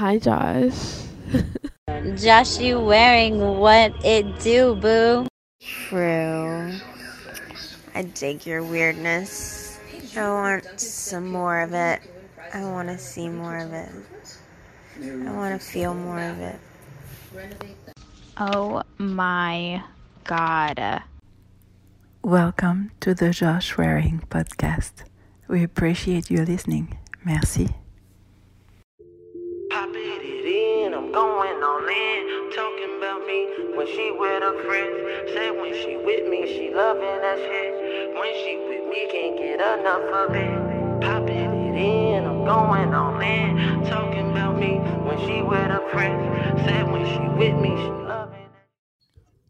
Hi, Josh. Josh, you wearing what it do, boo? True. I dig your weirdness. I want some more of it. I want to see more of it. I want to feel more of it. Oh my god. Welcome to the Josh Wearing podcast. We appreciate you listening. Merci. Going all in. Talking about me when she with her friends. Said when she with me, she loving that shit. When she with me, can't get enough of it. Popping it in, I'm going all in. Talking about me when she with her friends. Said when she with me, she loving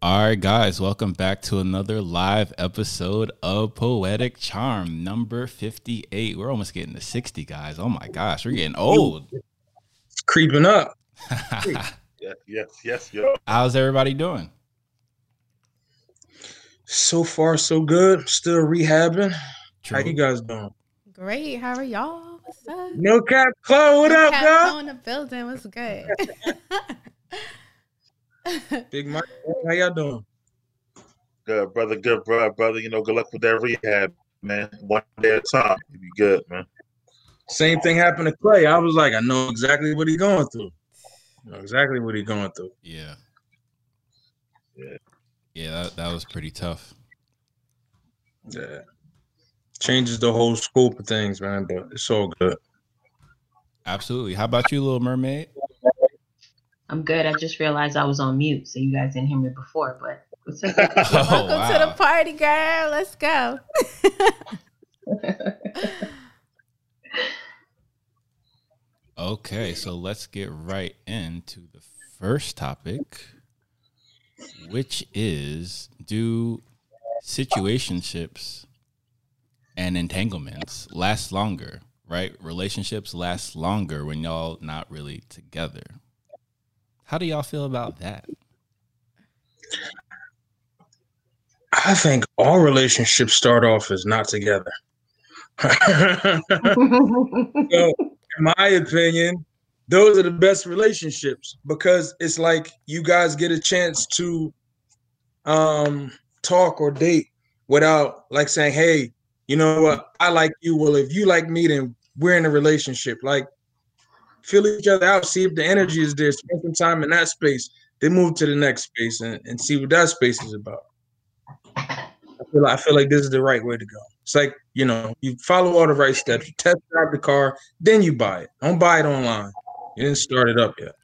All right, guys, welcome back to another live episode of Poetic Charm, number 58. We're almost getting to 60, guys. Oh my gosh, we're getting old. It's creeping up. Yes, yes, yes, yo. How's everybody doing? So far, so good. Still rehabbing. How you guys doing? Great. How are y'all? What's up? No cap, Chloe. What No up, cap y'all? in the building. What's good? Big Mike, how y'all doing? Good, brother, good, brother, brother. You know, good luck with that rehab, man. One day at a time. You be good, man. Same thing happened to Clay. I was like, I know exactly what he's going through. I know exactly what he's going through. Yeah. Yeah. Yeah, that, that was pretty tough. Yeah. Changes the whole scope of things, man, but it's all good. Absolutely. How about you, Little Mermaid? I'm good. I just realized I was on mute, so you guys didn't hear me before. But what's up? Oh, Welcome to the party, girl. Let's go. Okay, so let's get right into the first topic, which is do situationships and entanglements last longer, right? Relationships last longer when y'all not really together. How do y'all feel about that? I think all relationships start off as not together. so, in my opinion, those are the best relationships because it's like you guys get a chance to um talk or date without like saying, Hey, you know what, I like you. Well, if you like me, then we're in a relationship. Like feel each other out, see if the energy is there, spend some time in that space, then move to the next space and, and see what that space is about. I feel, I feel like this is the right way to go. It's like, you know, you follow all the right steps, you test drive the car, then you buy it. Don't buy it online. You didn't start it up yet.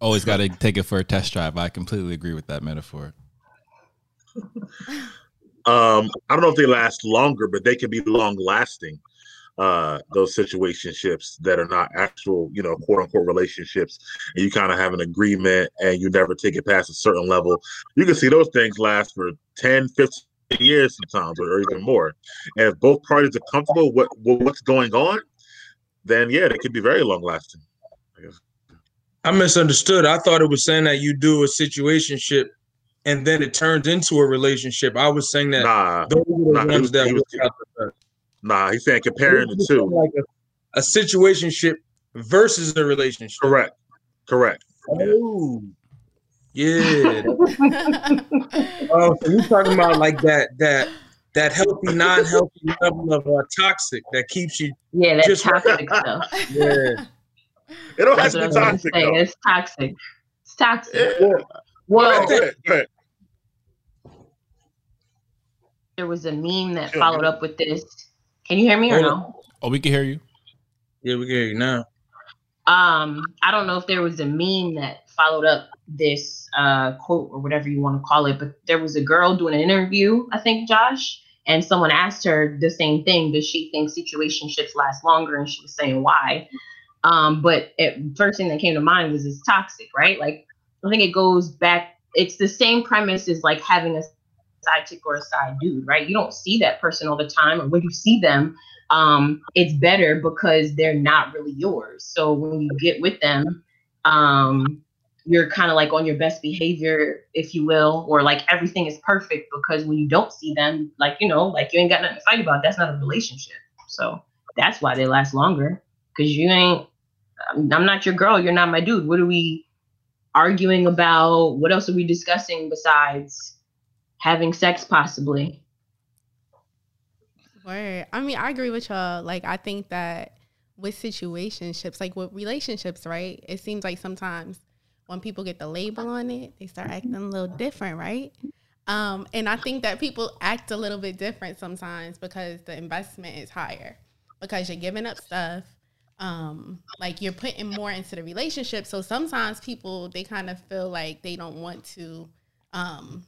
Always got to take it for a test drive. I completely agree with that metaphor. Um, I don't know if they last longer, but they can be long lasting. Uh, those situationships that are not actual, you know, quote unquote relationships, and you kind of have an agreement and you never take it past a certain level. You can see those things last for 10, 15 years sometimes, or, even more. And if both parties are comfortable with, with what's going on, then yeah, they could be very long lasting. I misunderstood. I thought it was saying that you do a situationship and then it turns into a relationship. I was saying that Nah, those are the nah, ones was- that was- work out the best. Nah, he's saying comparing the two. Like a, a situationship versus a relationship. Correct. Correct. Oh, yeah. oh, so you're talking about like that that that healthy, non-healthy level of uh, toxic that keeps you yeah, that's just toxic stuff. yeah. It don't That's have to be I was gonna toxic though. It's toxic. It's toxic. Yeah. Well, Go ahead, there was a meme that Sure, followed up with this. Can you hear me or no? Oh, we can hear you. Yeah, we can hear you now. Um, I don't know if there was a meme that followed up this uh, quote or whatever you want to call it, but there was a girl doing an interview, I think, Josh, and someone asked her the same thing. Does she think situationships last longer? And she was saying why. Um, but it, first thing that came to mind was it's toxic, right? Like I think it goes back. It's the same premise as like having a side chick or a side dude, right? You don't see that person all the time, or when you see them, um, it's better because they're not really yours. So when you get with them, um, you're kind of like on your best behavior, if you will, or like everything is perfect because when you don't see them, like you know, like you ain't got nothing to fight about. That's not a relationship. So that's why they last longer because you ain't I'm I'm not your girl. You're not my dude. What are we arguing about? What else are we discussing besides having sex, possibly? Word. I mean, I agree with y'all. Like, I think that with situationships, like with relationships, right? It seems like sometimes when people get the label on it, they start acting a little different, right? Um, and I think that people act a little bit different sometimes because the investment is higher, because you're giving up stuff. Um, like you're putting more into the relationship. So sometimes people they kind of feel like they don't want to um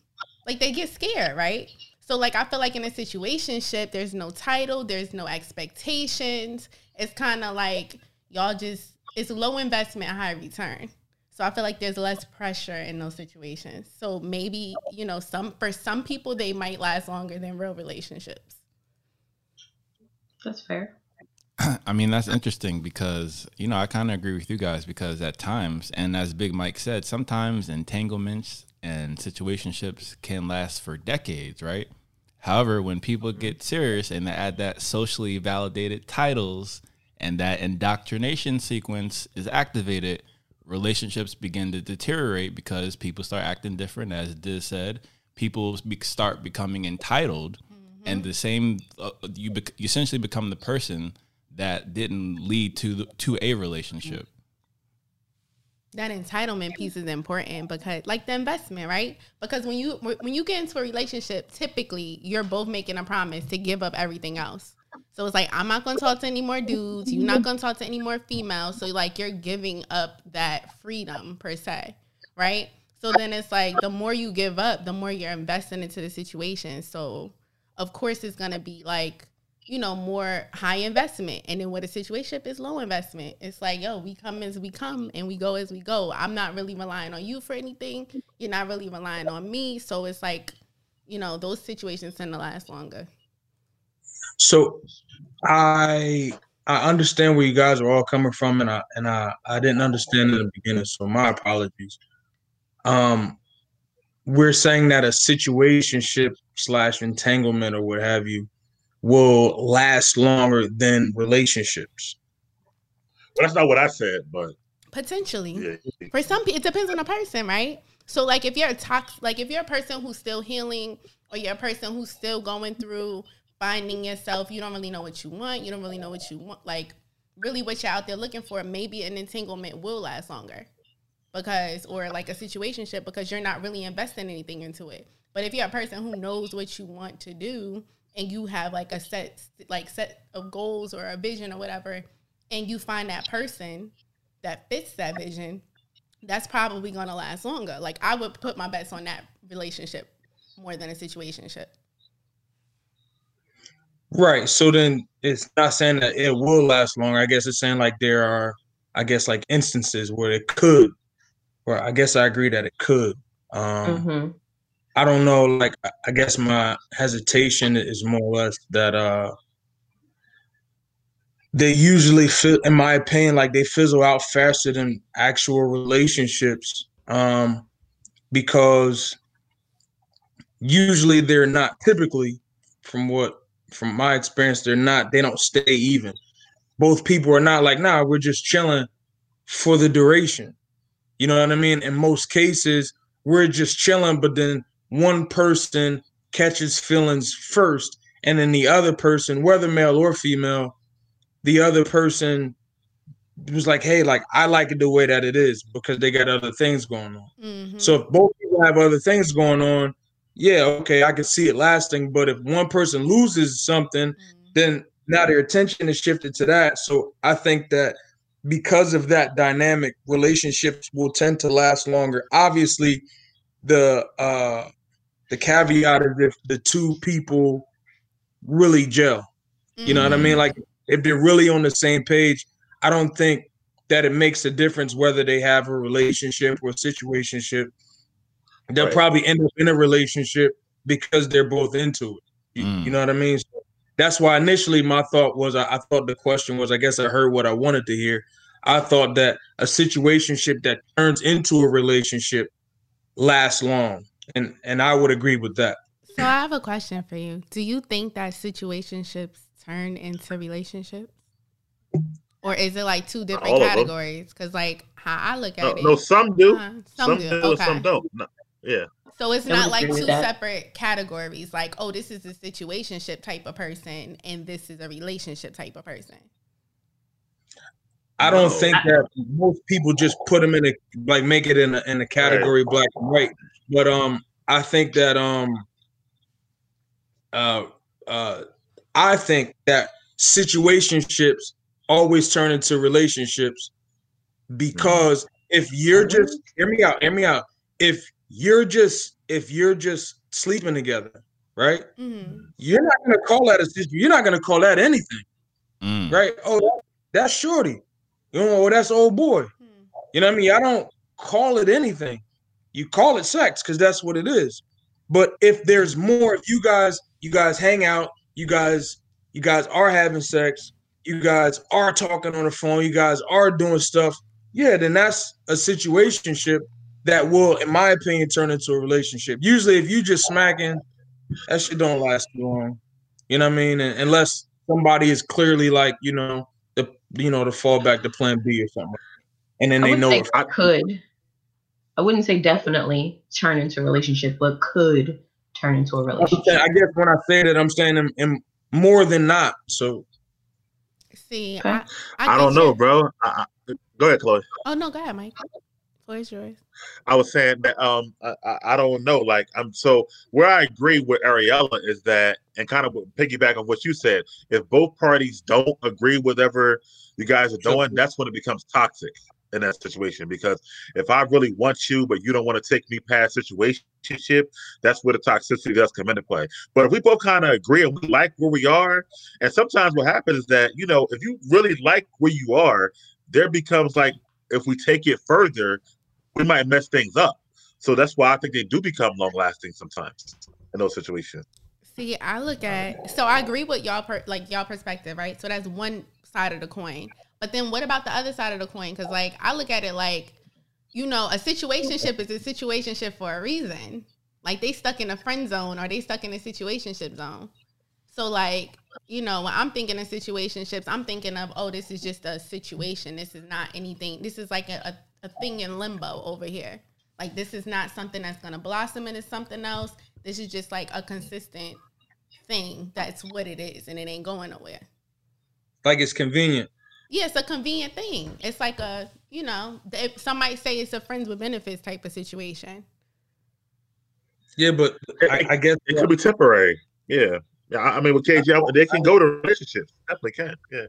like they get scared, right? So like I feel like in a situationship, there's no title, there's no expectations. It's kind of like y'all just it's low investment, high return. So I feel like there's less pressure in those situations. So maybe, you know, some for some people they might last longer than real relationships. That's fair. I mean, that's interesting because, you know, I kind of agree with you guys because at times, and as Big Mike said, sometimes entanglements and situationships can last for decades, right? However, when people get serious and they add that socially validated titles and that indoctrination sequence is activated, relationships begin to deteriorate because people start acting different, as Diz said. People be- start becoming entitled, and the same uh, you bec- you essentially become the person that didn't lead to the, to a relationship. That entitlement piece is important because like the investment right? Because when you when you get into a relationship typically you're both making a promise to give up everything else. So it's like i'm not going to talk to any more dudes. You're not going to talk to any more females. So like you're giving up that freedom per se right? So then it's like the more you give up the more you're investing into the situation. So of course it's going to be like you know, more high investment. And then what a situation is low investment. It's like, yo, we come as we come and we go as we go. I'm not really relying on you for anything. You're not really relying on me. So it's like, you know, those situations tend to last longer. So I I understand where you guys are all coming from, and I and I I didn't understand in the beginning, so my apologies. Um, we're saying that a situationship slash entanglement or what have you will last longer than relationships. Well, that's not what I said, but Potentially. yeah. For some people, it depends on the person, right? So, like, if you're a tox, like if you're a person who's still healing, or you're a person who's still going through finding yourself, you don't really know what you want. You don't really know what you want, like really what you're out there looking for. Maybe an entanglement will last longer, because or like a situationship because you're not really investing anything into it. But if you're a person who knows what you want to do and you have like a set like set of goals or a vision or whatever, and you find that person that fits that vision, that's probably going to last longer. Like I would put my bets on that relationship more than a situationship. Right. So then it's not saying that it will last longer. I guess it's saying like there are, I guess like instances where it could, or I guess I agree that it could. Um, Mm-hmm. I don't know. Like I- guess my hesitation is more or less that uh, they usually fit, in my opinion, like they fizzle out faster than actual relationships, um, because usually they're not typically, from what from my experience, they're not. They don't stay even. Both people are not like, nah, we're just chilling for the duration. You know what I mean? In most cases, we're just chilling, but then one person catches feelings first, and then the other person, whether male or female, the other person was like, hey, like I like it the way that it is because they got other things going on. Mm-hmm. So if both people have other things going on, yeah, okay, I can see it lasting. But if one person loses something, then now their attention is shifted to that. So I think that because of that dynamic, relationships will tend to last longer. Obviously, the uh the caveat is if the two people really gel. You know what I mean? Like if they're really on the same page, I don't think that it makes a difference whether they have a relationship or a situationship. They'll Right. probably end up in a relationship because they're both into it. You, Mm. you know what I mean? So that's why initially my thought was I, I thought the question was I guess I heard what I wanted to hear. I thought that a situationship that turns into a relationship lasts long. And and I would agree with that. So I have a question for you. Do you think that situationships turn into relationships? Or is it like two different all categories? Because like how I look at No, it. no, some do. Uh, some, do, do okay. some don't. No, yeah. So it's not like two that. separate categories. Like, oh, this is a situationship type of person, and this is a relationship type of person. I don't No. think that most people just put them in a like make it in a in a category black and white. But um, I think that um, uh, uh, I think that situationships always turn into relationships because if you're just hear me out, hear me out. If you're just if you're just sleeping together, right? Mm-hmm. You're not gonna call that a situ- You're not gonna call that anything Mm. right? Oh, that- that's shorty. You know, oh, that's old boy. You know what I mean? I don't call it anything. You call it sex because that's what it is. But if there's more, if you guys, you guys hang out, you guys, you guys are having sex, you guys are talking on the phone, you guys are doing stuff, yeah, then that's a situationship that will, in my opinion, turn into a relationship. Usually, if you just smacking, that shit don't last too long. You know what I mean? And, unless somebody is clearly like, you know, the you know, the fallback to plan B or something. And then I they know if could. I wouldn't say definitely turn into a relationship, but could turn into a I'm relationship. saying- I guess when I say that, I'm saying in, in more than not. So See, Okay. I, I, I don't know, you. bro. I, I, go ahead, Chloe. Oh no, go ahead, Mike. Floor is yours. I was saying that um I, I- I don't know. Like I'm so where I agree with Ariella is that and kind of piggyback on what you said. If both parties don't agree with whatever you guys are doing, that's when it becomes toxic in that situation. Because if I really want you, but you don't want to take me past situationship, that's where the toxicity does come into play. But if we both kind of agree and we like where we are, and sometimes what happens is that you know if you really like where you are, there becomes like if we take it further, we might mess things up. So that's why I think they do become long lasting sometimes in those situations. See, I look at so I agree with y'all per, like y'all perspective, right? So that's one side of the coin. But then what about the other side of the coin? Because like I look at it like, you know, a situationship is a situationship for a reason. Like they stuck in a friend zone or they stuck in a situationship zone. So like, you know, when I'm thinking of situationships, I'm thinking of, oh, this is just a situation. This is not anything. This is like a, a, a thing in limbo over here. Like this is not something that's gonna blossom into something else. This is just like a consistent thing. That's what it is, and it ain't going nowhere. like it's convenient. Yeah, it's a convenient thing. It's like a, you know, if some might say it's a friends with benefits type of situation. Yeah, but I, I guess It could be temporary. Yeah. Yeah. I I mean, with KJ, they can go to relationships. Definitely can. Yeah.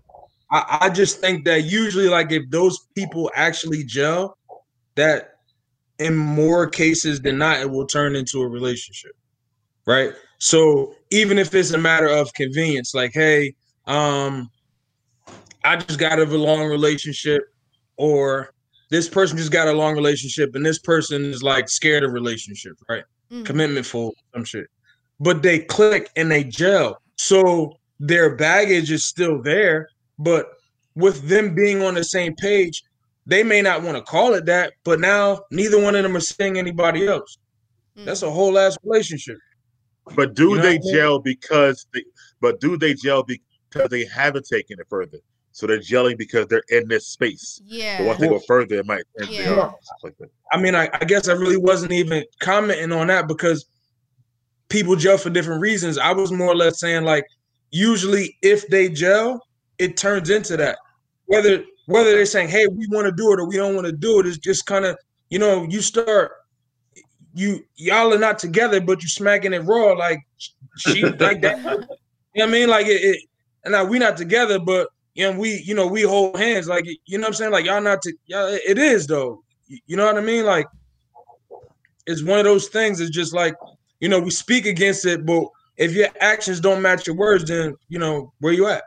I, I just think that usually, like, if those people actually gel, that in more cases than not, it will turn into a relationship, right? So even if it's a matter of convenience, like, hey, um, I just got a long relationship, or this person just got a long relationship, and this person is like scared of relationship, right? Mhm. Commitment full, some shit. But they click and they gel. So their baggage is still there, but with them being on the same page, they may not want to call it that, but now neither one of them are seeing anybody else. That's a whole ass relationship. But do You know they I mean? gel because they, but do they gel because they haven't taken it further? So they're gelling because they're in this space. Yeah. But once they go further, it might Yeah. yeah. stuff like that. I mean, I, I guess I really wasn't even commenting on that because people gel for different reasons. I was more or less saying like usually if they gel, it turns into that. Whether whether they're saying, hey, we want to do it or we don't want to do it," it, is just kind of, you know, you start you y'all are not together, but you smacking it raw like she like that. You know what I mean? Like it, it and now we're not together, but you know, we you know, we hold hands. Like you know what I'm saying? Like y'all not to y'all it is though. You- You know what I mean? Like it's one of those things. It's just like you know we speak against it, but if your actions don't match your words, then you know where you at.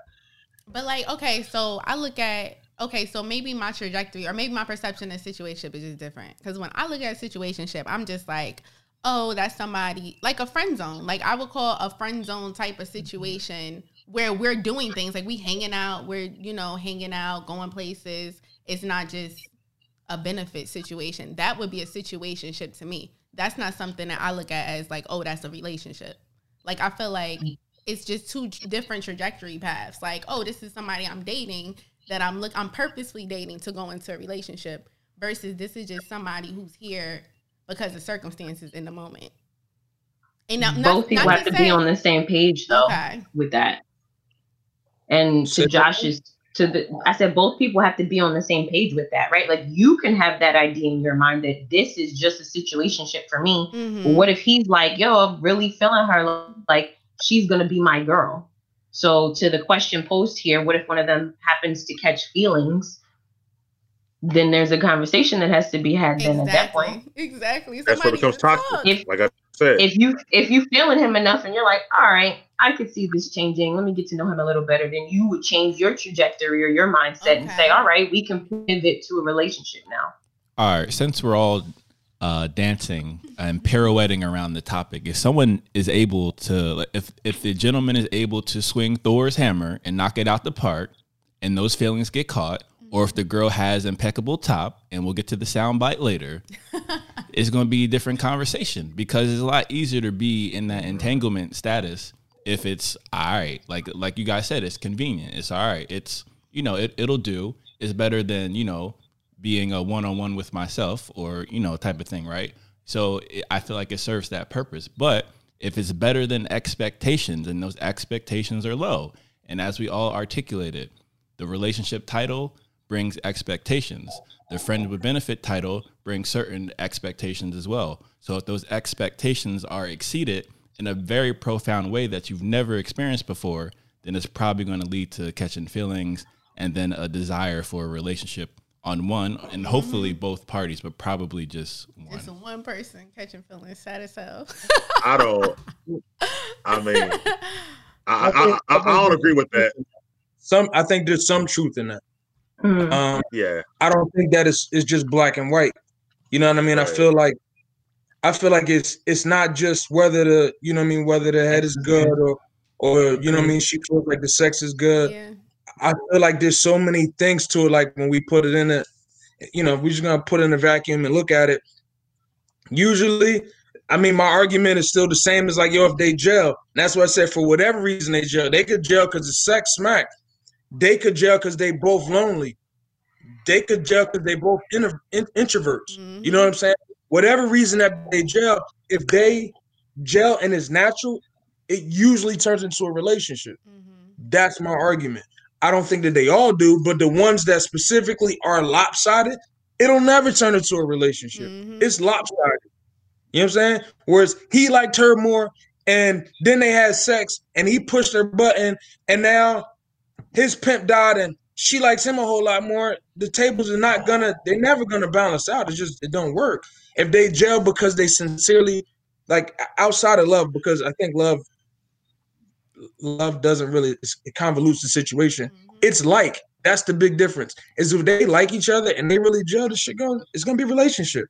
But like, okay, so I look at okay, so maybe my trajectory or maybe my perception of situationship is just different. Because when I look at situationship, I'm just like, oh, that's somebody like a friend zone. Like I would call a friend zone type of mm-hmm. situation where we're doing things like we hanging out, we're you know hanging out, going places. It's not just a benefit situation. That would be a situationship to me. That's not something that I look at as like, oh, that's a relationship. Like I feel like mm. it's just two different trajectory paths. Like, oh, this is somebody I'm dating, that I'm look I'm purposely dating to go into a relationship versus this is just somebody who's here because of circumstances in the moment. And not, Both not- people not have to say- be on the same page though Okay. with that. And to Josh's to the I said both people have to be on the same page with that, right? Like you can have that idea in your mind that this is just a situationship for me. Mhm. What if he's like, yo, I'm really feeling her like she's gonna be my girl? So to the question posed here, what if one of them happens to catch feelings? Then there's a conversation that has to be had then at that point. Exactly. That's what Somebody becomes to toxic. If Like I said, if you if you feeling him enough and you're like, all right, I could see this changing. Let me get to know him a little better. Then you would change your trajectory or your mindset and say, all right, we can pivot to a relationship now. All right, since we're all uh, dancing and pirouetting around the topic, if someone is able to, if if the gentleman is able to swing Thor's hammer and knock it out the park, and those feelings get caught, or if the girl has impeccable top, and we'll get to the sound bite later, it's going to be a different conversation because it's a lot easier to be in that entanglement status if it's all right. Like like you guys said, it's convenient. It's all right. It's you know it it'll do. It's better than you know being a one on one with myself or you know type of thing, right? So it, I feel like it serves that purpose. But if it's better than expectations and those expectations are low, and as we all articulated, the relationship title brings expectations. The friend with benefit title brings certain expectations as well. So if those expectations are exceeded in a very profound way that you've never experienced before, then it's probably going to lead to catching feelings and then a desire for a relationship on one and hopefully both parties, but probably just one. Just one person catching feelings, sad as hell. I don't. I mean, I, I, I, I don't agree with that. Some I think there's some truth in that. Mm. Um, Yeah, I don't think that is it's just black and white. You know what I mean? I feel like I feel like it's it's not just whether the you know what I mean whether the head is good or or you know what I mean she feels like the sex is good. yeah. I feel like there's so many things to it. Like when we put it in a, you know, we're just gonna put it in a vacuum and look at it. Usually, I mean, my argument is still the same as like, yo, if they jail, and that's what I said. For whatever reason they jail, they could jail because it's sex smack. They could jail because they both lonely. They could jail because they both inter- in- introverts. Mm-hmm. You know what I'm saying? Whatever reason that they jail, if they jail and it's natural, it usually turns into a relationship. Mm-hmm. That's my argument. I don't think that they all do, but the ones that specifically are lopsided, it'll never turn into a relationship. Mm-hmm. It's lopsided. You know what I'm saying? Whereas he liked her more, and then they had sex, and he pushed her button, and now his pimp died, and she likes him a whole lot more. The tables are not gonna, they're never gonna balance out. It's just, it don't work. If they jail because they sincerely, like outside of love, because I think love love doesn't really it convolutes the situation. Mm-hmm. It's like that's the big difference. Is if they like each other and they really gel, the shit going it's gonna be a relationship.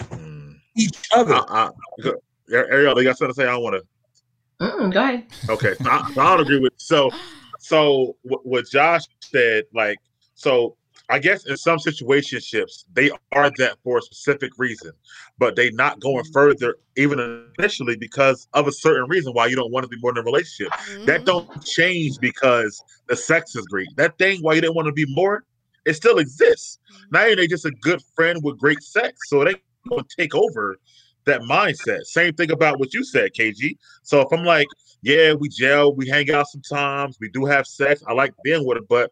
Mm. Each other. I, I, Ariel, you got something to say? I want to. Mm, go ahead. Okay, so I, so I don't agree with so so what, what Josh said. Like, so I guess in some situationships they are that for a specific reason, but they not going mm-hmm. further even initially because of a certain reason why you don't want to be more in a relationship. That mm-hmm. don't change because the sex is great. That thing why you didn't want to be more, it still exists. Mm-hmm. Now you're just a good friend with great sex, so ain't gonna take over that mindset. Same thing about what you said, KG. So if I'm like, yeah, we gel, we hang out sometimes, we do have sex, I like being with it, but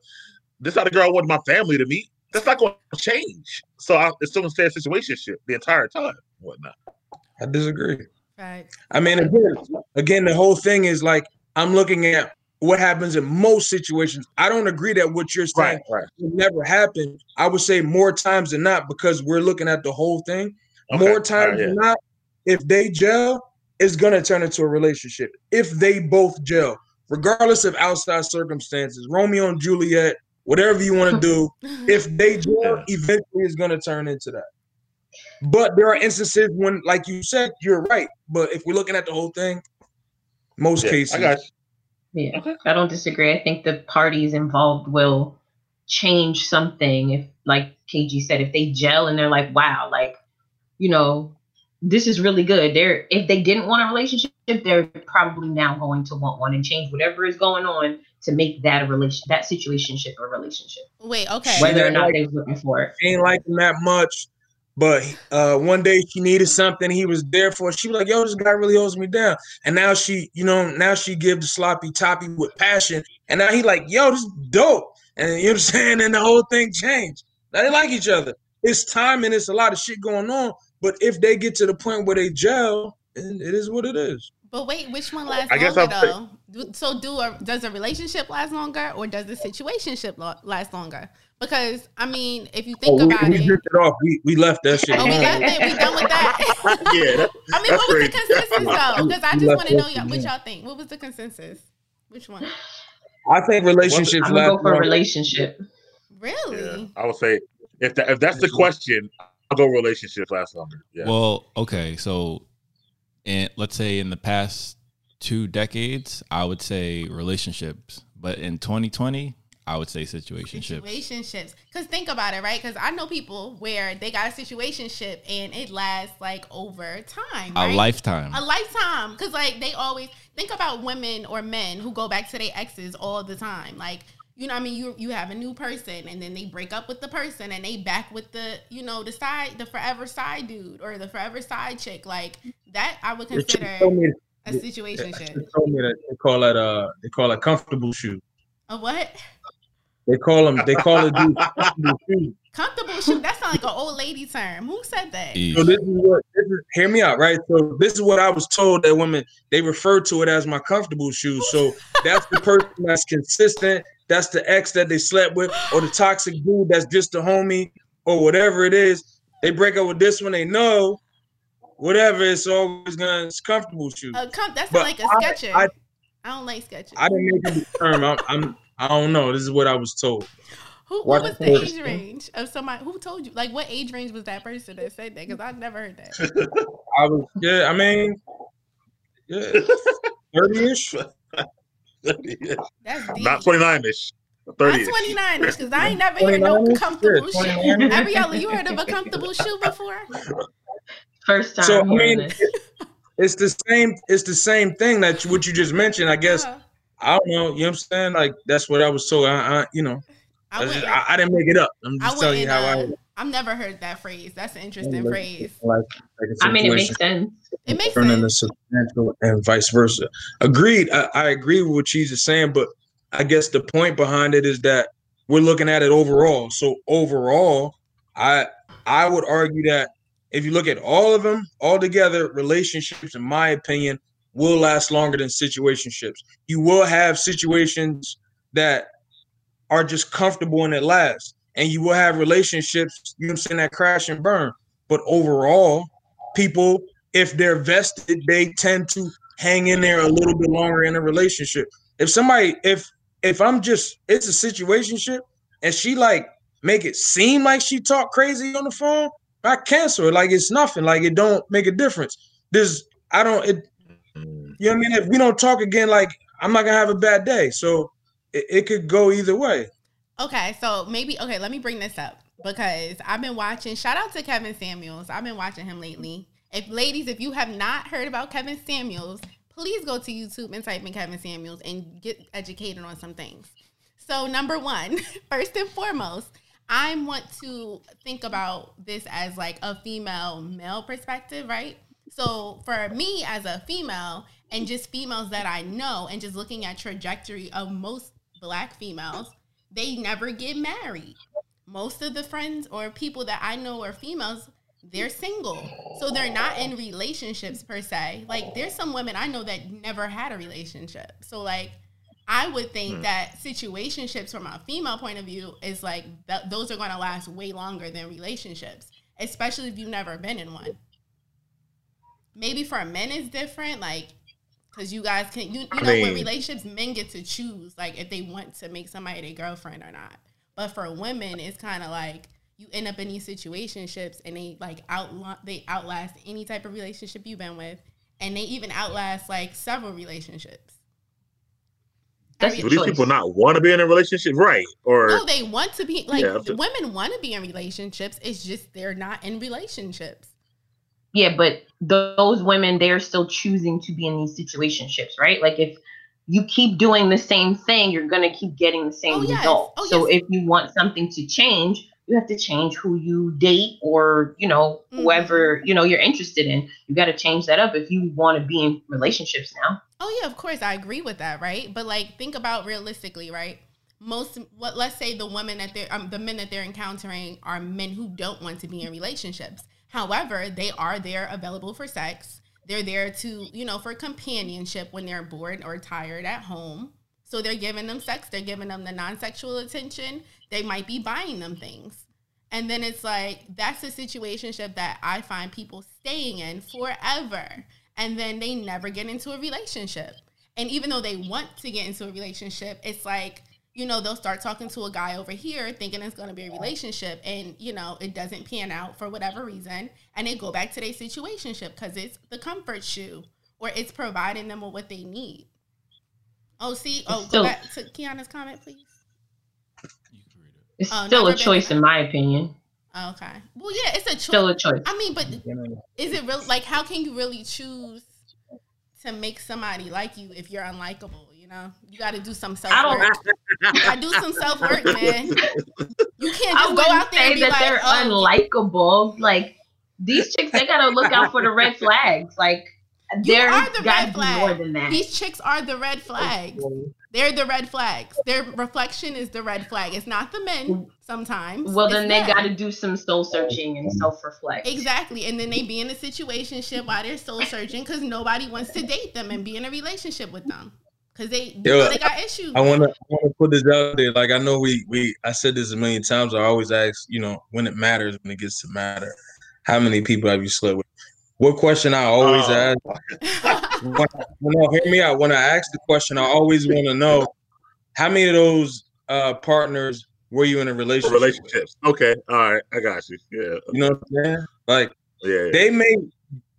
this not a girl I want my family to meet. That's not going to change. So I, it's still gonna stay a situationship the entire time, whatnot. I disagree. Right. I mean, again, again, the whole thing is like I'm looking at what happens in most situations. I don't agree that what you're saying Right, right. would never happen. I would say more times than not because we're looking at the whole thing. Okay, More times alright, yeah. than not, if they gel, it's gonna turn into a relationship. If they both gel, regardless of outside circumstances, Romeo and Juliet, whatever you want to do, if they gel, eventually it's gonna turn into that. But there are instances when, like you said, you're right. But if we're looking at the whole thing, most Yeah, I cases, got Yeah, I don't disagree. I think the parties involved will change something if, like KG said, if they gel and they're like, wow, like, you know, this is really good. They're if they didn't want a relationship, they're probably now going to want one and change whatever is going on to make that a relation that situationship a relationship. Wait, okay. Whether or didn't like- they was looking for it. Ain't like him that much. But uh, one day she needed something, he was there for. it. She was like, "Yo, this guy really holds me down." And now she, you know, now she give the sloppy toppy with passion, and now he like, "Yo, this is dope." And you know what I'm saying? And the whole thing changed. Now they like each other. It's time and it's a lot of shit going on. But if they get to the point where they gel, then it is what it is. But wait, which one lasts I guess longer I'll though? Do- So do a, does a relationship last longer or does the situationship lo- last longer? Because I mean, if you think Oh, we, about we it, drifted off. We we left that shit. oh, we left it. We done with that. yeah, that, I mean, that's what was the consensus though? Because I just want to know that y'all, what y'all think. What was the consensus? Which one? I think relationships I'm last go for a longer. relationship. Really? Yeah, I would say if that if that's the question, I'll go relationships last longer. Yeah. Well, okay, so in let's say in the past two decades, I would say relationships, but in 2020, I would say situationships. Situationships. Because think about it, right? Because I know people where they got a situationship and it lasts like over time. A lifetime. A lifetime. Because like they always think about women or men who go back to their exes all the time. Like, you know, what I mean, you you have a new person and then they break up with the person and they back with the, you know, the side, the forever side dude or the forever side chick. Like that, I would consider me- a They situationship. told me that they call it uh they call it comfortable shoe. A what? They call them they call it comfortable shoe. Comfortable shoe. That sounds like an old lady term. Who said that? So this is what this is, hear me out, right? So this is what I was told that women they refer to it as my comfortable shoe. So that's the person that's consistent. That's the ex that they slept with, or the toxic dude that's just a homie, or whatever it is. They break up with this one, they know, whatever. It's always gonna it's comfortable shoe. A com- that sounds But like a Skecher. I- I, don't like Skechers. I didn't make the term. I'm, I'm I don't know. This is what I was told. Who, What was the age range of somebody? Who told you? Like, what age range was that person that said that? Because I never heard that. I was yeah. I mean, yeah, thirty ish. That's deep. Not 29 ish. 30 Not 29 because I ain't never heard no comfortable shoe. 29-ish. Ariella, you heard of a comfortable shoe before? First time So I mean, this. it's the same. It's the same thing that you- what you just mentioned. I guess Uh, I don't know. You know what I'm saying? Like that's what I was told. I, I you know, I that's just- I, I didn't make it up. I'm I just telling you wouldn't. how I. Uh, I've never heard that phrase. That's an interesting like- phrase. Like, like a I mean, it makes sense. It makes turn into sense. substantial and vice versa. Agreed. I, I agree with what she's just saying, but I guess the point behind it is that we're looking at it overall. So overall, I I would argue that if you look at all of them all together, relationships, in my opinion, will last longer than situationships. You will have situations that are just comfortable and it lasts. And you will have relationships, you know what I'm saying, that crash and burn. But overall, people, if they're vested, they tend to hang in there a little bit longer in a relationship. If somebody, if if I'm just, it's a situationship, and she like make it seem like she talk crazy on the phone, I cancel it. Like it's nothing. Like it don't make a difference. There's, I don't. It, mm. you know what I mean? If we don't talk again, like I'm not gonna have a bad day. So it, it could go either way. Okay, so maybe okay, let me bring this up because I've been watching. Shout out to Kevin Samuels. I've been watching him lately. If ladies, if you have not heard about Kevin Samuels, please go to YouTube and type in Kevin Samuels and get educated on some things. So number one, first and foremost, I want to think about this as like a female male perspective, right? So for me as a female and just females that I know and just looking at trajectory of most black females, they never get married. Most of the friends or people that I know are females, they're single. So they're not in relationships per se. Like there's some women I know that never had a relationship. So like I would think Hmm. that situationships from a female point of view is like th- those are going to last way longer than relationships, especially if you've never been in one. Maybe for men it's different, like because you guys can you, you I know with relationships men get to choose like if they want to make somebody their girlfriend or not. But for women, it's kind of like you end up in these situationships and they like out they outlast any type of relationship you've been with, and they even outlast like several relationships. That's Do these people not want to be in a relationship, right? Or No, they want to be like Yeah, just- women want to be in relationships. It's just they're not in relationships. Yeah, but those women, they're still choosing to be in these situationships, right? Like if you keep doing the same thing, you're gonna keep getting the same Oh, yes. result. Oh, so yes. if you want something to change, you have to change who you date or you know Mhm. whoever you know you're interested in. You got to change that up if you want to be in relationships now. Oh yeah, of course I agree with that, right? But like think about realistically, right? Most what let's say the women that they're um, the men that they're encountering are men who don't want to be in relationships. However, they are there available for sex. They're there to, you know, for companionship when they're bored or tired at home. So they're giving them sex, they're giving them the non-sexual attention. They might be buying them things. And then it's like that's a situationship that I find people staying in forever. And then they never get into a relationship. And even though they want to get into a relationship, it's like, you know, they'll start talking to a guy over here thinking it's going to be a relationship. And, you know, it doesn't pan out for whatever reason. And they go back to their situationship because it's the comfort shoe or it's providing them with what they need. Oh, see, oh, Still- go back to Kiana's comment, please. It's Oh, still a choice, in my opinion. Okay. Well, yeah, it's a choice. Still a choice. I mean, but is it real? Like, how can you really choose to make somebody like you if you're unlikable? You know, you got to do some self I don't- work. you got to do some self work, man. You can't I just go wouldn't out there say and be that like, they're oh, unlikable. Like these chicks, they gotta look out for the red flags. Like you there are the red be flag. more than that. These chicks are the red flags. They're the red flags. Their reflection is the red flag. It's not the men sometimes. well, then It's they got to do some soul searching and self reflect. Exactly. And then they be in a situation while they're soul searching because nobody wants to date them and be in a relationship with them. Because they, you Yo, they got issues. I wanna I wanna put this out there. Like I know we we I said this a million times. I always ask, you know, when it matters, when it gets to matter, how many people have you slept with? What question I always Oh. ask when, when no, hear me out. When I ask the question, I always want to know how many of those uh partners were you in a relationship? with? Relationships. Okay. All right. I got you. Yeah. You know what I'm saying? Like Yeah. they may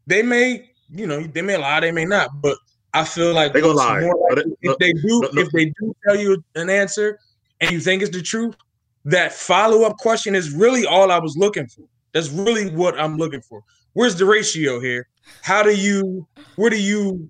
they may you know they may lie, they may not, but I feel like They gonna lie. more No, likely they- if they do no, no. if they do tell you an answer and you think it's the truth, that follow up question is really all I was looking for. That's really what I'm looking for. Where's the ratio here? How do you? Where do you?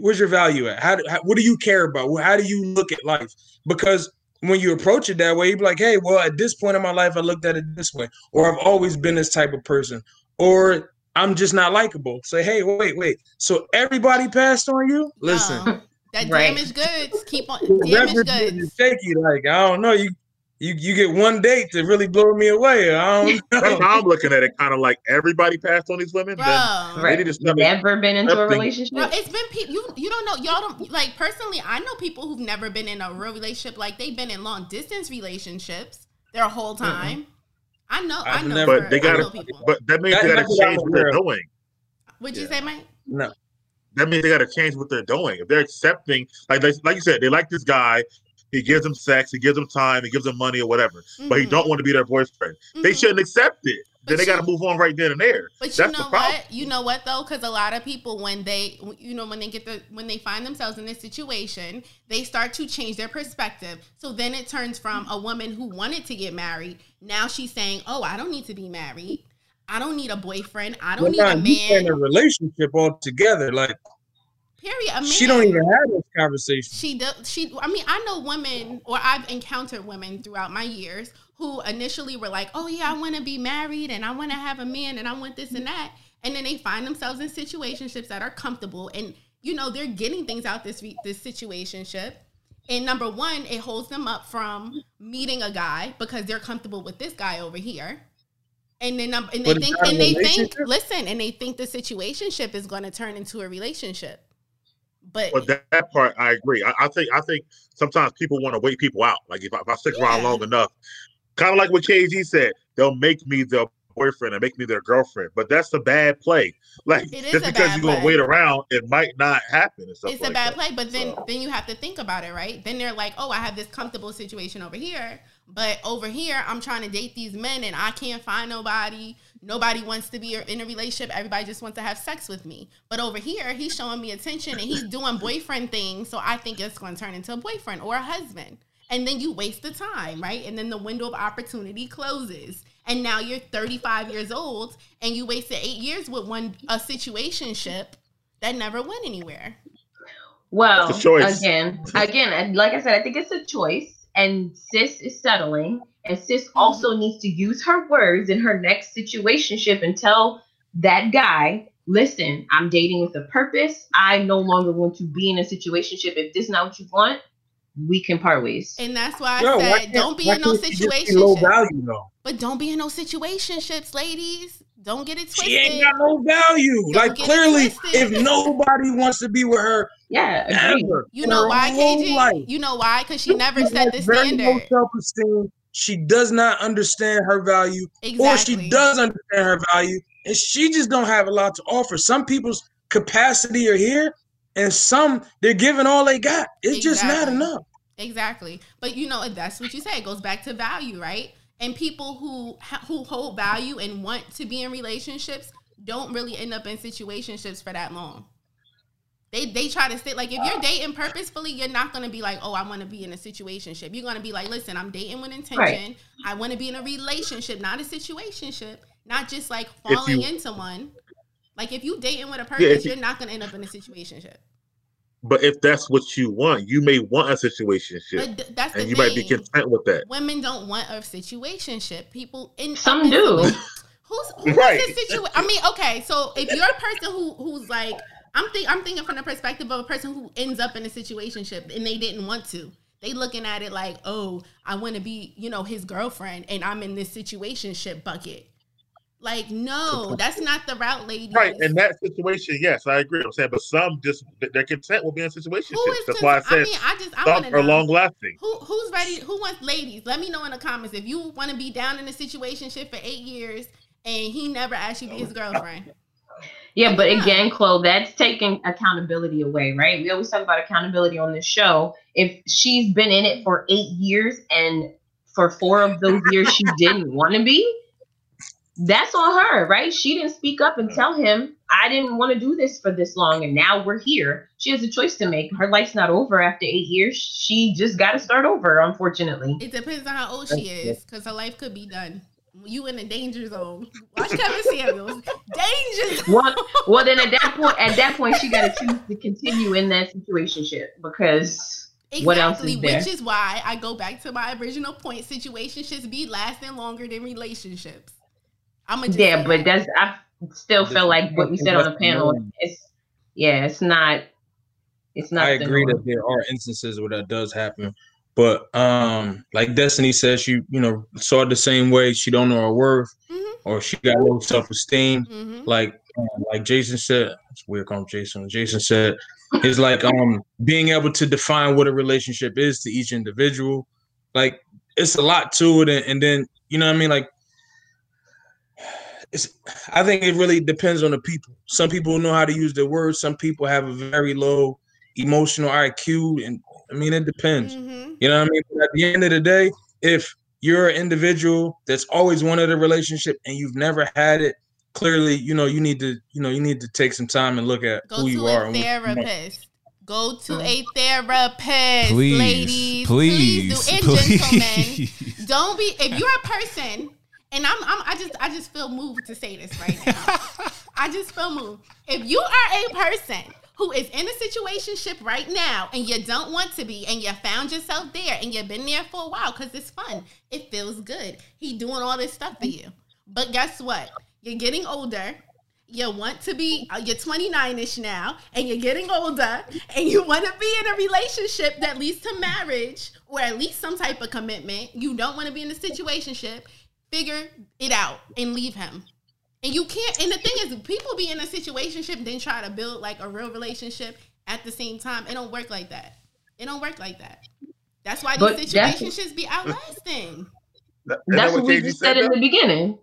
Where's your value at? How, do, how what do you care about? How do you look at life? Because when you approach it that way, you'd be like, hey, well, at this point in my life, I looked at it this way, or I've always been this type of person, or I'm just not likable. Say, hey, wait, wait. So everybody passed on you? Listen, No. that Right. damaged goods keep on the damaged record goods. is shaky. Like I don't know, you you you get one date to really blow me away. I don't That's know. how I'm looking at it. Kind of like everybody passed on these women. Bro. Then Right. they need to. Never been into a relationship. Bro, it's been people you you don't know y'all don't like personally. I know people who've never been in a real relationship. Like they've been in long distance relationships their whole time. I know, I I've know, never- But they I got know to. people. But that means That- they got to change what they're doing. What'd you Yeah. say, Mike? No. That means they got to change what they're doing. If they're accepting, like they, like you said, they like this guy. He gives them sex. He gives them time. He gives them money or whatever. But he Mhm. don't want to be their boyfriend. They Mhm. shouldn't accept it. But then they got to move on right then and there. But That's you know what? You know what though? Because a lot of people, when they, you know, when they get the, when they find themselves in this situation, they start to change their perspective. So then it turns from a woman who wanted to get married. Now she's saying, "Oh, I don't need to be married. I don't need a boyfriend. I don't Well, need a nah, you in a relationship altogether. Like Period. A man. she don't even have those conversations. She does. She. I mean, I know women, or I've encountered women throughout my years who initially were like, "Oh yeah, I want to be married and I want to have a man and I want this and that," and then they find themselves in situationships that are comfortable, and you know they're getting things out this re- this situationship. And number one, it holds them up from meeting a guy because they're comfortable with this guy over here. And then, um, and they But think, and they think, listen, and they think the situationship is going to turn into a relationship. But But that, that part, I agree. I, I think I think sometimes people want to wait people out. Like if I, if I stick around long enough, kind of like what KG said, they'll make me their boyfriend and make me their girlfriend. But that's a bad play. Like just because you're gonna play. wait around, it might not happen. It's like a bad that. play but then So- then you have to think about it right then they're like oh i have this comfortable situation over here but over here i'm trying to date these men and i can't find nobody nobody wants to be in a relationship everybody just wants to have sex with me but over here he's showing me attention and he's doing boyfriend things so i think it's going to turn into a boyfriend or a husband and then you waste the time right and then the window of opportunity closes and now you're 35 years old and you wasted eight years with one a situationship that never went anywhere Well, It's a choice. again, again, and like I said, I think it's a choice, and sis is settling, and sis also mm-hmm. needs to use her words in her next situationship and tell that guy, listen, I'm dating with a purpose. I no longer want to be in a situationship. If this is not what you want, we can part ways. And that's why I Yo, said can't- don't be in no can't she just be Low value though. But don't be in no situationships, ladies. Don't get it twisted. She ain't got no value. Don't like clearly, if nobody wants to be with her, Yeah, agreed. ever, You in know her why, whole KG? life, You know why? Because she never She set the has very low standard. self-esteem. She does not understand her value, or she does understand her value, and she just don't have a lot to offer. Some people's capacity are here, and some they're giving all they got. It's just not enough. Exactly. But you know, that's what you say. It goes back to value, right? And people who who hold value and want to be in relationships don't really end up in situationships for that long. They they try to sit like if you're uh, dating purposefully, you're not gonna be like, oh, I want to be in a situationship. You're gonna be like, listen, I'm dating with intention. Right. I want to be in a relationship, not a situationship, not just like falling you- into one. Like if you dating with a person, purpose, you- you're not gonna end up in a situationship. But if that's what you want, you may want a situationship, But th- that's the and you might be content with that. women don't want a situationship. People in Some do. Who's who's Right. situation? I mean, okay, so if you're a person who who's like, I'm think I'm thinking from the perspective of a person who ends up in a situationship and they didn't want to. They looking at it like, oh, I want to be, you know, his girlfriend, and I'm in this situationship bucket. Like, no, that's not the route, ladies. Right. In that situation, yes, I agree. I'm saying, but some just they're content with being in situations. Who is That's why I cons- said I mean, I just I want some to are know. long lasting. Who who's ready? Who wants ladies? Let me know in the comments if you want to be down in a situationship for eight years and he never asked you to be his girlfriend. Yeah, but again, Chloe, that's taking accountability away, right? We always talk about accountability on this show. If she's been in it for eight years and for four of those years she didn't want to be, that's on her, right? She didn't speak up and tell him, I didn't want to do this for this long, and now we're here. She has a choice to make. Her life's not over after eight years. She just got to start over, unfortunately. It depends on how old she is, because her life could be done. You in the danger zone. Watch Kevin Samuels. Danger zone. Well, well, then at that point, at that point, she got to choose to continue in that situationship because what else Exactly, is there? which is why I go back to my original point. Situationships be lasting longer than relationships. I'm a yeah, but that's I still feel like what we said on the panel. It's yeah, it's not. It's not. I agree norm. that there are instances where that does happen, but um, like Destiny says, she you know saw it the same way. She don't know her worth, Mhm. or she got low self esteem. hmm Like um, like Jason said, it's weird calling him Jason. Jason said, it's like um being able to define what a relationship is to each individual. Like it's a lot to it, and, and then you know what I mean. Like it's I think it really depends on the people. Some people know how to use their words. Some people have a very low emotional IQ, and I mean it depends. hmm You know what I mean? But at the end of the day, if you're an individual that's always wanted a relationship and you've never had it, clearly, you know, you need to, you know, you need to take some time and look at Go who you are. a and what therapist. Go to a therapist, Please, ladies. please, do. And please. gentlemen, don't be. If you're a person, and I'm, I'm, I just, I just feel moved to say this right now. I just feel moved. If you are a person who is in a situationship right now and you don't want to be, and you found yourself there, and you've been there for a while because it's fun, it feels good. He doing all this stuff for you, but guess what? You're getting older. You want to be, uh, you're 29 ish now, and you're getting older, and you want to be in a relationship that leads to marriage or at least some type of commitment. You don't want to be in a situationship. Figure it out and leave him. And you can't. And the thing is, people be in a situationship, then try to build like a real relationship at the same time. It don't work like that. It don't work like that. That's why But these that's- situationships be outlasting. That- That's that what we KG just said in the beginning.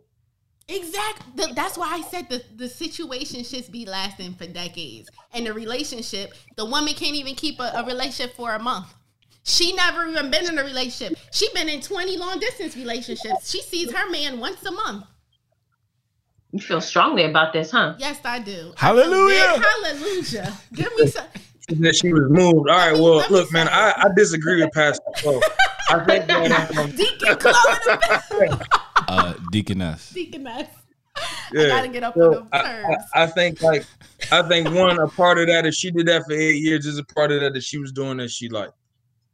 Exactly. That's why I said the the situationships be lasting for decades, and the relationship, the woman can't even keep a, a relationship for a month. She never even been in a relationship. She been in twenty long distance relationships. She sees her man once a month. You feel strongly about this, huh? Yes, I do. Hallelujah. Hallelujah. Give me some. That she was moved. All right, me- well, look, man, I, I disagree with Pastor Flo. I think that um, Deacon Chloe, uh, Deaconess. Deaconess. Yeah. gotta get up So on the I, terms. I, I think like I think one a part of that if she did that for eight years is a part of that that she was doing that she liked.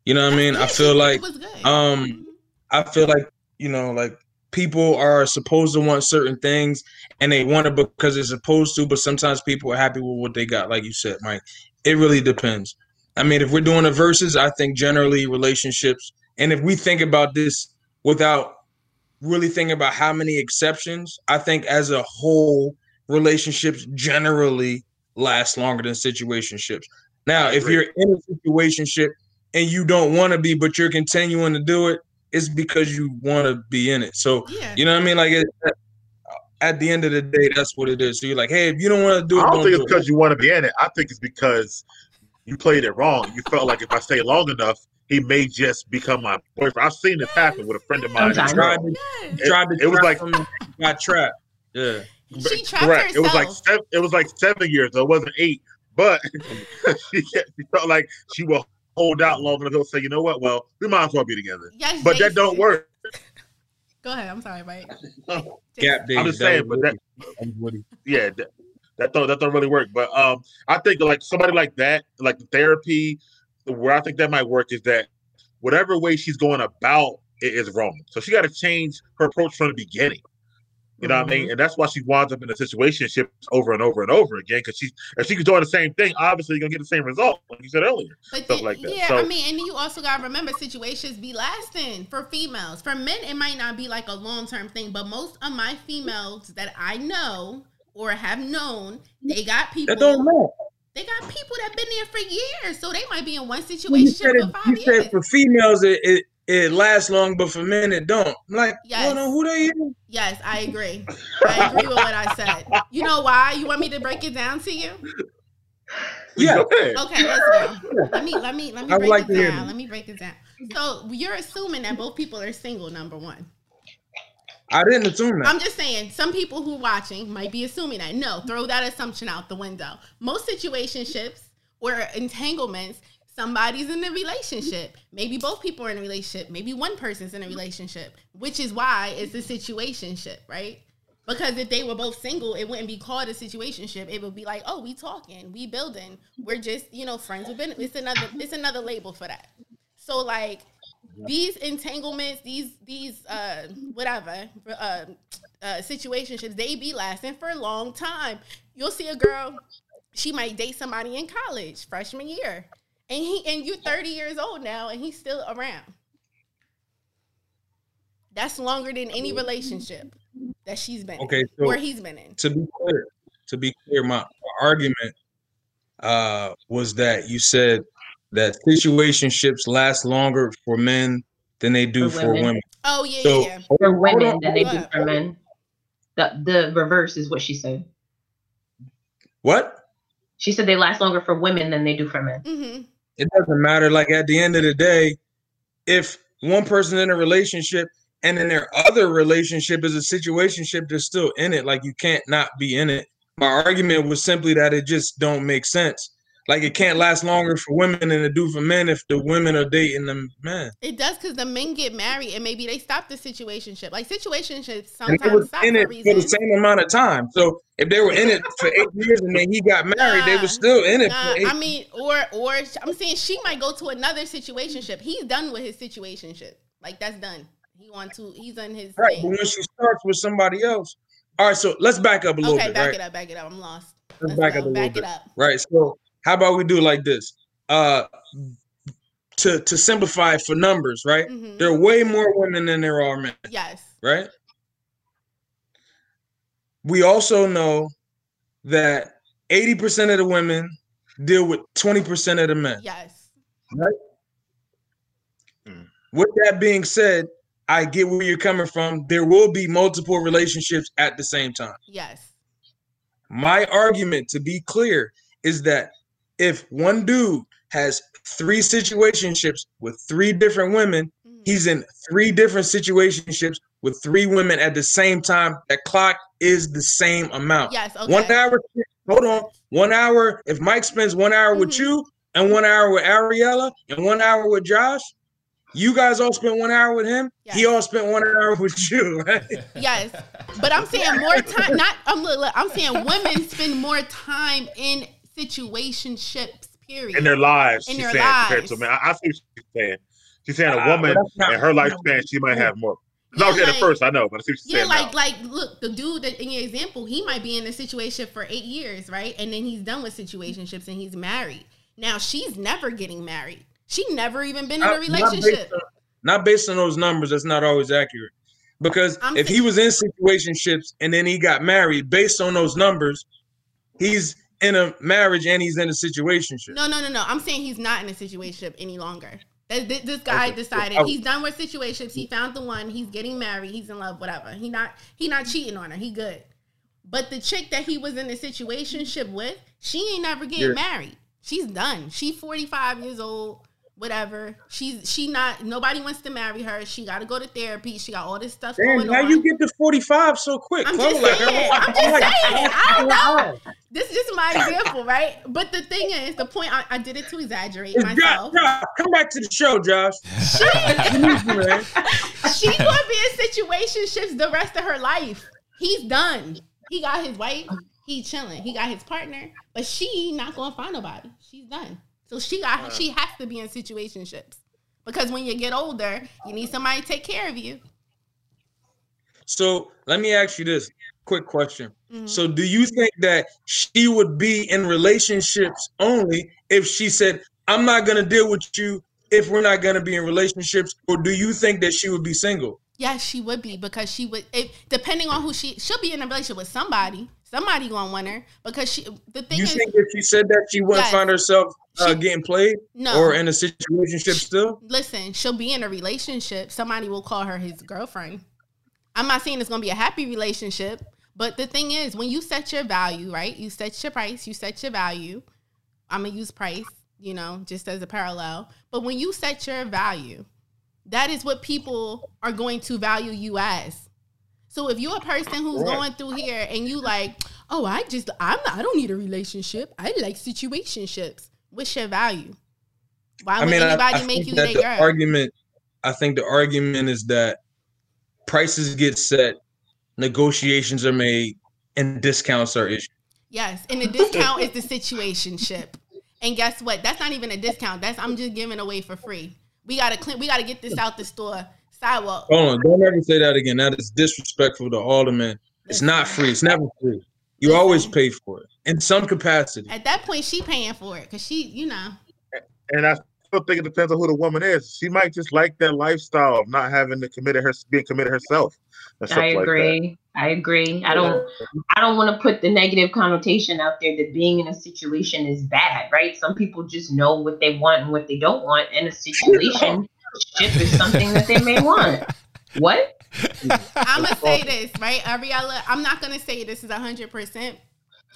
You know what I mean? I feel like um I feel like you know like people are supposed to want certain things and they want it because they're supposed to, but sometimes people are happy with what they got, like you said, Mike. It really depends. I mean, if we're doing the verses, I think generally relationships, and if we think about this without really thinking about how many exceptions, I think as a whole, relationships generally last longer than situationships. Now, if you're in a situationship and you don't want to be, but you're continuing to do it, it's because you want to be in it. So, you know what I mean? Like, it, at the end of the day, that's what it is. So you're like, hey, if you don't want to do it, I don't don't think do it's it. because you want to be in it. I think it's because you played it wrong. You felt like if I stay long enough, he may just become my boyfriend. I've seen this happen with a friend of mine. Sometimes. Tried to- It, tried to it was like him, got trapped. Yeah. She trapped correct. It was like seven, it was like seven years. So it wasn't eight, but she, she felt like she will hold out long enough to say, you know what? Well, we might as well be together. Yes, but that don't work. Go ahead. I'm sorry, Mike. Gap I'm just saying, but that yeah, that, that don't that don't really work. But um, I think like somebody like that, like therapy, where I think that might work is that whatever way she's going about it is wrong. So she got to change her approach from the beginning. You know what I mean? Mm-hmm. And that's why she winds up in a situation over and over and over again. Because she, if she doing the same thing, obviously you're gonna get the same result, like you said earlier, But stuff then- like that. Yeah, so, I mean, and you also gotta remember situations be lasting for females. For men, it might not be like a long term thing, but most of my females that I know or have known, they got people. That don't matter. They got people that been there for years, so they might be in one You situation said, for it, five you years. said for females it, it it lasts long, but for men it don't. I'm like, Yes. you know who they is? Yes, I agree. I agree with what I said. You know why? You want me to break it down to you? Yeah. Okay, let's go. Let me let me let me I break like it down. Let me break it down. So you're assuming that both people are single, number one. I didn't assume that. I'm just saying, some people who are watching might be assuming that. No, throw that assumption out the window. Most situationships or entanglements, somebody's in a relationship. Maybe both people are in a relationship. Maybe one person's in a relationship, which is why it's a situationship, right? Because if they were both single, it wouldn't be called a situationship. It would be like, oh, we talking, we building, we're just, you know, friends with benefits. It's another, it's another label for that. So like these entanglements, these these uh whatever uh, uh situationships, they be lasting for a long time. You'll see a girl, she might date somebody in college, freshman year, and he and you're 30 years old now, and he's still around. That's longer than any relationship that she's been Okay, in, so or he's been in. to be clear, to be clear, my, my argument uh, was that you said that situationships last longer for men than they do For for women. women. Oh yeah, So, yeah, yeah. for women than they do for men. The the reverse is what she said. What? She said they last longer for women than they do for men. Mm-hmm. It doesn't matter. Like at the end of the day, if one person in a relationship and then their other relationship is a situationship, they're still in it. Like you can't not be in it. My argument was simply that it just don't make sense. Like it can't last longer for women than it do for men if the women are dating the men. It does because the men get married and maybe they stop the situationship. Like situationships And they sometimes were stop in for it for the same amount of time. So if they were in it for eight years and then he got married, they were still in it Nah. I mean, or or I'm saying she might go to another situationship. He's done with his situationship. Like that's done. He want to. He's on his right, thing. but when she starts with somebody else. All right, so let's back up a little Okay, bit. back right? it up. Back it up. I'm lost. Let's Let's back go. up a little Back bit. it up. Right. So how about we do it like this? Uh to to simplify for numbers, right? Mhm. There are way more women than there are men, Yes. right? We also know that 80% of the women deal with 20% of the men. Yes. Right? With that being said, I get where you're coming from. There will be multiple relationships at the same time. Yes. My argument, to be clear, is that if one dude has three situationships with three different women, Mm-hmm. he's in three different situationships with three women at the same time. That clock is the same amount. Yes, Okay. One hour. Hold on. One hour. If Mike spends one hour with Mm-hmm. you and one hour with Ariella and one hour with Josh, You guys all spent one hour with him. He all spent one hour with you. Right? Yes, but I'm saying more time. Not I'm. I'm saying women spend more time in situationships. Period. in their lives. In she's their saying compared lives. to men. I, I see what she's saying. She's saying a woman but that's not- in her lifespan, she might have more. No, I was Yeah, at like- first, I know, but I see what she's Yeah, saying like now. like look, the dude that in your example, he might be in a situation for eight years, right? And then he's done with situationships and he's married. Now she's never getting married. She never even been in Not- a not relationship. based on- Not based on those numbers. That's not always accurate. Because I'm if he was in situationships and then he got married, based on those numbers, he's in a marriage and he's in a situationship. No, no, no, no. I'm saying he's not in a situationship any longer. That- thi- This guy Okay. decided he's done with situationships. He found the one. He's getting married. He's in love. Whatever. He not he not cheating on her. He good. But the chick that he was in a situationship with, she ain't never getting married. She's done. She 45 years old. Whatever. She's she not. Nobody wants to marry her. She got to go to therapy. She got all this stuff Damn, going how on. you get to 45 so quick? I'm Chloe? just Like, saying. I'm I'm just like- saying. Oh, I don't know. This is just my example, right? But the thing is, the point I, I did it to exaggerate Josh, myself. Josh, come back to the show, Josh. We need you, man. She's gonna be in situationships the rest of her life. He's done. He got his wife. He chilling. He got his partner, but she not gonna find nobody. She's done. So she got. She has to be in situationships because when you get older, you need somebody to take care of you. So let me ask you this quick question. Mhm. So do you think that she would be in relationships only if she said, I'm not gonna deal with you if we're not gonna be in relationships? Or do you think that she would be single? Yes, she would be because she would. If depending on who she, she'll be in a relationship with somebody. Somebody gonna want her because she. The thing You is, think if she said that she wouldn't Yes. find herself uh, getting played No. or in a situationship still? listen, she'll be in a relationship. Somebody will call her his girlfriend. I'm not saying it's gonna be a happy relationship, but the thing is, when you set your value, right? You set your price, you set your value. I'm gonna use price, you know, just as a parallel. But when you set your value, that is what people are going to value you as. So if you're a person who's Correct. going through here and you like, oh, I just I'm not I don't need a relationship. I like situationships. What's your value? Why would anybody make you that their the girl? argument. I think the argument is that prices get set, negotiations are made, and discounts are issued. Yes, and the discount is the situationship. And guess what? That's not even a discount. That's I'm just giving away for free. We gotta clean. We gotta get this out the store sidewalk. Hold on, don't ever say that again. That is disrespectful to all the men. It's not free. It's never free. You always pay for it in some capacity. At that point, she paying for it because she, you know, And I still think it depends on who the woman is. She might just like that lifestyle of not having to commit her being committed herself. and stuff I like that. agree. I agree. I don't I don't want to put the negative connotation out there that being in a situation is bad, right? Some people just know what they want and what they don't want, in a situation ship is something that they may want. What? I'm gonna say this, right, Ariella. I'm not gonna say this is hundred percent,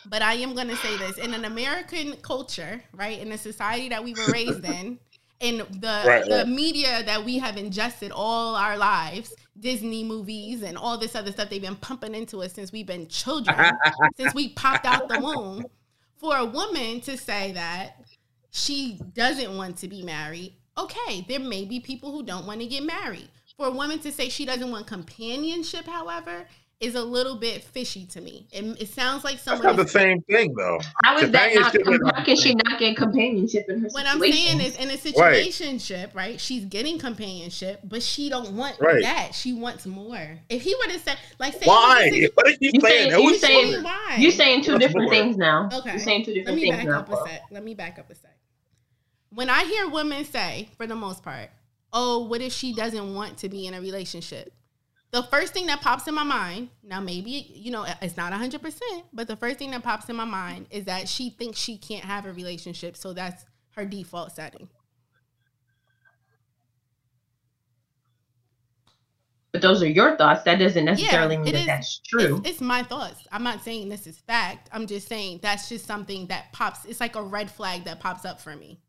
but I am gonna say this in an American culture, right, in the society that we were raised in, in the Right, the right. media that we have ingested all our lives, Disney movies and all this other stuff they've been pumping into us since we've been children, since we popped out the womb. For a woman to say that she doesn't want to be married, okay, there may be people who don't want to get married. For a woman to say she doesn't want companionship, however, is a little bit fishy to me. It, it sounds like someone. That's someone. not the same thing, though. How is that not? How can she not get companionship in her What I'm saying is, in a Right. situationship, right. She's getting companionship, but she don't want Right. that. She wants more. If he would have said, like, say Why? he was What are you You saying? saying, you is saying. Why? you saying two What's different more? things now. Okay. You're saying two Let different me things back now. up a sec. Let me back up a sec. When I hear women say, for the most part, oh, what if she doesn't want to be in a relationship? The first thing that pops in my mind, now maybe, you know, it's not 100%, but the first thing that pops in my mind is that she thinks she can't have a relationship. So that's her default setting. But those are your thoughts. That doesn't necessarily Yeah, mean that is- that's true. It's, it's my thoughts. I'm not saying this is fact. I'm just saying that's just something that pops. It's like a red flag that pops up for me.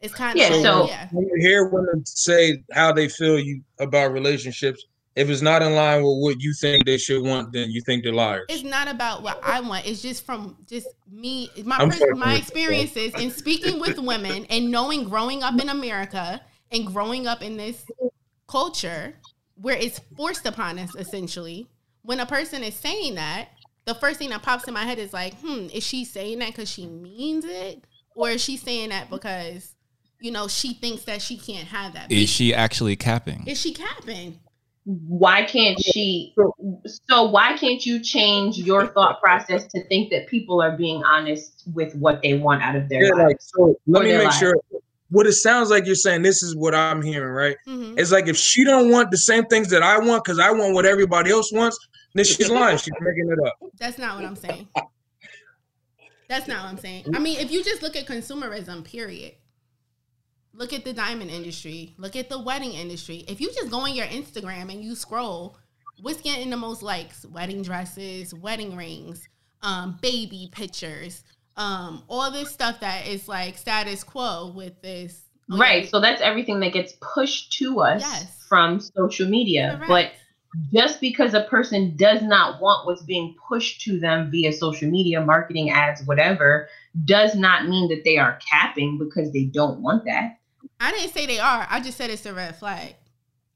It's kind Yeah, of so- yeah. When you hear women say how they feel you about relationships, if it's not in line with what you think they should want, then you think they're liars. It's not about what I want. It's just from just me, my I'm pers- fucking my experiences in speaking with women and knowing growing up in America and growing up in this culture where it's forced upon us essentially when a person is saying that the first thing that pops in my head is like hmm is she saying that because she means it or is she saying that because you know she thinks that she can't have that Is she actually capping? is she capping why can't she so why can't you change your thought process to think that people are being honest with what they want out of their Yeah, lives like so. Let me make lives. sure. What it sounds like you're saying. This is what I'm hearing, right? Mhm. It's like if she don't want the same things that I want because I want what everybody else wants, then she's lying. She's making it up. That's not what I'm saying. That's not what I'm saying. I mean, if you just look at consumerism, period. Look at the diamond industry. Look at the wedding industry. If you just go on your Instagram and you scroll, what's getting the most likes? Wedding dresses, wedding rings, um, baby pictures, um, all this stuff that is like status quo with this. oh, right so that's everything that gets pushed to us Yes. from social media Correct. but just because a person does not want what's being pushed to them via social media marketing ads whatever does not mean that they are capping because they don't want that I didn't say they are. I just said it's a red flag.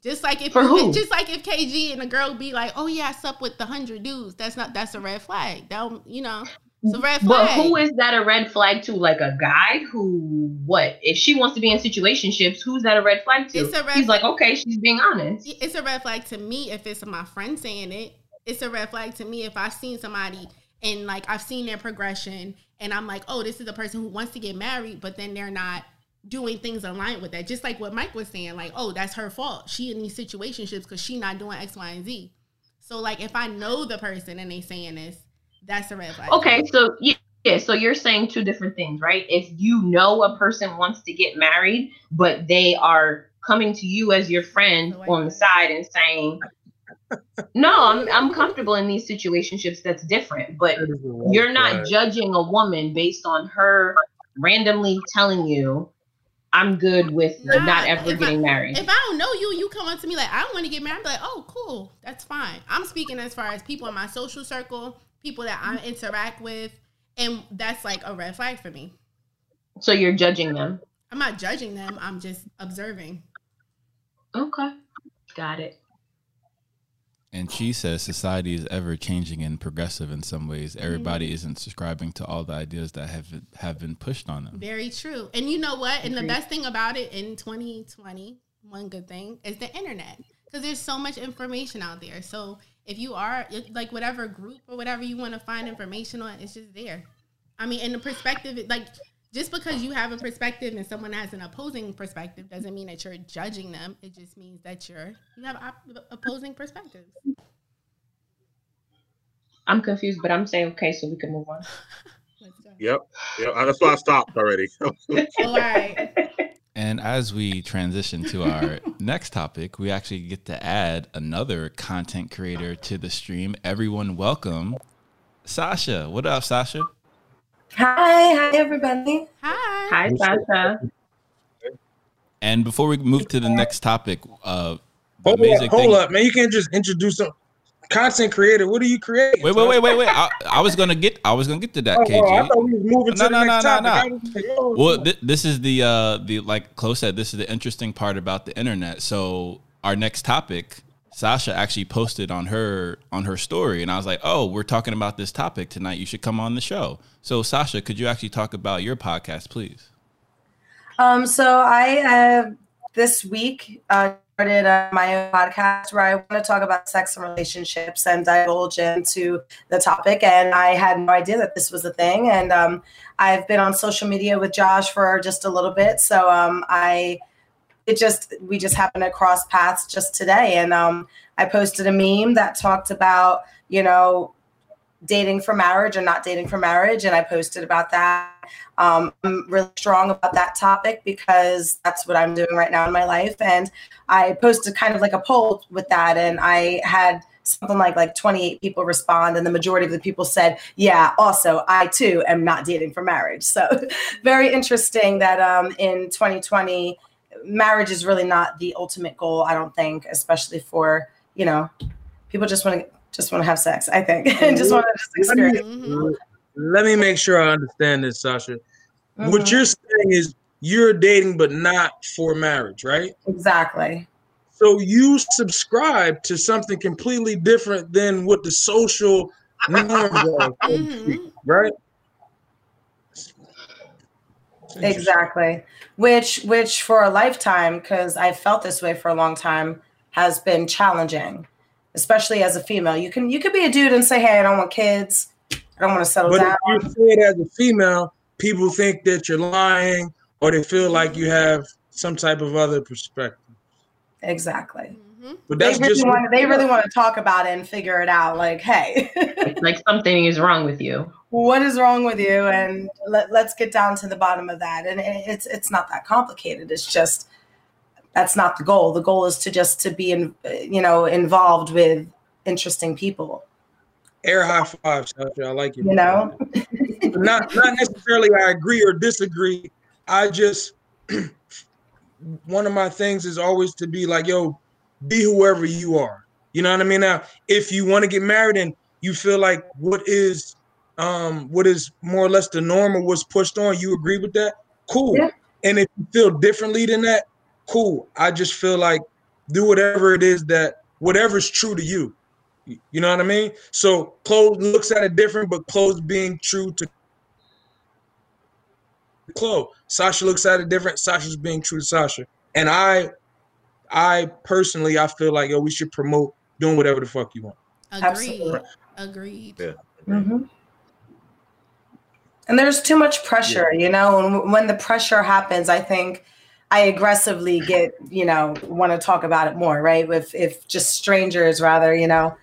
Just like if just like if KG and a girl be like, "Oh yeah, I slept with the hundred dudes." That's not that's a red flag. That you know, it's a red flag. But who is that a red flag to? Like a guy who what? If she wants to be in situationships, who's that a red flag to? It's a red He's like, okay, she's being honest. It's a red flag to me if it's my friend saying it. It's a red flag to me if I've seen somebody and like I've seen their progression and I'm like, oh, this is a person who wants to get married, but then they're not doing things aligned with that. Just like what Mike was saying, like, oh, that's her fault. She in these situationships because she not doing X, Y, and Z. So like if I know the person and they saying this, that's a red flag. Okay, so yeah, yeah, so you're saying two different things, right? If you know a person wants to get married, but they are coming to you as your friend on the side and saying, "No, I'm I'm comfortable in these situationships." That's different, but you're not judging a woman based on her randomly telling you, "I'm good with Nah, not ever getting I, married." If I don't know you you come up to me like I want to get married, I'm like, oh, cool, that's fine. I'm speaking as far as people in my social circle, people that I interact with, and that's like a red flag for me. so you're judging them. I'm not judging them. I'm just observing. Okay, got it. And she says society is ever changing and progressive in some ways. Mm-hmm. Everybody isn't subscribing to all the ideas that have have been pushed on them. Very true. And you know what? And the best thing about it in 2020, one good thing is the internet because there's so much information out there. So if you are like whatever group or whatever you want to find information on, it's just there. I mean, and the perspective, like just because you have a perspective and someone has an opposing perspective doesn't mean that you're judging them. It just means that you're you have op- opposing perspectives. I'm confused, but I'm saying okay, so we can move on. Yep. Yep. That's why I stopped already. All right. And as we transition to our next topic, we actually get to add another content creator to the stream. Everyone, welcome Sasha. What up, Sasha? Hi, hi everybody. Hi. Hi, Sasha. And before we move to the next topic, uh, Hold amazing up, hold thing. up, man. You can't just introduce some content creator. What do you create? Wait, wait, wait, wait, wait. I, I was gonna get. I was gonna get to that, Oh, KG. I thought we was moving to no, the no, next no, topic. no, I no. was like, oh, Well, th- this is the uh the like Chloe said. This is the interesting part about the internet. So our next topic, Sasha actually posted on her on her story, and I was like, oh, we're talking about this topic tonight. You should come on the show. So Sasha, could you actually talk about your podcast, please? Um, so I uh, this week uh, started uh, my own podcast where I want to talk about sex and relationships and divulge into the topic. And I had no idea that this was a thing. And um, I've been on social media with Josh for just a little bit, so um, I it just we just happened to cross paths just today, and um, I posted a meme that talked about you know dating for marriage or not dating for marriage, and I posted about that. Um, I'm really strong about that topic because that's what I'm doing right now in my life, and I posted kind of like a poll with that, and I had something like like 28 people respond. And the majority of the people said yeah also i too am not dating for marriage. So very interesting that um in 2020 marriage is really not the ultimate goal i don't think especially for you know people just want to just want to have sex i think and just want to just let, me, experience let me make sure I understand this, Sasha. What Mhm. you're saying is you're dating, but not for marriage, right? Exactly. So you subscribe to something completely different than what the social norms are, so to speak, right? Exactly. Which which for a lifetime, because I felt this way for a long time, has been challenging, especially as a female. You can you could be a dude and say, Hey, I don't want kids, I don't want to settle But down. if you say it as a female, people think that you're lying or they feel like you have some type of other perspective. Exactly. Mm-hmm. But They that's really just want they really want to talk about it and figure it out. Like, hey, like something is wrong with you. What is wrong with you? And let, let's get down to the bottom of that. And it- it's it's not that complicated. It's just that's not the goal. The goal is to just to be in, you know involved with interesting people. air high five, Sasha. I like you. You know, not not necessarily I agree or disagree. I just one of my things is always to be like, yo, be whoever you are. You know what I mean? Now, if you want to get married and you feel like what is um what is more or less the norm or what's pushed on, you agree with that? Cool. And if you feel differently than that, cool. I just feel like do whatever it is that whatever's true to you. You know what I mean? So Chloe's looks at it different, but Chloe's being true to Chloe. Sasha looks at it different. Sasha's being true to Sasha. And I I personally I feel like yo, we should promote doing whatever the fuck you want. Agreed. Agreed. Yeah. Mhm. And there's too much pressure, you know. And when the pressure happens, I think I aggressively get, you know, want to talk about it more, right? If if just strangers, rather, you know,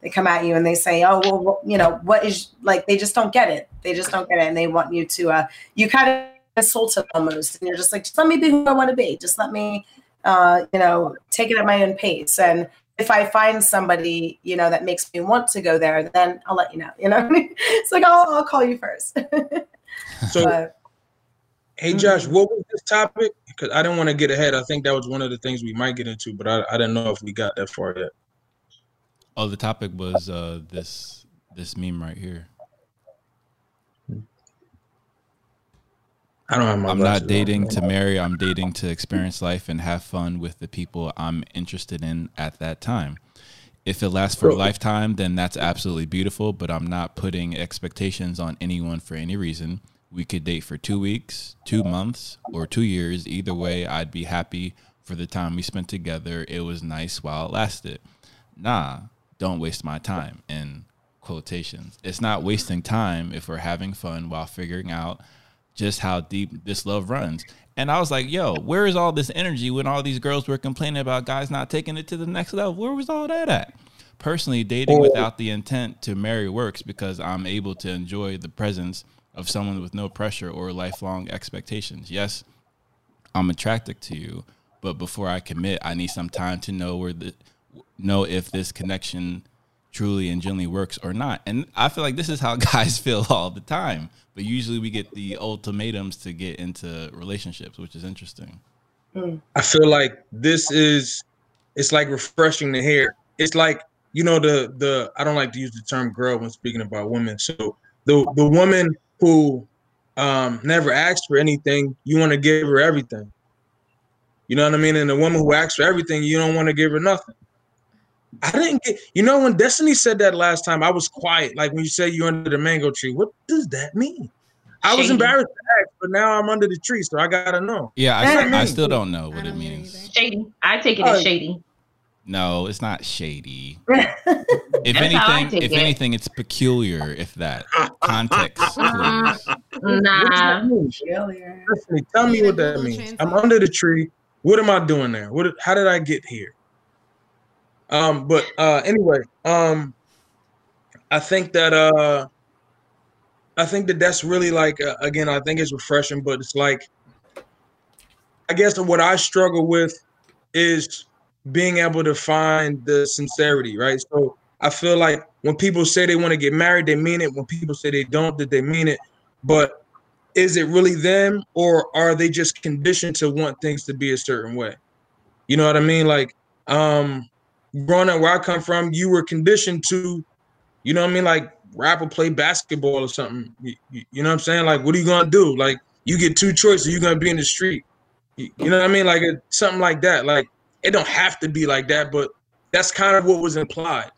they come at you and they say, "Oh, well, you know, what is like?" They just don't get it. They just don't get it, and they want you to. uh You kind of insult them almost, and you're just like, "Just let me be who I want to be. Just let me, uh, you know, take it at my own pace." And if I find somebody, you know, that makes me want to go there, then I'll let you know. You know, I mean? it's like I'll, I'll call you first. So But- hey Josh, what was this topic? Because I didn't want to get ahead. I think that was one of the things we might get into, but I, I didn't know if we got that far yet. Oh, the topic was uh, this this meme right here. I don't have my I'm not dating to marry. I'm dating to experience life and have fun with the people I'm interested in at that time. If it lasts for a lifetime, then that's absolutely beautiful, but I'm not putting expectations on anyone for any reason. We could date for two weeks, two months, or two years. Either way, I'd be happy for the time we spent together. It was nice while it lasted. Nah, don't waste my time. In quotations, it's not wasting time if we're having fun while figuring out just how deep this love runs. And I was like, yo, where is all this energy when all these girls were complaining about guys not taking it to the next level? Where was all that at? Personally, dating without the intent to marry works because I'm able to enjoy the presence of someone with no pressure or lifelong expectations. Yes, I'm attracted to you, but before I commit, I need some time to know where the know if this connection truly and genuinely works or not. And I feel like this is how guys feel all the time. But usually we get the ultimatums to get into relationships, which is interesting. I feel like this is it's like refreshing to hear. It's like you know the the I don't like to use the term girl when speaking about women. So the the woman who um never asks for anything, you want to give her everything. You know what I mean? And the woman who asks for everything, you don't want to give her nothing. I didn't get you know when Destiny said that last time, I was quiet. Like when you say you're under the mango tree, what does that mean? I was embarrassed to ask, but now I'm under the tree, so I gotta know. Yeah, What I, I still don't know what it means. Shady. I take it as uh, shady. No, it's not shady. If That's how I anything, if it. anything, it's peculiar. If that context, mm-hmm. please. Nah. What that mean? Destiny, tell me what that means. I'm under the tree. What am I doing there? What? How did I get here? Um, but uh, anyway, um, I think that uh, I think that that's really like uh, again, I think it's refreshing, but it's like, I guess what I struggle with is being able to find the sincerity, right? So I feel like when people say they want to get married, they mean it. When people say they don't, that they mean it. But is it really them or are they just conditioned to want things to be a certain way? You know what I mean? Like, um, growing up where I come from, you were conditioned to, you know what I mean? Like rap or play basketball or something. You, you- know what I'm saying? Like, what are you gonna do? Like, you get two choices. You're gonna be in the street. You, you know what I mean? Like it, something like that. Like it don't have to be like that, but that's kind of what was implied.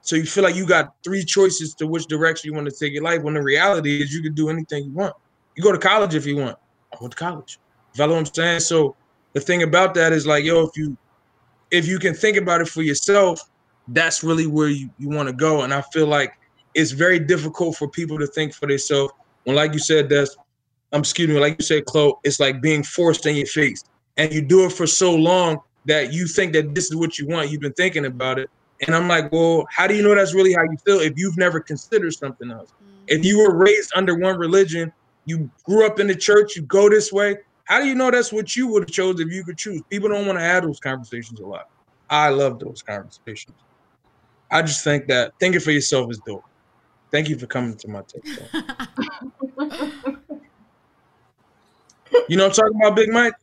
So you feel like you got three choices to which direction you want to take your life. When the reality is you can do anything you want. You go to college if you want. I went to college. You follow what I'm saying? So the thing about that is like, yo, if you if you can think about it for yourself, that's really where you, you want to go. And I feel like it's very difficult for people to think for themselves. When, like you said, that's I'm um, excuse me, like you said, Chloe, it's like being forced in your face. And you do it for so long that you think that this is what you want. You've been thinking about it. And I'm like, well, how do you know that's really how you feel if you've never considered something else? If you were raised under one religion, you grew up in the church, you go this way. How do you know that's what you would have chose if you could choose? People don't want to have those conversations a lot. I love those conversations. I just think that thinking for yourself is dope. Thank you for coming to my TED you know what I'm talking about, Big Mike?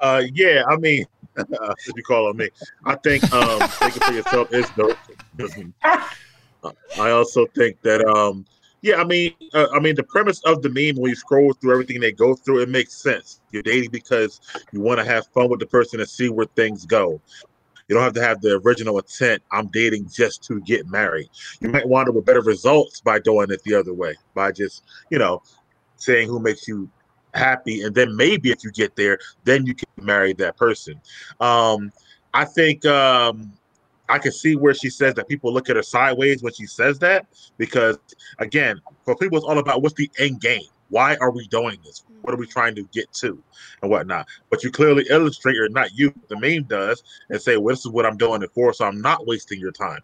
Uh, yeah, I mean, if you call on me, I think um, thinking for yourself is dope. I also think that um, yeah, I mean, uh, I mean, the premise of the meme when you scroll through everything they go through, it makes sense. You're dating because you want to have fun with the person and see where things go. You don't have to have the original intent. I'm dating just to get married. You might want to with better results by doing it the other way, by just you know saying who makes you happy, and then maybe if you get there, then you can marry that person. Um, I think um, I can see where she says that people look at her sideways when she says that because again, for people, it's all about what's the end game. Why are we doing this? What are we trying to get to, and whatnot? But you clearly illustrate, or not you, the meme does, and say, "Well, this is what I'm doing it for, so I'm not wasting your time."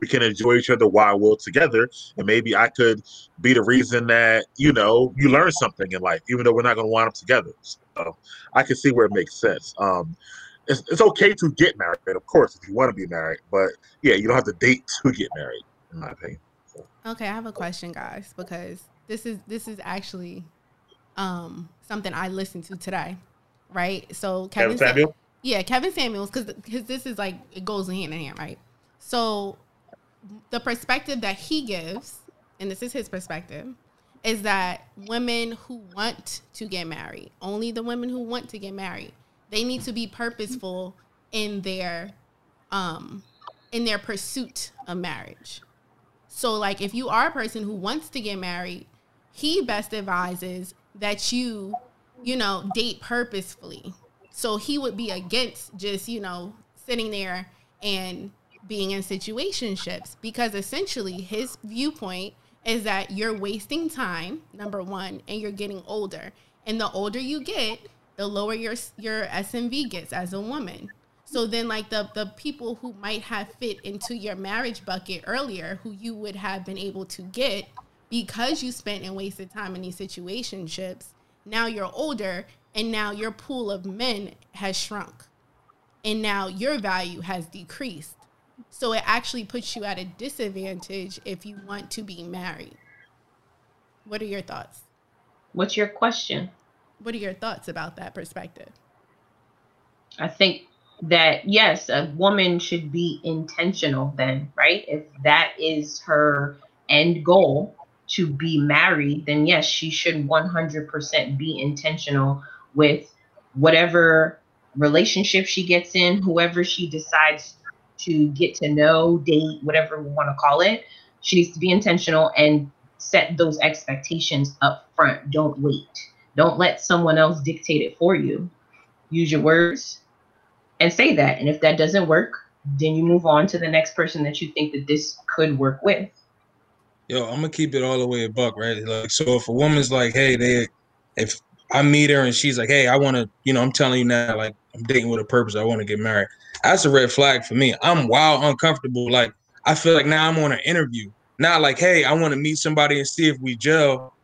We can enjoy each other while we're together, and maybe I could be the reason that you know you learn something in life, even though we're not going to wind up together. So I can see where it makes sense. Um, it's, it's okay to get married, of course, if you want to be married. But yeah, you don't have to date to get married, in my opinion. Okay, I have a question, guys, because this is this is actually um, something I listened to today, right? So Kevin, Kevin Samuel, yeah, Kevin Samuels, because because this is like it goes hand in hand, right? So the perspective that he gives, and this is his perspective, is that women who want to get married, only the women who want to get married, they need to be purposeful in their um in their pursuit of marriage. So like if you are a person who wants to get married, he best advises that you, you know, date purposefully. So he would be against just, you know, sitting there and being in situationships because essentially his viewpoint is that you're wasting time, number 1, and you're getting older. And the older you get, the lower your your SMV gets as a woman. So then like the the people who might have fit into your marriage bucket earlier who you would have been able to get because you spent and wasted time in these situationships, now you're older and now your pool of men has shrunk. And now your value has decreased. So it actually puts you at a disadvantage if you want to be married. What are your thoughts? What's your question? What are your thoughts about that perspective? I think that yes, a woman should be intentional then, right? If that is her end goal to be married, then yes, she should 100% be intentional with whatever relationship she gets in, whoever she decides to get to know, date, whatever we want to call it. She needs to be intentional and set those expectations up front. Don't wait. Don't let someone else dictate it for you. Use your words and say that. And if that doesn't work, then you move on to the next person that you think that this could work with. Yo, I'm gonna keep it all the way a buck, right? Like, so if a woman's like, hey, they, if I meet her and she's like, hey, I want to, you know, I'm telling you now, like, I'm dating with a purpose. I want to get married. That's a red flag for me. I'm wild uncomfortable. Like, I feel like now I'm on an interview. Not like, hey, I want to meet somebody and see if we gel.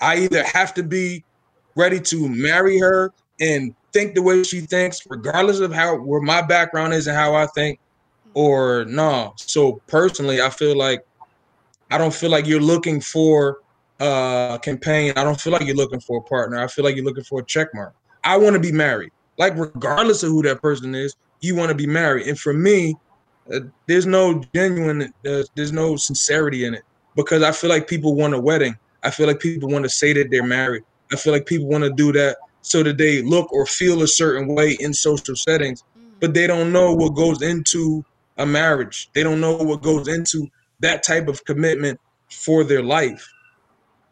I either have to be ready to marry her and think the way she thinks, regardless of how where my background is and how I think, or no. So personally, I feel like I don't feel like you're looking for a companion. I don't feel like you're looking for a partner. I feel like you're looking for a check mark. I want to be married. Like regardless of who that person is, you want to be married. And for me, uh, there's no genuine, uh, there's no sincerity in it because I feel like people want a wedding. I feel like people want to say that they're married I feel like people want to do that so that they look or feel a certain way in social settings, mm. but they don't know what goes into a marriage. They don't know what goes into that type of commitment for their life.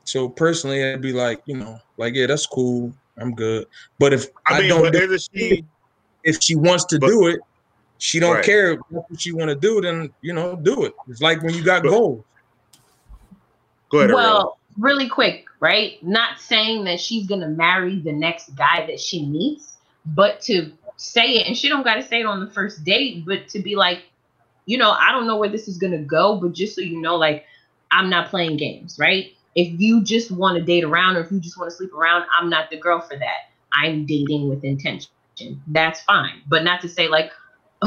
So personally, I'd be like, you know, like yeah, that's cool. I'm good. But if I I, mean, don't, but do she? if she wants to But- do it, she don't Right. care what she want to do. Then you know, do it. It's like when you got But- goals. Go ahead. Ariel. Well, really quick, right? Not saying that she's gonna marry the next guy that she meets, but to say it, and she don't gotta say it on the first date, but to be like, you know, I don't know where this is gonna go, but just so you know, like, I'm not playing games, right? If you just want to date around or if you just want to sleep around, I'm not the girl for that. I'm dating with intention. That's fine. But not to say like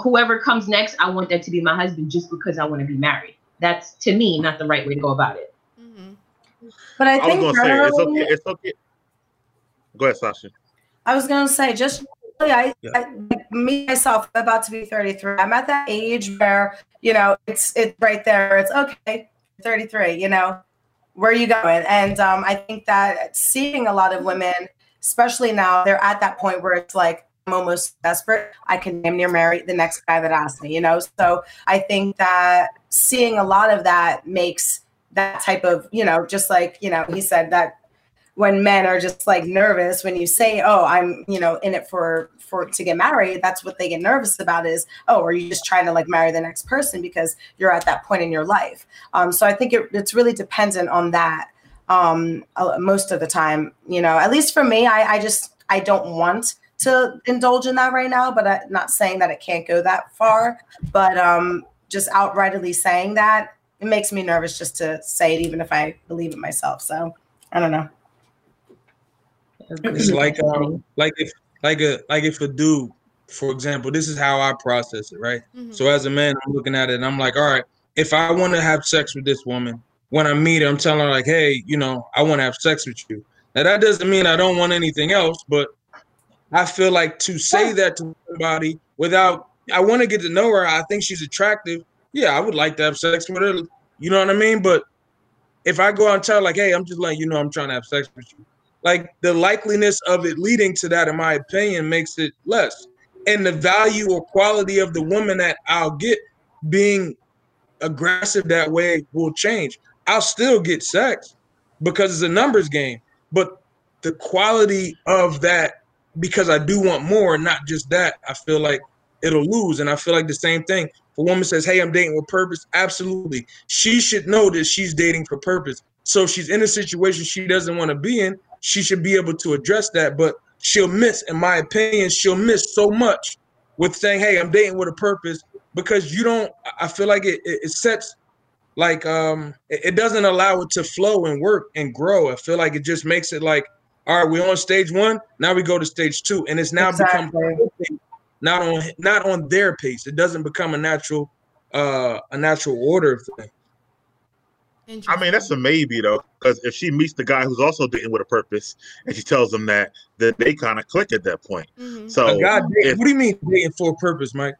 whoever comes next, I want that to be my husband just because I want to be married. That's to me not the right way to go about it. But I I was think say it's okay. It's okay. Go ahead, Sasha. I was gonna say just really, I, Yeah. I like, me myself I'm about to be 33. I'm at that age where you know it's it's right there. It's okay, 33. You know, where are you going? And um, I think that seeing a lot of women, especially now, they're at that point where it's like I'm almost desperate. I can damn near marry the next guy that asks me. You know, so I think that seeing a lot of that makes that type of you know just like you know he said that when men are just like nervous when you say oh i'm you know in it for for to get married that's what they get nervous about is oh are you just trying to like marry the next person because you're at that point in your life? Um so i think it, it's really dependent on that um most of the time you know at least for me i i just i don't want to indulge in that right now but i'm not saying that it can't go that far but um just outrightly saying that it makes me nervous just to say it even if i believe it myself so i don't know It's like um, like if like a like if a dude, for example, this is how I process it, right? So as a man, I'm looking at it and I'm like, all right, if I want to have sex with this woman, when I meet her, I'm telling her like, hey, you know, I want to have sex with you. Now that doesn't mean I don't want anything else, but I feel like to say that to somebody without I want to get to know her, I think she's attractive. Yeah, I would like to have sex with her. You know what I mean? But if I go out and tell like, hey, I'm just letting you know I'm trying to have sex with you, like the likeliness of it leading to that, in my opinion, makes it less. And the value or quality of the woman that I'll get being aggressive that way will change. I'll still get sex because it's a numbers game, but the quality of that, because I do want more, not just that, I feel like it'll lose. And I feel like the same thing. A woman says, Hey, I'm dating with purpose, absolutely. She should know that she's dating for purpose. So if she's in a situation she doesn't want to be in, she should be able to address that. But she'll miss, in my opinion, she'll miss so much with saying, Hey, I'm dating with a purpose because you don't, I feel like it, it, it sets like um it, it doesn't allow it to flow and work and grow. I feel like it just makes it like, all right, we're on stage one, now we go to stage two. And it's now become not on not on their pace. It doesn't become a natural uh a natural order of things. I mean, that's a maybe though, because if she meets the guy who's also dating with a purpose, and she tells him that, then they kind of click at that point. So, a guy dating, if, what do you mean dating for a purpose, Mike?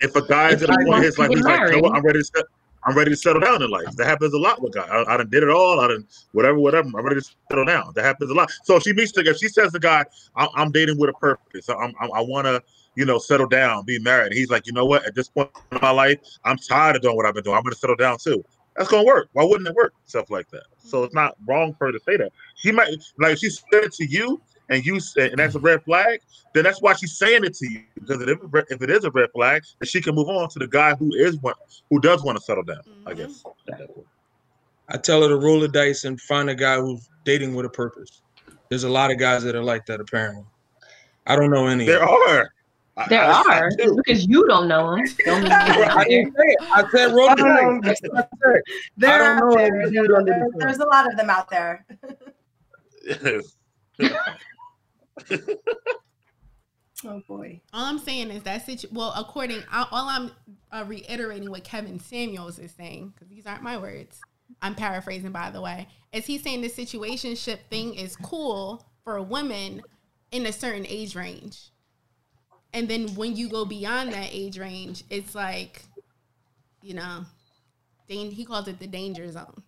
if a guy's If at a point in his life, get he's like, you know what, I'm ready to, set, I'm ready to settle down in life. That happens a lot with guys. I, I done did it all. I done whatever, whatever. I'm ready to settle down. That happens a lot. So if she meets the if she says the guy, I'm, I'm dating with a purpose. I'm, I'm I want to, you know, settle down, be married. He's like, you know what? At this point in my life, I'm tired of doing what I've been doing. I'm going to settle down too. That's gonna work. Why wouldn't it work? Stuff like that. So it's not wrong for her to say that. She might like if she said it to you and you said and that's a red flag, then that's why she's saying it to you. Because if, it is a red flag, then she can move on to the guy who is one who does want to settle down. I mm-hmm. guess. I tell her to roll the dice and find a guy who's dating with a purpose. There's a lot of guys that are like that apparently. I don't know any. There are. There I- I are do. because you don't know them. Don't mean I didn't say it. I said roll the dice. That's I said. They're I don't out know there. if you don't There- There's a lot of them out there. oh boy. All I'm saying is that situ- well, according all all I'm uh, reiterating what Kevin Samuels is saying because these aren't my words. I'm paraphrasing, by the way. Is he saying the situationship thing is cool for a woman in a certain age range, and then when you go beyond that age range, it's like, you know, dan- he calls it the danger zone.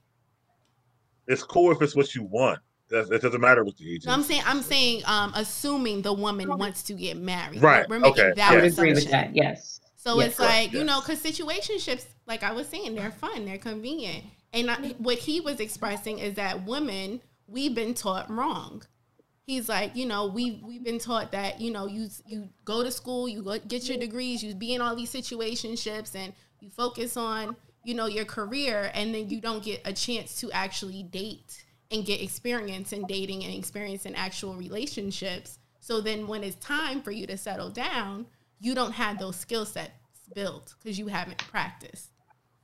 It's cool if it's what you want. That, that doesn't matter what the age No, I'm saying I'm saying um assuming the woman wants to get married. Right, We're making okay, that I would agree with that. Yes. So Yes, it's correct, like, you know, yes. because situationships, like I was saying, they're fun, they're convenient. And I, what he was expressing is that women, we've been taught wrong. He's like, you know, we we've been taught that, you know, you you go to school, you go, get your degrees, you be in all these situationships, and you focus on, you know, your career, and then you don't get a chance to actually date and get experience in dating and experience in actual relationships. So then, when it's time for you to settle down, you don't have those skill sets built because you haven't practiced,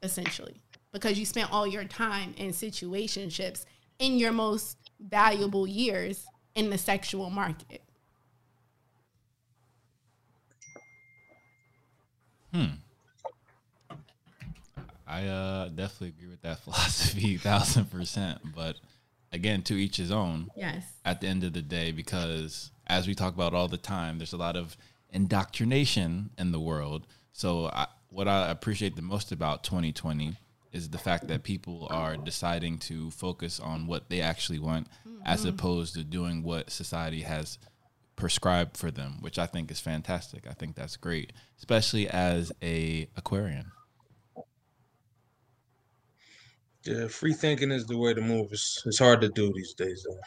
essentially, because you spent all your time in situationships in your most valuable years in the sexual market. Hmm. I uh, definitely agree with that philosophy, thousand percent. But again, to each his own. Yes. At the end of the day, because as we talk about all the time, there's a lot of indoctrination in the world. So I, what I appreciate the most about 2020 is the fact that people are deciding to focus on what they actually want, as Mhm. opposed to doing what society has prescribed for them, which I think is fantastic. I think that's great, especially as a Aquarian. Yeah, free thinking is the way to move. It's, it's hard to do these days, though.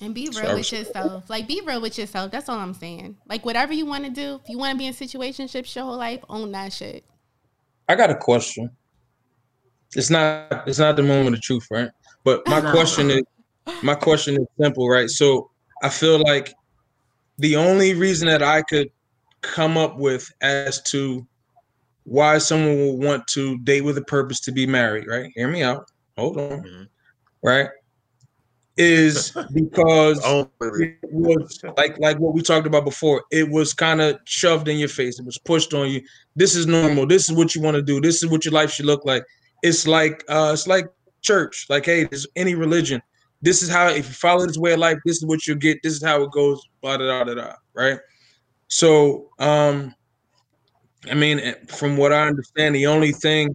And be real I with yourself. Like be real with yourself. That's all I'm saying. Like whatever you want to do, if you want to be in situationships your whole life, own that shit. I got a question. It's not it's not the moment of truth, right? But my question is my question is simple, right? So I feel like the only reason that I could come up with as to why someone will want to date with a purpose to be married, right? Hear me out. Hold on. Right? Is because it was like like what we talked about before. It was kind of shoved in your face. It was pushed on you. This is normal. This is what you want to do. This is what your life should look like. It's like uh it's like church. Like, hey, there's any religion. This is how if you follow this way of life, this is what you'll get. This is how it goes. Blah da da da da. Right. So um I mean, eh, from what I understand, the only thing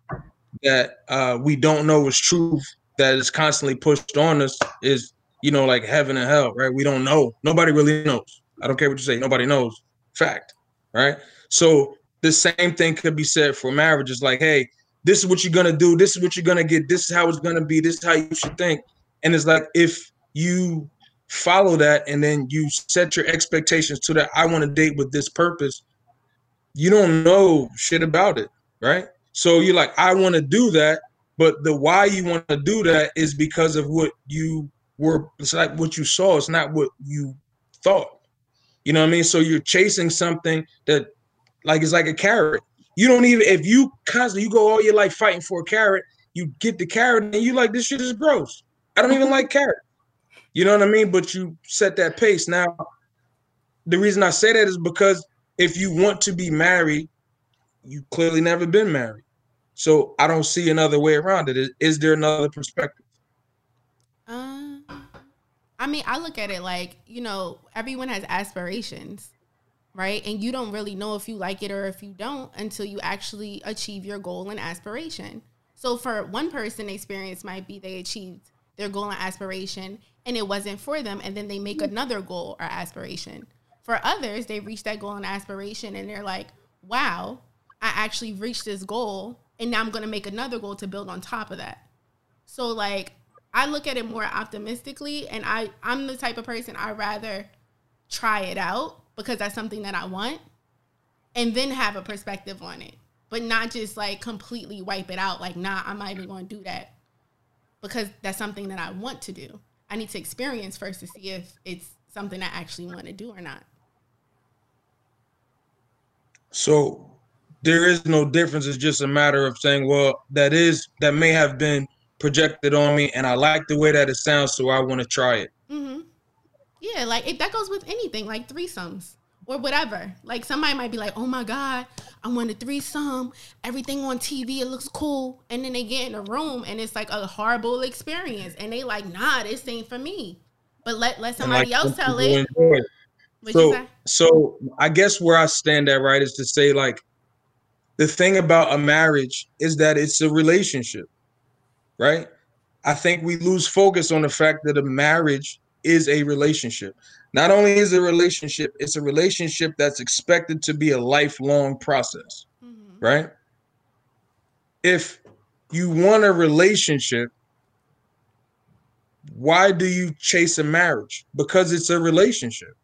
that uh, we don't know is truth that is constantly pushed on us is, you know, like heaven and hell, right? We don't know. Nobody really knows. I don't care what you say. Nobody knows. Fact, right? So the same thing could be said for marriage. It's like, hey, this is what you're gonna do. This is what you're gonna get. This is how it's gonna be. This is how you should think. And it's like if you follow that and then you set your expectations to that, I want to date with this purpose you don't know shit about it, right? So you're like, I want to do that, but the why you want to do that is because of what you were. It's like what you saw. It's not what you thought. You know what I mean? So you're chasing something that, like, it's like a carrot. You don't even if you constantly you go all your life fighting for a carrot, you get the carrot and you like this shit is gross. I don't even like carrot. You know what I mean? But you set that pace. Now, the reason I say that is because if you want to be married, you clearly never been married. So I don't see another way around it. Is, is there another perspective? Uh, I mean, I look at it like, you know, everyone has aspirations, right? And you don't really know if you like it or if you don't until you actually achieve your goal and aspiration. So for one person, experience might be they achieved their goal and aspiration and it wasn't for them. And then they make another goal or aspiration. For others, they reach that goal and aspiration and they're like, wow, I actually reached this goal. And now I'm going to make another goal to build on top of that. So like I look at it more optimistically and I I'm the type of person I rather try it out because that's something that I want and then have a perspective on it. But not just like completely wipe it out like nah, I'm not even going to do that because that's something that I want to do. I need to experience first to see if it's something I actually want to do or not. So there is no difference. It's just a matter of saying, well, that is that may have been projected on me, and I like the way that it sounds, so I want to try it. hmm Yeah, like if that goes with anything, like threesomes or whatever. Like somebody might be like, "Oh my god, I want a threesome. Everything on TV, it looks cool," and then they get in a room and it's like a horrible experience, and they like, "Nah, this ain't for me." But let let somebody like, else tell it. So, so I guess where I stand at right is to say like the thing about a marriage is that it's a relationship, right? I think we lose focus on the fact that a marriage is a relationship. Not only is it a relationship, it's a relationship that's expected to be a lifelong process, mm-hmm. right? If you want a relationship, why do you chase a marriage? Because it's a relationship.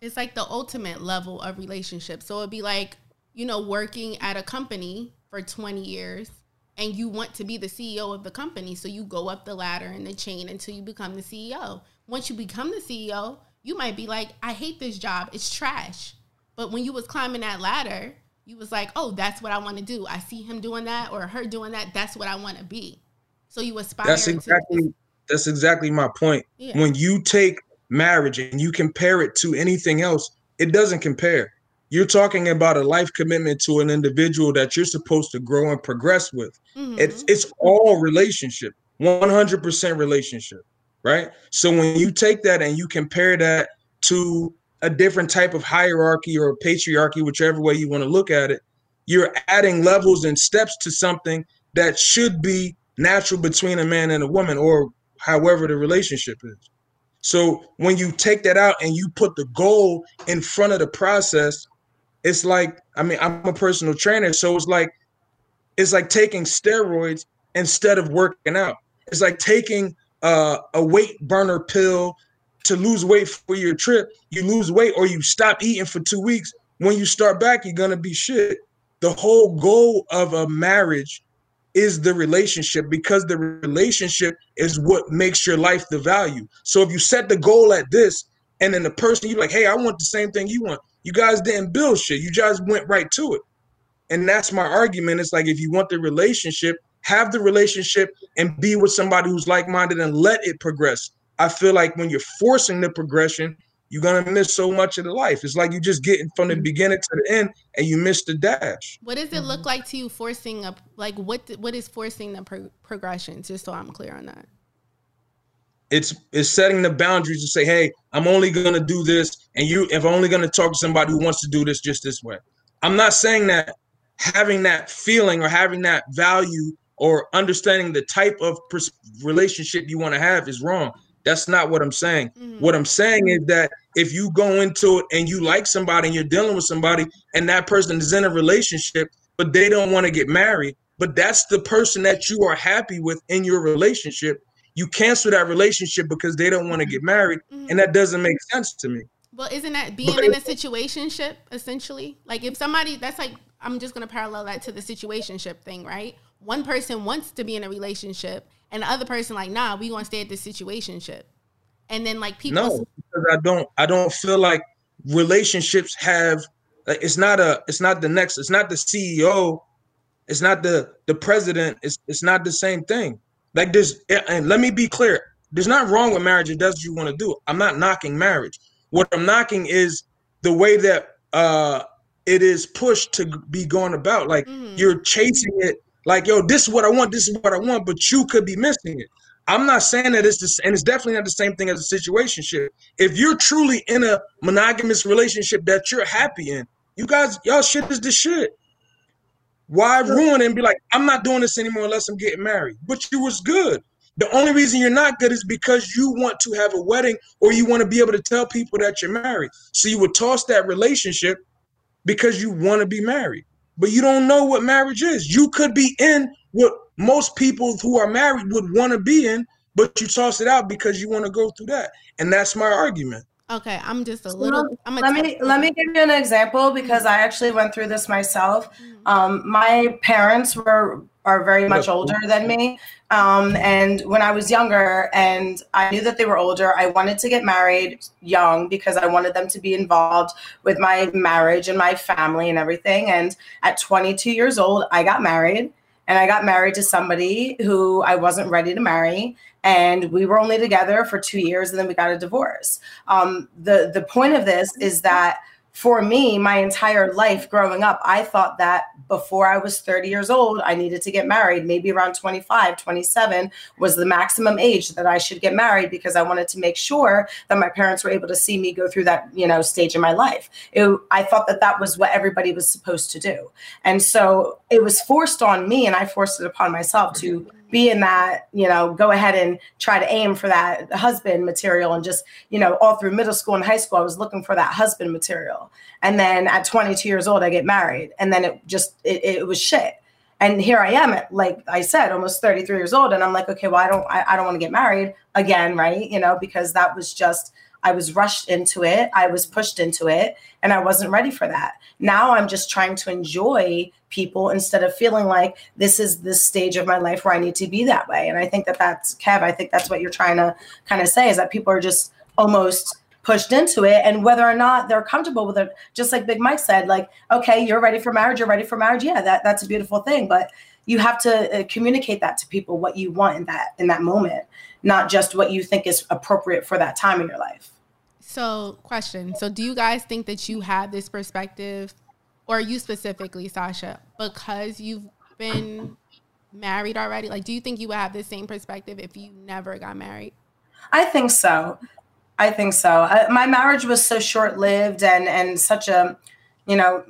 It's like the ultimate level of relationship. So it'd be like, you know, working at a company for 20 years and you want to be the CEO of the company. So you go up the ladder and the chain until you become the CEO. Once you become the CEO, you might be like, I hate this job. It's trash. But when you was climbing that ladder, you was like, oh, that's what I want to do. I see him doing that or her doing that. That's what I want to be. So you aspire That's to exactly that's exactly my point. Yeah. When you take marriage and you compare it to anything else, it doesn't compare. You're talking about a life commitment to an individual that you're supposed to grow and progress with. Mm-hmm. It's it's all relationship, 100% relationship, right? So when you take that and you compare that to a different type of hierarchy or patriarchy, whichever way you want to look at it, you're adding levels and steps to something that should be natural between a man and a woman or however the relationship is. So when you take that out and you put the goal in front of the process, it's like I mean I'm a personal trainer, so it's like it's like taking steroids instead of working out. It's like taking uh, a weight burner pill to lose weight for your trip. You lose weight or you stop eating for two weeks. When you start back, you're gonna be shit. The whole goal of a marriage is the relationship because the relationship is what makes your life the value. So if you set the goal at this, and then the person you're like, hey, I want the same thing you want. You guys didn't build shit. You just went right to it. And that's my argument. It's like if you want the relationship, have the relationship and be with somebody who's like-minded and let it progress. I feel like when you're forcing the progression, you're gonna miss so much of the life. It's like you just getting from the mm-hmm. beginning to the end and you miss the dash. What does it look mm-hmm. like to you forcing up like what what is forcing the pro- progression just so I'm clear on that. It's it's setting the boundaries to say, hey, I'm only gonna do this, and you if I'm only gonna talk to somebody who wants to do this just this way. I'm not saying that having that feeling or having that value or understanding the type of pers- relationship you want to have is wrong. That's not what I'm saying. Mm-hmm. What I'm saying is that if you go into it and you like somebody and you're dealing with somebody and that person is in a relationship, but they don't want to get married, but that's the person that you are happy with in your relationship, you cancel that relationship because they don't want to mm-hmm. get married. Mm-hmm. And that doesn't make sense to me. Well, isn't that being in a situationship essentially? Like if somebody that's like I'm just gonna parallel that to the situationship thing, right? One person wants to be in a relationship and the other person like, nah, we gonna stay at this situationship. And then like people No, because I don't I don't feel like relationships have like it's not a it's not the next it's not the CEO it's not the the president it's it's not the same thing. Like this and let me be clear there's not wrong with marriage it does what you want to do. I'm not knocking marriage. What i'm knocking is the way that uh it is pushed to be going about. Like you're chasing it like yo this is what i want this is what i want but you could be missing it i'm not saying that it's this and it's definitely not the same thing as a situationship if you're truly in a monogamous relationship that you're happy in you guys y'all shit is the shit why ruin it and be like, I'm not doing this anymore unless I'm getting married? But you was good. The only reason you're not good is because you want to have a wedding or you want to be able to tell people that you're married. So you would toss that relationship because you want to be married. But you don't know what marriage is. You could be in what most people who are married would want to be in, but you toss it out because you want to go through that. And that's my argument. Okay, I'm just a little I'm let me let me give you an example because I actually went through this myself. Um, my parents were are very much older than me, um, and when I was younger and I knew that they were older, I wanted to get married young because I wanted them to be involved with my marriage and my family and everything. And at 22 years old, I got married, and I got married to somebody who I wasn't ready to marry and we were only together for two years and then we got a divorce um, the the point of this is that for me my entire life growing up i thought that before i was 30 years old i needed to get married. Maybe around 25 27 was the maximum age that i should get married because i wanted to make sure that my parents were able to see me go through that you know stage in my life. It, i thought that that was what everybody was supposed to do. And so it was forced on me and i forced it upon myself to be in that, you know, go ahead and try to aim for that husband material. And just, you know, all through middle school and high school, I was looking for that husband material. And then at 22 years old, I get married. And then it just, it, it was shit. And here I am at, like I said, almost 33 years old. And I'm like, okay, well, I don't, I, I don't want to get married again, right? You know, because that was just, I was rushed into it. I was pushed into it and I wasn't ready for that. Now I'm just trying to enjoy people instead of feeling like this is this stage of my life where I need to be that way. And I think that that's Kev, I think that's what you're trying to kind of say is that people are just almost pushed into it and whether or not they're comfortable with it just like big mike said like okay you're ready for marriage you're ready for marriage yeah that, that's a beautiful thing but you have to uh, communicate that to people what you want in that in that moment not just what you think is appropriate for that time in your life So, question. So, do you guys think that you have this perspective, or you specifically, Sasha, because you've been married already? Like, do you think you would have the same perspective if you never got married? I think so. I think so. I, my marriage was so short lived and and such a, you know,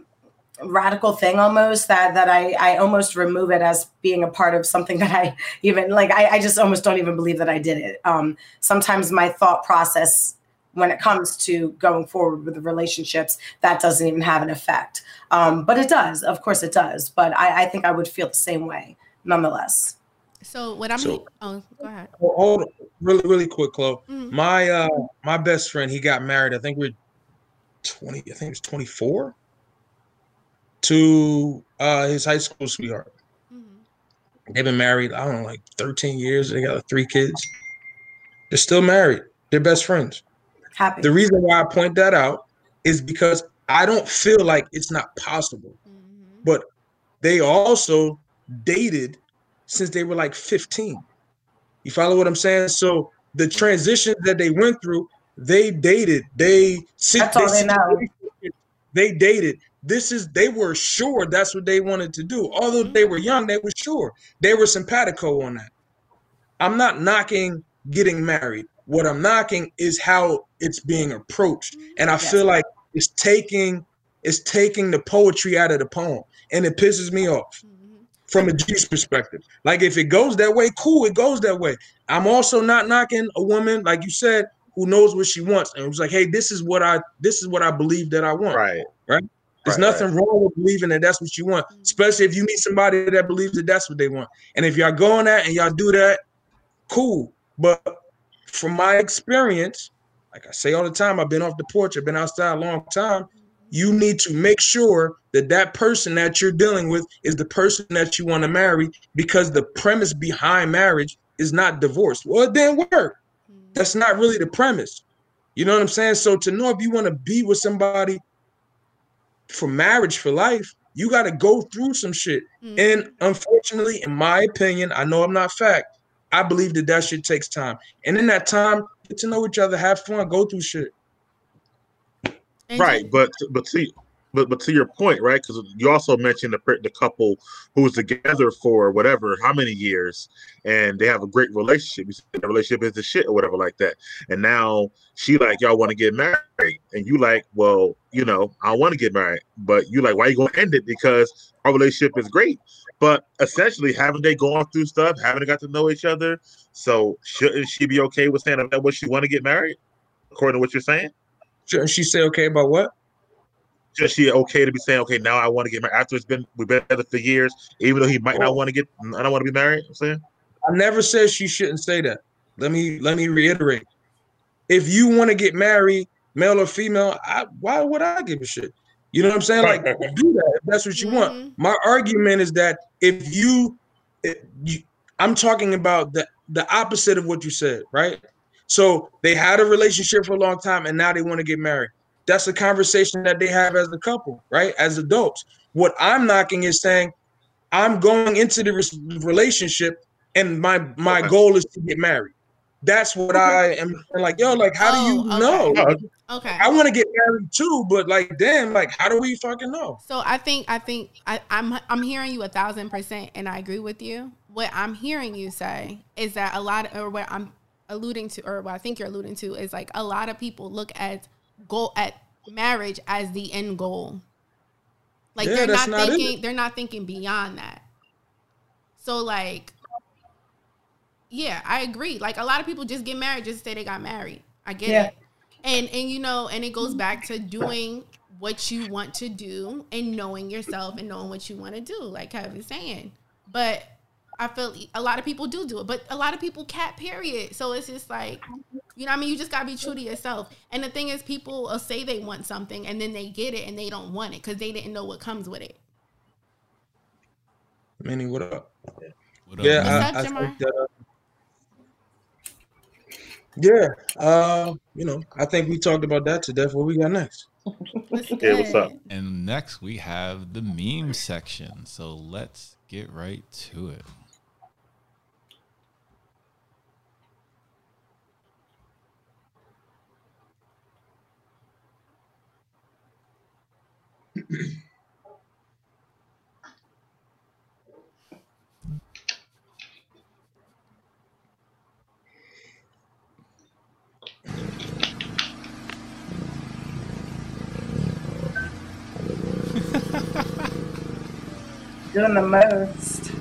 radical thing almost that that I I almost remove it as being a part of something that I even like. I, I just almost don't even believe that I did it. Um, sometimes my thought process when it comes to going forward with the relationships that doesn't even have an effect um, but it does of course it does but I, I think i would feel the same way nonetheless So, what I'm. So- oh, go ahead. Hold hold on, really, really quick, Chloe. Mhm. My uh my best friend, he got married. I think we're 20, I think it was 24 to uh his high school sweetheart. They've been married, I don't know, like 13 years. They got like, three kids. They're still married. They're best friends. Happy. The reason why I point that out is because I don't feel like it's not possible. Mm-hmm. But they also dated since they were like 15. You follow what I'm saying? So the mm-hmm. transitions that they went through, they dated. They That's all they know. They dated. This is they were sure that's what they wanted to do. Although they were young, they were sure. They were simpatico on that. I'm not knocking getting married. What I'm knocking is how it's being approached. And I feel like it's taking it's taking the poetry out of the poem. And it pisses me off mm-hmm. from a G's perspective. Like if it goes that way, cool, it goes that way. I'm also not knocking a woman, like you said, who knows what she wants and was like, hey, this is what I this is what I believe that I want. Right. Right. There's Right, nothing wrong with believing that that's what you want, mm-hmm. especially if you meet somebody that believes that that's what they want. And if y'all go on that and y'all do that, cool. But from my experience, like I say all the time, I've been off the porch, I've been outside a long time. You need to make sure that that person that you're dealing with is the person that you want to marry because the premise behind marriage is not divorce. Well, it didn't work. Mm-hmm. That's not really the premise. You know what I'm saying? So to know if you want to be with somebody for marriage for life, you got to go through some shit. Mm-hmm. And unfortunately, in my opinion, I know I'm not fact. I believe that that shit takes time. And in that time, get to know each other, have fun, go through shit. right but but to but but to your point right because you also mentioned the, the couple who was together for whatever how many years and they have a great relationship. You said the relationship is the shit or whatever like that. And now she like y'all want to get married? And you like well you know i want to get married. But you like why you gonna end it? Because our relationship is great. But essentially haven't they gone through stuff? Haven't they got to know each other? So shouldn't she be okay with saying that what she want to get married according to what you're saying? Shouldn't she say okay about what? Just she okay to be saying, okay, now I want to get married after it's been we've been together for years, even though he might not want to get I don't want to be married. I'm saying I never said she shouldn't say that. Let me let me reiterate. If you want to get married, male or female, I, why would I give a shit? You know what I'm saying? Like do that if that's what you want. Mm-hmm. My argument is that if you, if you I'm talking about the the opposite of what you said, right? So they had a relationship for a long time and now they want to get married. That's a conversation that they have as a couple, right? As adults. What I'm knocking is saying I'm going into the relationship and my my goal is to get married. That's what I am like, yo, like how do you oh, know? Okay. I want to get married too, but like damn, like how do we fucking know? So I think I think I, I'm I'm hearing you a thousand percent, and I agree with you. What I'm hearing you say is that a lot, or what I'm alluding to, or what I think you're alluding to, is like a lot of people look at goal at marriage as the end goal. Like Yeah, they're that's not, not it. thinking they're not thinking beyond that. So like yeah, I agree. Like a lot of people just get married just to say they got married. I get Yeah. it. And and you know, and it goes back to doing what you want to do and knowing yourself and knowing what you want to do, like Kevin's saying. But I feel a lot of people do do it, but a lot of people cat period. So it's just like, you know, what I mean, you just gotta be true to yourself. And the thing is, people will say they want something and then they get it and they don't want it because they didn't know what comes with it. Manny, what up? What up, yeah, What's I, up, I Jamar? think that, uh, yeah, uh, you know, I think we talked about that to death. What we got next? Yeah, what's up? And next we have the meme section. So let's get right to it. Doing the most.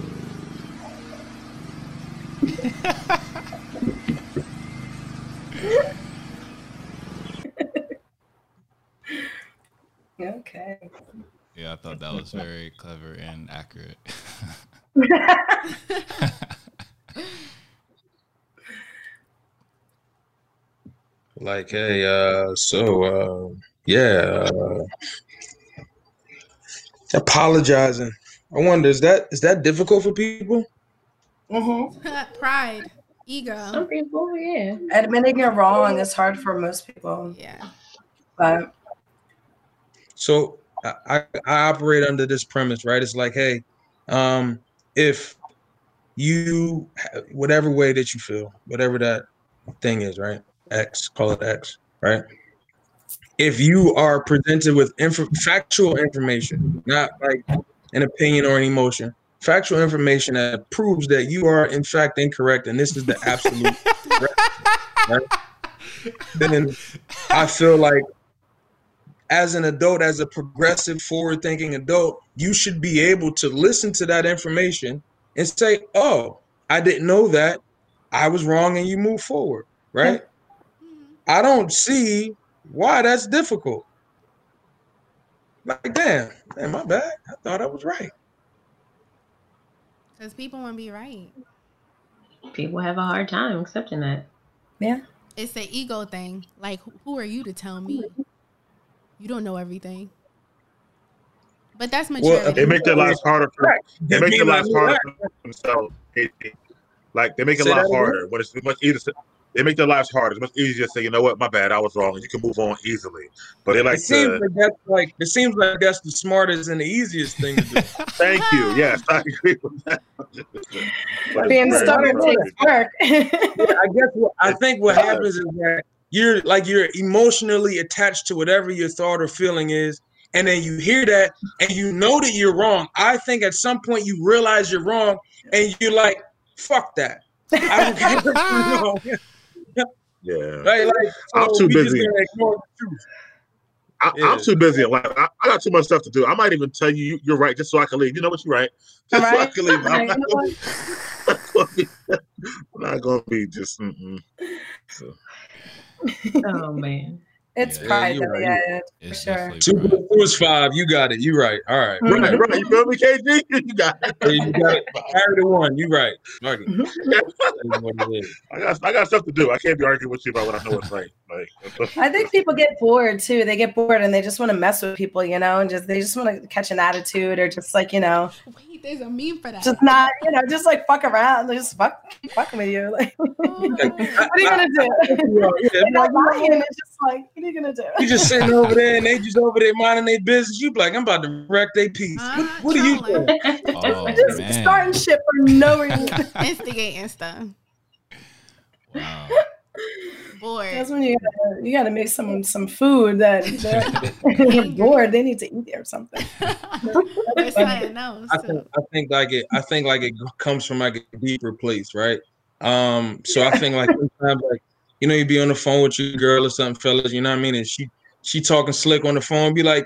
okay. Yeah, I thought that was very clever and accurate. Like, hey, uh, so, uh, yeah, uh, apologizing. I wonder, is that is that difficult for people? Mm-hmm. Pride, ego. Some people, yeah. Admitting you're wrong is hard for most people. Yeah. But So I, I, operate under this premise, right? It's like, hey, um, if you whatever way that you feel, whatever that thing is, right? X, call it X, right? If you are presented with inf- factual information, not like an opinion or an emotion, factual information that proves that you are in fact incorrect and this is the absolute correct, right? then I feel like as an adult, as a progressive, forward thinking adult, you should be able to listen to that information and say, Oh, I didn't know that. I was wrong, and you move forward, right? Mm-hmm. I don't see why that's difficult. Like, damn, man, my bad. I thought I was right. Because people want to be right. People have a hard time accepting that. Yeah. It's an ego thing. Like, who- who are you to tell me? You don't know everything. But that's maturity. They make their lives harder for they make their lives harder for themselves. It- it- Like they make it Say a lot harder when it's much easier. They make their lives harder. It's much easier to say, you know what, my bad, I was wrong, and you can move on easily. But they like it seems to. like that's like it seems like that's the smartest and the easiest thing to do. Thank you. Yes, I agree with that. But being it's stubborn hard. takes work. I guess what I think what happens is that you're like you're emotionally attached to whatever your thought or feeling is, and then you hear that and you know that you're wrong. I think at some point you realize you're wrong, and you're like, "Fuck that." I don't care. if you're wrong. Yeah. Right? Like, I'm so too busy. gonna ignore the truth. I, Yeah. I'm too busy. in life. I, I got too much stuff to do. I might even tell you you- you're right just so I can leave. You know what? You're right. Just so I can leave. I'm Right, not gonna, I'm not gonna be, I'm not gonna be just. Mm-mm. So, Oh man. It's Yeah, pride, you're though, right. yeah, for It's sure. definitely Two pride. plus two is five. You got it. You right. All right. Mhm. right, right. You feel me, KG? You got it. Hey, you got it. Carry the one. You right. Fuck it. That is what it is. I got I got stuff to do. I can't be arguing with you about what I know is right. Like, I think people get bored too. They get bored and they just want to mess with people, you know, and just they just want to catch an attitude or just like, you know, Wait, there's a meme for that. just not, you know, just like fuck around. They just fuck keep fucking with you. Like what are you gonna do? Yeah, They're not like, lying. It's just like, what are you gonna do? You just sitting over there and they just over there minding their business. You be like, I'm about to wreck their piece. What, Uh, what are you doing? Oh just man. starting shit for no reason. Instigating stuff. Wow. Bored. That's when you gotta, you gotta make some some food that they're bored. They need to eat or something. It's I think I think like it I think like it comes from like a deeper place, right? Um, so I think like sometimes like you know you be on the phone with your girl or something, fellas, you know what I mean, and she she talking slick on the phone, be like,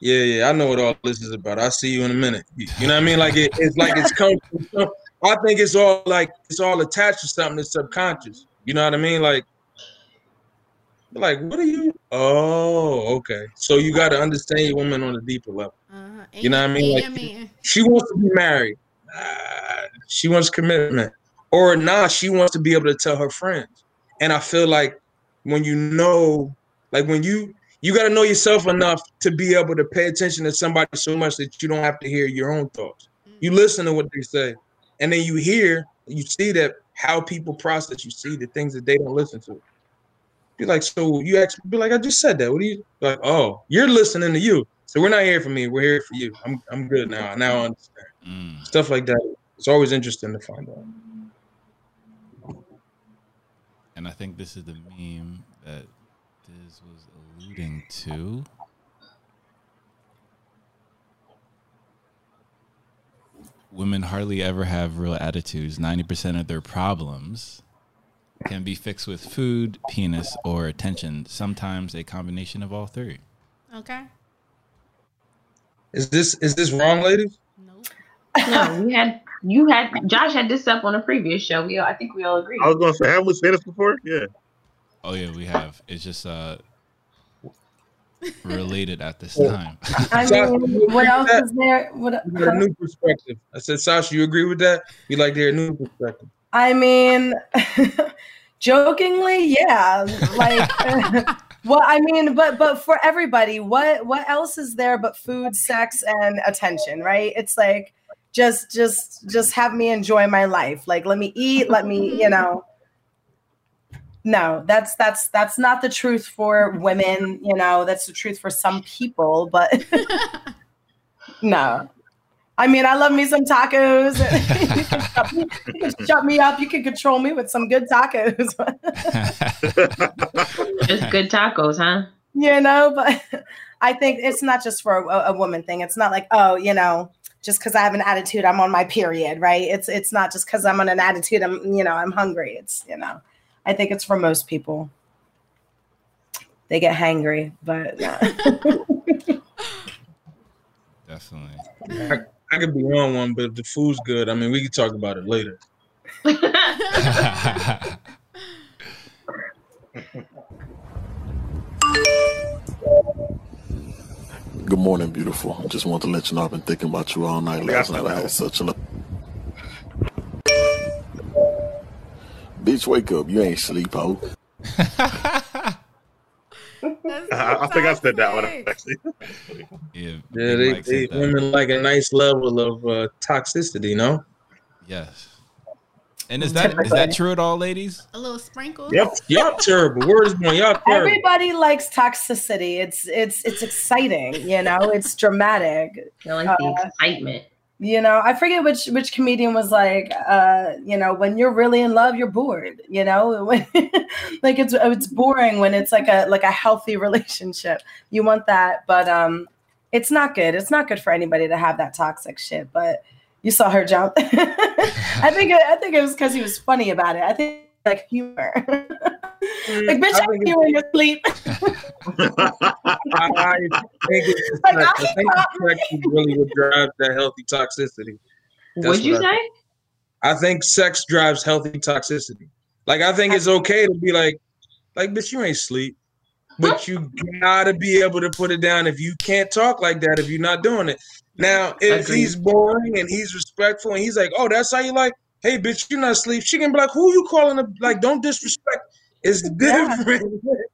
yeah, yeah, I know what all this is about. I'll see you in a minute. You, you know what I mean? Like it, it's like it's come from I think it's all like it's all attached to something that's subconscious. You know what I mean? Like, like what are you? Oh, okay. So you got to understand your woman on a deeper level. Uh-huh. You know what I mean? Like, she wants to be married. Uh, she wants commitment, or nah, she wants to be able to tell her friends. And I feel like when you know, like when you you got to know yourself enough to be able to pay attention to somebody so much that you don't have to hear your own thoughts. You listen to what they say, and then you hear, you see that how people process. You see the things that they don't listen to. Be like, so you actually be like, I just said that. What do you like? Oh, you're listening to you. So we're not here for me. We're here for you. I'm I'm good now. Now I understand Mm. stuff like that. It's always interesting to find out. And I think this is the meme that Diz was alluding to. Women hardly ever have real attitudes. 90% of their problems can be fixed with food, penis, or attention. Sometimes a combination of all three. Okay. Is this is this wrong, ladies? No, No, we had you had Josh had this up on a previous show. We all, I think we all agree. I was gonna say, haven't we said this before? Yeah. Oh yeah, we have. It's just uh related at this Yeah. time. I mean, what else is there? What, You a new perspective. I said, Sasha, you agree with that? You like their new perspective. I mean, jokingly, yeah. Like, well, I mean, but but for everybody, what what else is there but food, sex, and attention, right? It's like just just just have me enjoy my life. Like, let me eat. Let me, you know. No, that's that's that's not the truth for women. You know, that's the truth for some people, but no. I mean, I love me some tacos. you, can shut me, you can shut me up. You can control me with some good tacos. Just good tacos, huh? you know, but I think it's not just for a, a woman thing. It's not like, oh, you know, just because I have an attitude, I'm on my period, right? It's it's not just because I'm on an attitude, I'm you know, I'm hungry. It's you know, I think it's for most people. They get hangry, but. Definitely. I, I could be on one, but if the food's good, I mean, we can talk about it later. Good morning, beautiful. I Just want to let you know I've been thinking about you all night last night. I had such a lo- Bitch, wake up. You ain't sleep, ho. I, I think I said that one actually. Yeah, Yeah, they, they women like a nice level of uh, toxicity, no? Yes. And is that is that true at all, ladies? A little sprinkle. Yep, y'all terrible. Word is born. Y'all terrible. everybody likes toxicity. It's it's it's exciting, you know. It's dramatic. I like the Uh, excitement. You know, I forget which which comedian was like, uh, you know, when you're really in love, you're bored. You know, like it's it's boring when it's like a like a healthy relationship. You want that, but um, it's not good. It's not good for anybody to have that toxic shit. But you saw her jump. I think I think it was because he was funny about it. I think like humor. Mm, like bitch, I hear you in your sleep. I think it's Like, sex. I I think sex really what drives that healthy toxicity. That's What'd you what I say? think. I think sex drives healthy toxicity. Like I think it's okay to be like, like, bitch, you ain't sleep. But you gotta be able to put it down if you can't talk like that if you're not doing it. Now, if he's boring and he's respectful and he's like, oh, that's how you like, hey, bitch, you're not asleep. She can be like, who you calling? A, like, don't disrespect. It's different.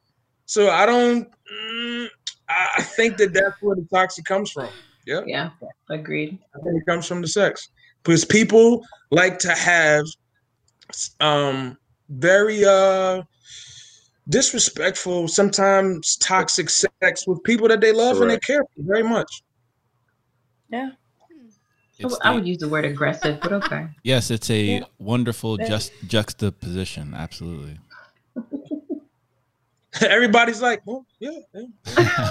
so I don't. mm, I I think that that's where the toxic comes from. Yeah. Yeah, agreed. I think it comes from the sex because people like to have um very uh disrespectful, sometimes toxic sex with people that they love and they care for very much. Yeah. It's oh, I the- would use the word aggressive, but okay. yes, it's a Yeah. wonderful just juxtaposition. Absolutely. Everybody's like, well, yeah, yeah.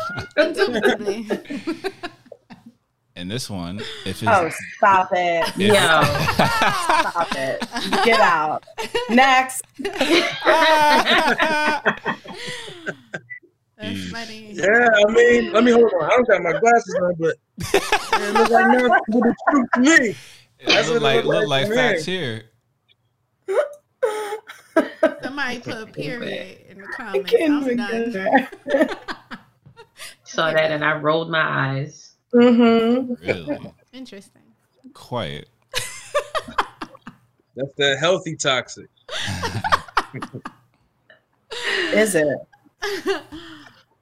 And this one, if it's Oh, stop it. if- Yo. Stop it. Get out. Next. That's funny. Yeah, I mean, let me hold on. I don't got my glasses on, but it looks like nothing but the truth to me. That's look what like it look look like to facts here. Somebody put a period in the comments. I'm done. get Saw that and I rolled my eyes. Mm-hmm. Really? Interesting. Quiet. That's the healthy toxic. Is it?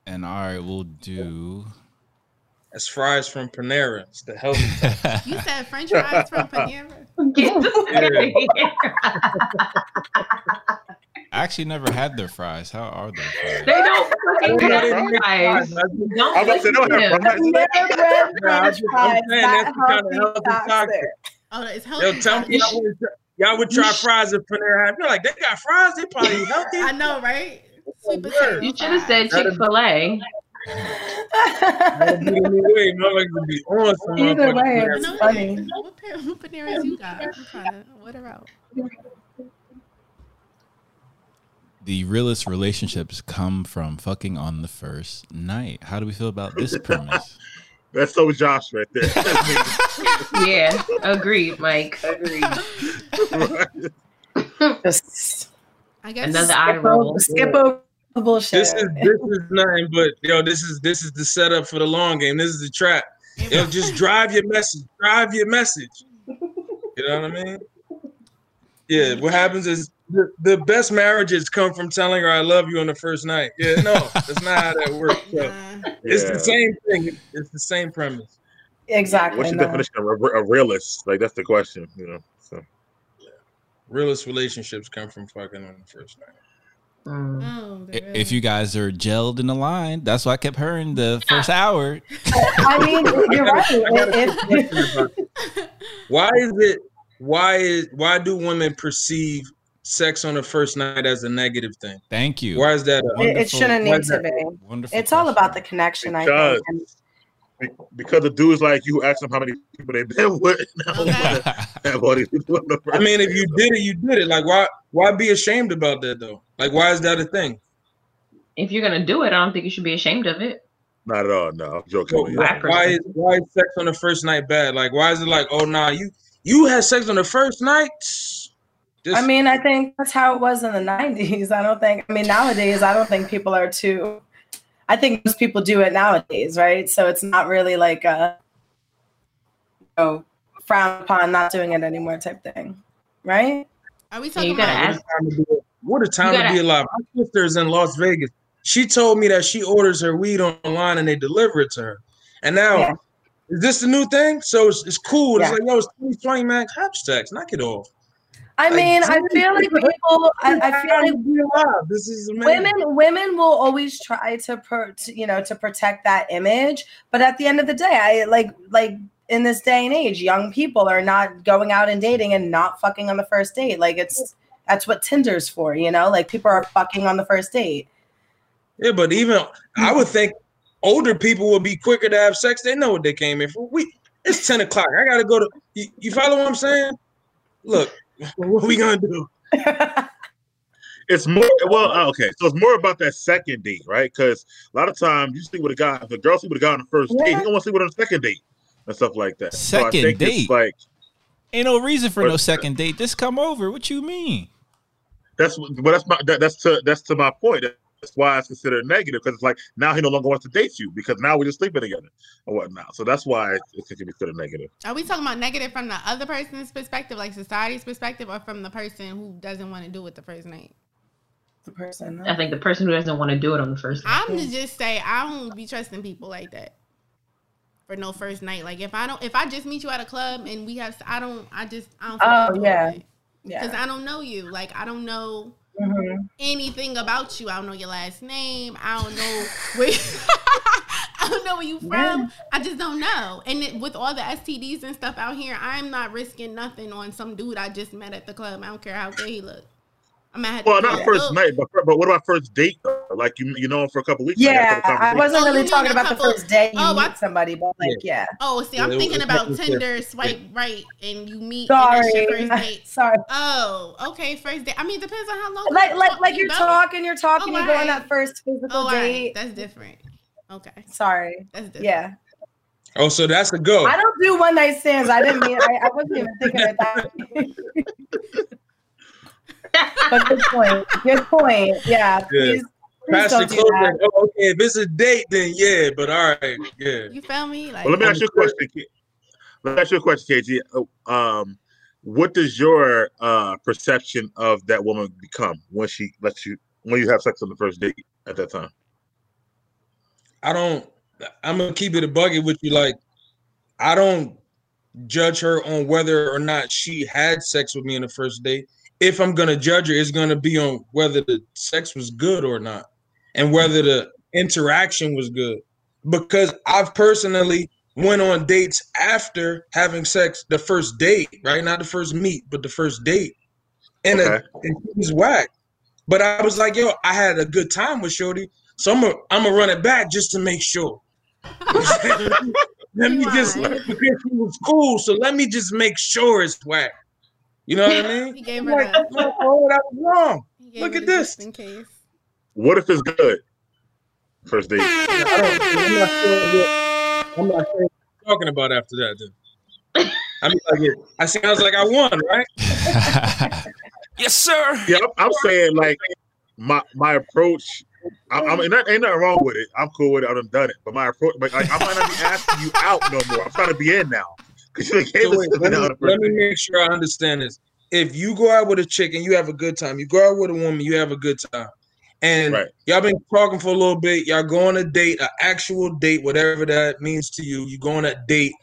And all right, we'll do. That's fries from Panera. It's the healthy. You said French fries from Panera. Get this Yeah. out of here. I actually never had their fries. How are their fries? They don't fucking have they make fries. fries. Don't I was about to listen they don't to have fries. Never I'm French fries. saying that's the kind of healthy healthy toxic. toxic. Oh, it's Yo, healthy. tell me y'all would, y'all would try fries at Panera. I feel like they got fries. They probably healthy. I know, right? Sweet oh, potato. You should have said Chick Fil A. That'd be the new way. Be on some Either way, Panera. it's No, funny. What, pair, what Paneras you got? To. What about? The realest relationships come from fucking on the first night. How do we feel about this premise? That's so Josh right there. Yeah, agreed, Mike. Agreed. Just I guess Another eye roll. over, skip over the bullshit. This is this is nothing but yo. This is this is the setup for the long game. This is the trap. Yo, just drive your message. Drive your message. You know what I mean? Yeah. What happens is the, the best marriages come from telling her I love you on the first night. Yeah. No, that's not how that works. So, Nah. It's the same thing. It's the same premise. exactly. What's your no. definition of a, a realist? Like that's the question, you know. So Realist relationships come from fucking on the first night. Mm. Oh, I- if you guys are gelled in the line, that's why I kept hearing the first hour. I mean, you're right. I got a If- question about it. Why is it? Why is? Why do women perceive sex on the first night as a negative thing? Thank you. Why is that? It, it shouldn't need to be. Wonderful. It's all about the question. connection, I Because- think. And be- because the dudes like you ask them how many people they've been with. Okay. Have all these people on the I mean, if you did it, you did it. Like, why? Why be ashamed about that though? Like, why is that a thing? If you're gonna do it, I don't think you should be ashamed of it. Not at all. No, I'm joking. with you. Why, why is why is sex on the first night bad? Like, why is it like, oh nah, you you had sex on the first night? Just, I mean, I think that's how it was in the 90s. I don't think, I mean, nowadays, I don't think people are too, I think most people do it nowadays, right? So it's not really like a, you know, frowned upon not doing it anymore type thing, right? Are we Yeah, talking about? ask. time to be, what a time to be alive. My sister's in Las Vegas. She told me that she orders her weed online and they deliver it to her. And now, Yeah. is this the new thing? So it's, it's cool. It's like, yo, it's 2020, man. Have sex. Knock it off. I mean, I feel like people, I, I feel like to be alive. This is amazing. women women will always try to per, to, you know to protect that image but at the end of the day i like like in this day and age young people are not going out and dating and not fucking on the first date like it's that's what tinder's for you know like people are fucking on the first date Yeah, but even I would think older people would be quicker to have sex. They know what they came in for. We it's 10 o'clock. I gotta go to you, you follow what I'm saying? Look, what are we gonna do? It's more well, uh, okay. So it's more about that second date, right? Because a lot of times you sleep with a guy, if a girl sleep with a guy on the first date, he Yeah. don't want to sleep with her on the second date and stuff like that. so I Second think date? like Ain't no reason for no second date. Just come over. What you mean? that's but that's my that, that's to that's to my point. That's why it's considered negative because it's like now he no longer wants to date you because now we're just sleeping together and whatnot. So that's why it, it can be considered negative. Are we talking about negative from the other person's perspective, like society's perspective, or from the person who doesn't want to do it the first night? the person I think the person who doesn't want to do it on the first night. I'm to just say I don't be trusting people like that for no first night. Like if I don't, if I just meet you at a club and we have, I don't, I just, I don't. Oh, yeah. because yeah I don't know you. Like I don't know Mhm. anything about you. I don't know your last name. I don't know where. I don't know where you from. I just don't know. And it, with all the STDs and stuff out here, I'm not risking nothing on some dude I just met at the club. I don't care how good he look. I'm gonna have to Well, not first "Look, night, but but what about first date? Though? Like you you know for a couple weeks. yeah have to have a i conversation. wasn't Oh, really mean talking a about the first day you Oh, meet I- somebody but like yeah Oh, see, I'm Yeah, it thinking was about definitely Tinder, swipe right, and you meet. and sorry that's your first date. sorry Oh, okay, first date. I mean, it depends on how long. like you like talk- like you you're know. talking you're talking Oh, you go on alright. that oh, first physical Oh, all right. date That's different. Okay, sorry that's different. yeah Oh, so that's a go. I don't do one night stands. I didn't mean. I, I wasn't even thinking of that. but good point. Good point. Yeah. Please, please Pastor don't do Close that. like, oh, okay, if it's a date, then yeah, but all right, yeah. You feel me? Like Well, let me ask you a question. Let me ask you a question, KG. Oh, Um, what does your uh, perception of that woman become when she lets you when you have sex on the first date at that time? I don't. I'm gonna keep it a buggy with you. Like, I don't judge her on whether or not she had sex with me in the first date. If I'm gonna judge her, it's gonna be on whether the sex was good or not, and whether the interaction was good. Because I've personally went on dates after having sex the first date, right? Not the first meet, but the first date, and, uh, Okay. it, and it was whack. But I was like, yo, I had a good time with Shorty, so I'm gonna I'm gonna run it back just to make sure. let me just because she was cool, so let me just make sure it's whack. You know what I mean? He gave her like, the- oh, that was wrong. he Look at this. in case. What if it's good? First date. I don't, I'm not sure I'm not sure what you're talking about after that. Then. I mean, like, it, I sounds like I won, right? Yes, sir. Yeah, I'm, I'm saying like my my approach. I, I mean, ain't nothing wrong with it. I'm cool with it. I've done it. But my approach, like, like I might not be asking you out no more. I'm trying to be in now because you gave So us wait, let, me, out of the let me make sure I understand this. If you go out with a chick and you have a good time, you go out with a woman, you have a good time, and y'all been talking for a little bit, y'all go on a date, an actual date, whatever that means to you. You go on a date,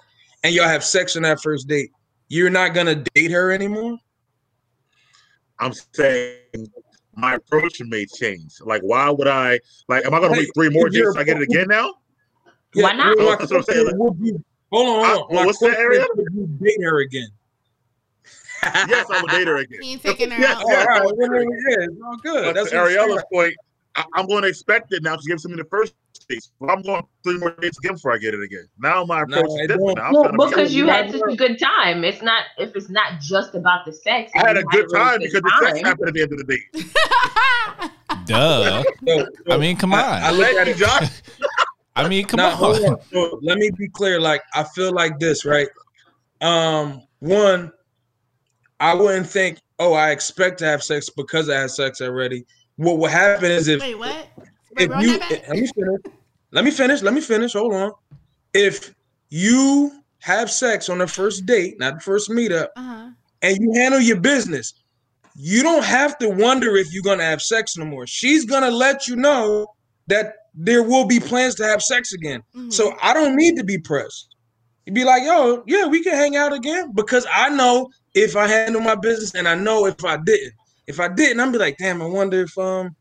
and y'all have sex on that first date. You're not gonna date her anymore. I'm saying my approach may change. Like, why would I? Like, am I going to wait three more dates? you're days? till I get it again now? Yeah, Why not? well, That's what I'm saying. question is, would you- hold on, hold on. I- what's that, question Ariel? is, you date her again? yes, I would date her again. He ain't taking her Yes, out. yes, All I right, would date her well, again. yeah, it's all good. But That's to what I'm Ariella's saying. point, I, I'm going to expect it now. She gives me the first dates. But I'm going three more dates again before I get it again. Now my approach is different. Now I'm Well, trying to be because you had such a good time. It's not if it's not just about the sex. I had a good really time good because the sex happened at the end of the date. Duh. I mean, come on. I look at it, Josh. I mean, come Nah, on. hold on. So let me be clear. Like, I feel like this, right? Um, one, I wouldn't think, oh, I expect to have sex because I had sex already. What will happen is if Wait, what? if you that let me finish, let me finish, let me finish. Hold on. If you have sex on the first date, not the first meetup, Uh-huh. and you handle your business, you don't have to wonder if you're gonna have sex no more. She's gonna let you know that there will be plans to have sex again. So I don't need to be pressed. You'd be like, yo, yeah, we can hang out again because I know if I handle my business and I know if I didn't. If I didn't, I'm be like, damn, I wonder if um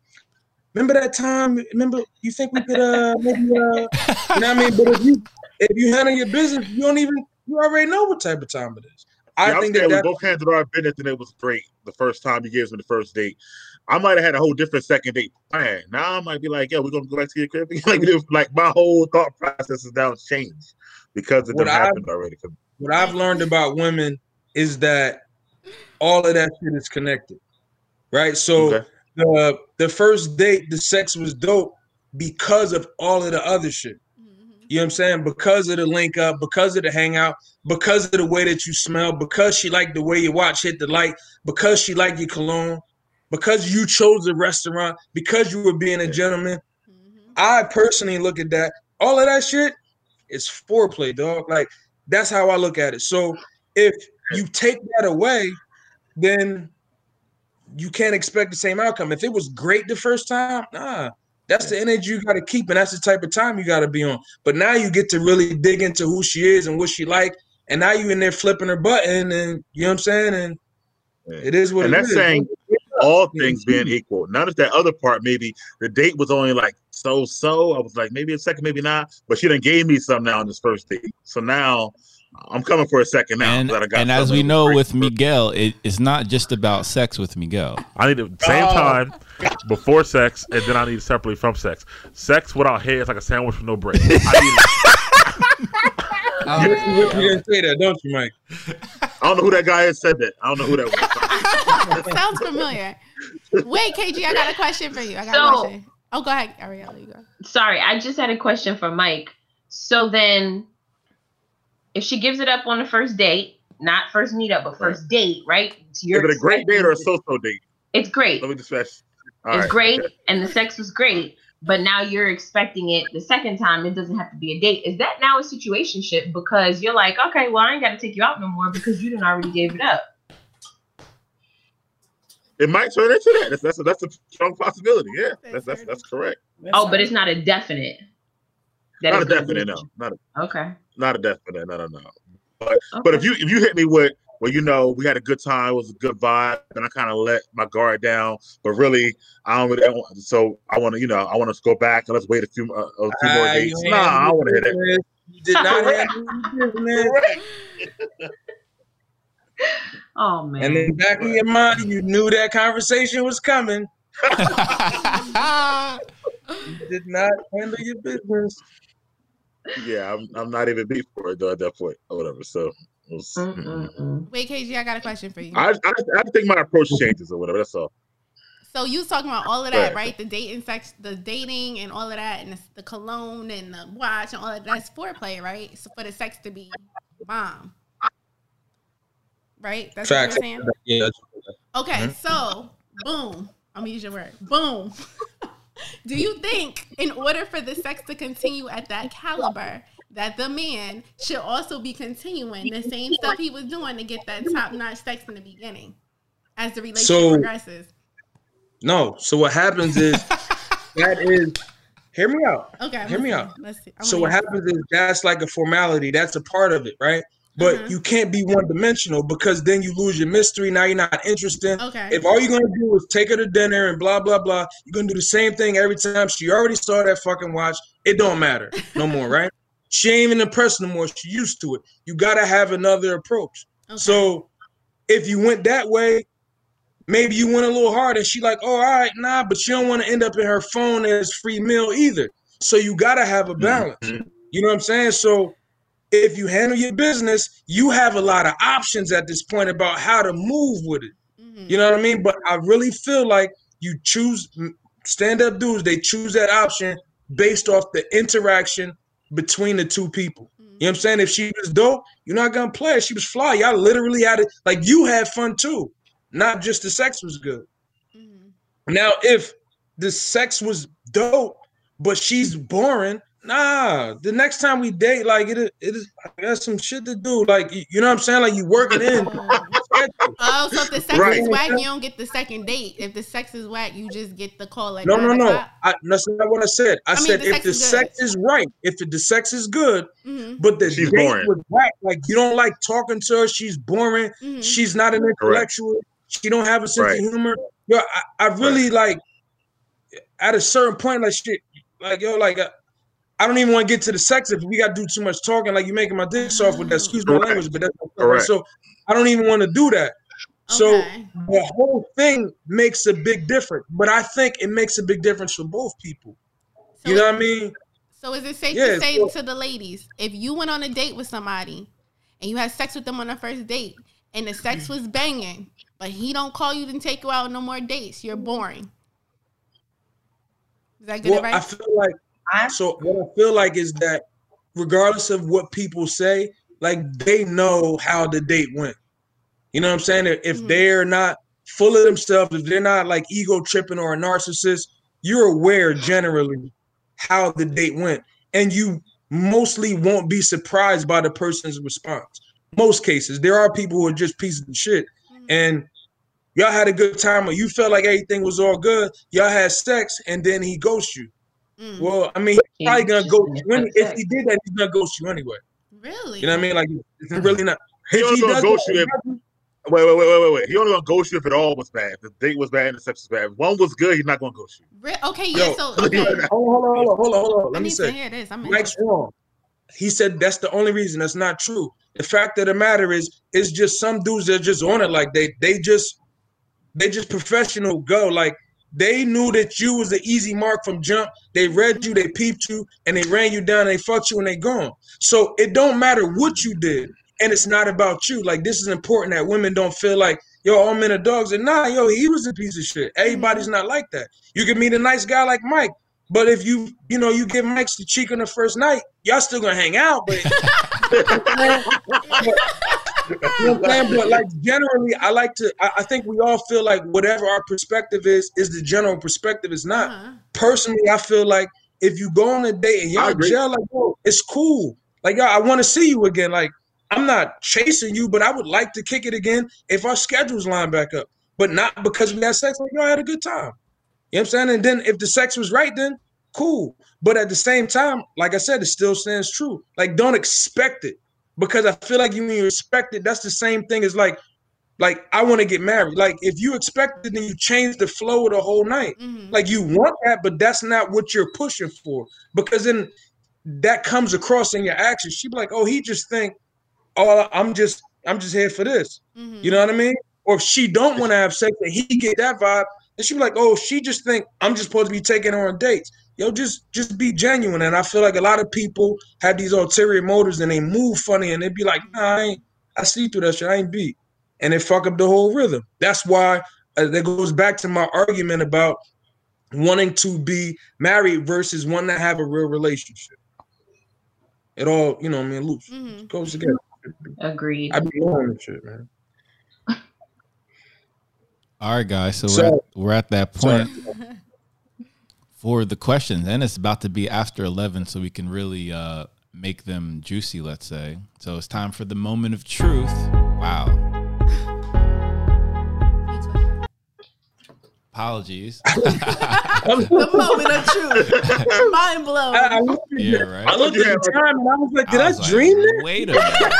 remember that time? Remember you think we could uh maybe uh you know what I mean? But if you if you handle your business, you don't even you already know what type of time it is. I Yeah, I'm think saying that, we that both handled our business and it was great the first time he gives me the first date. I might have had a whole different second date plan. Now I might be like, yeah, we're gonna go back to your crib. like, we do- like my whole thought process is now changed because it What done I've- happened already. what I've learned about women is that all of that shit is connected, right? So the the first date, the sex was dope because of all of the other shit. Mm-hmm. You know what I'm saying? Because of the link up, because of the hangout, because of the way that you smell, because she liked the way you watch hit the light, because she liked your cologne, because you chose the restaurant, because you were being a gentleman. Mm-hmm. I personally look at that. All of that shit is foreplay, dog. Like that's how I look at it. So if you take that away, then you can't expect the same outcome. If it was great the first time, nah, that's the energy you got to keep, and that's the type of time you got to be on. But now you get to really dig into who she is and what she like, and now you in there flipping her button, and you know what I'm saying? And it is what and it that's is. saying all things being equal. Notice that that other part, maybe the date was only like so so. I was like, maybe a second, maybe not. But she done gave me some now on this first date. So now I'm coming for a second now. And, that I got and as we know with Miguel, it, it's not just about sex with Miguel. I need the same Oh. time before sex, and then I need separately from sex. Sex without head is like a sandwich with no bread. I Um, you, you didn't say that, don't you, Mike? I don't know who that guy is said that. I don't know who that was. Sounds familiar. Wait, KG, I got a question for you. I got So- a question. Oh, go ahead, Ariella. You go. Sorry, I just had a question for Mike. So then, if she gives it up on the first date, not first meetup, but first date, right? So Is it a great date or a so-so date? It's great. Let me just fast. All it's right, great, okay. and the sex was great. But now you're expecting it the second time. It doesn't have to be a date. Is that now a situationship? Because you're like, okay, well, I ain't got to take you out no more because you didn't already gave it up. It might turn into that. That's that's a, that's a strong possibility. Yeah, that's that's that's correct. Oh, but it's not a definite. that Not a it's gonna be definite, no. Not a, Okay. not a definite. No, no, no. But but if you if you hit me with well, you know, we had a good time, it was a good vibe, and I kind of let my guard down. But really, I don't really. Want- So I want to, you know, I want to go back and let's wait a few uh, a few more Ah, you. Nah, I want to hear it. You did not handle your business. Oh man. And in the back of your mind, you knew that conversation was coming. you did not handle your business. Yeah, I'm, I'm not even beat for it though at that point or whatever. So it was, Wait, KG, I got a question for you. I, I I think my approach changes or whatever. That's all. So you was talking about all of that, Right. right? The dating, sex, the dating, and all of that, and the, the cologne and the watch and all of that's foreplay, right? So for the sex to be bomb, right? That's Facts. what you're saying. Yeah. Okay, so boom. I'm gonna use your word. Boom. Do you think, in order for the sex to continue at that caliber, that the man should also be continuing the same stuff he was doing to get that top notch sex in the beginning, as the relationship So- progresses? No. So what happens is that is hear me out. Okay, Hear me listening. out. Let's see. So what happens is that's like a formality. That's a part of it, right? But Uh-huh. you can't be one dimensional because then you lose your mystery. Now you're not interested. Okay. If all you're gonna do is take her to dinner and blah blah blah, you're gonna do the same thing every time. She already saw that fucking watch. It don't matter no more, right? She ain't even impressed no more. She used to it. You gotta have another approach. So if you went that way, maybe you went a little hard and she like, oh, all right, nah, but you don't want to end up in her phone as free meal either. So you gotta have a mm-hmm. balance. You know what I'm saying? So if you handle your business, you have a lot of options at this point about how to move with it. Mm-hmm. You know what I mean? But I really feel like you choose stand up dudes, they choose that option based off the interaction between the two people. You know what I'm mm-hmm. saying? If she was dope, you're not gonna play. She was fly. Y'all literally had it like you had fun too. Not just the sex was good. Mm-hmm. Now, if the sex was dope, but she's boring, nah. The next time we date, like it, it is. I got some shit to do. Like you know what I'm saying? Like you working it in. Oh, so if the sex Right. is whack, you don't get the second date. If the sex is whack, you just get the call at No, no, no. o'clock. I, that's not what I said. I, I mean, said the if sex the is sex is right, if the sex is good, Mhm. but the She's date boring. was whack, like you don't like talking to her, she's boring, Mhm. she's not an intellectual, she don't have a sense Right. of humor. Yo, I, I really like at a certain point, like shit, like yo, like uh, I don't even want to get to the sex if we got to do too much talking. Like you're making my dick soft with that. Excuse my language, but that's Correct. so. I don't even want to do that. So the whole thing makes a big difference, but I think it makes a big difference for both people. you know what I mean? So is it safe Yeah, to say so- to the ladies, if you went on a date with somebody and you had sex with them on the first date and the sex was banging, but he don't call you to take you out no more dates, you're boring. Is that good Well, I feel like so. What I feel like is that regardless of what people say, like they know how the date went. You know what I'm saying? If, if mm-hmm. they're not full of themselves, if they're not like ego tripping or a narcissist, you're aware generally how the date went, and you mostly won't be surprised by the person's response. Most cases, there are people who are just pieces of shit, mm-hmm. and y'all had a good time, or you felt like everything was all good. Y'all had sex, and then he ghosts you. Mm. Well, I mean, he's probably gonna ghost you. Any, if he did that, he's gonna ghost you anyway. Really? You know what I mean? Like, it's really not. He If only he gonna ghost you if wait, wait, wait, wait, wait, wait. He only gonna ghost you if it all was bad. If the date was bad and the sex was bad. If one was good, he's not gonna ghost you. Re- okay, yeah. Yo, So hold okay. on, hold on, hold on, hold on, hold on. Let I me say, to hear this. I'm Mike's wrong. He said that's the only reason. That's not true. The fact of the matter is, it's just some dudes that just on it. Like they, they just, they just professional go. Like they knew that you was the easy mark from jump. They read you, they peeped you, and they ran you down. They fucked you, and they gone. So it don't matter what you did, and it's not about you. Like this is important that women don't feel like yo, all men are dogs. And nah, yo, he was a piece of shit. Everybody's mm-hmm. not like that. You can meet a nice guy like Mike, but if you, you know, you give Mike's the cheek on the first night, y'all still gonna hang out, but you know what I'm saying? But like generally, I like to. I, I think we all feel like whatever our perspective is is the general perspective. It's not. Uh-huh. Personally, I feel like if you go on a date and y'all gel, like, yo, it's cool. Like, yo, I want to see you again. Like, I'm not chasing you, but I would like to kick it again if our schedules line back up. But not because we had sex. Like, yo, I had a good time. You know what I'm saying? And then if the sex was right, then cool. But at the same time, like I said, it still stands true. Like, don't expect it because I feel like you when you expect it, that's the same thing as like, like I want to get married. Like if you expect it, then you change the flow of the whole night. Mm-hmm. Like you want that, but that's not what you're pushing for because then that comes across in your actions. She be like, oh, he just think, oh, I'm just, I'm just here for this. Mm-hmm. You know what I mean? Or if she don't want to have sex and he get that vibe, then she be like, oh, she just think I'm just supposed to be taking her on dates. Yo, just just be genuine. And I feel like a lot of people have these ulterior motives and they move funny and they be like, nah, I ain't, I see through that shit. I ain't beat. And they fuck up the whole rhythm. That's why uh, that goes back to my argument about wanting to be married versus wanting to have a real relationship. It all, you know, what I mean, loose goes together. Agreed. I be on this shit, man. All right, guys. So, So- we're, at, we're at that Sorry. point for the questions, and it's about to be after eleven, so we can really uh, make them juicy. Let's say. So it's time for the moment of truth. Wow. Apologies. the moment of truth. Mind blown. I, I looked Yeah, right. I looked at the time and I was like, did I, was like, dream that? Wait a minute.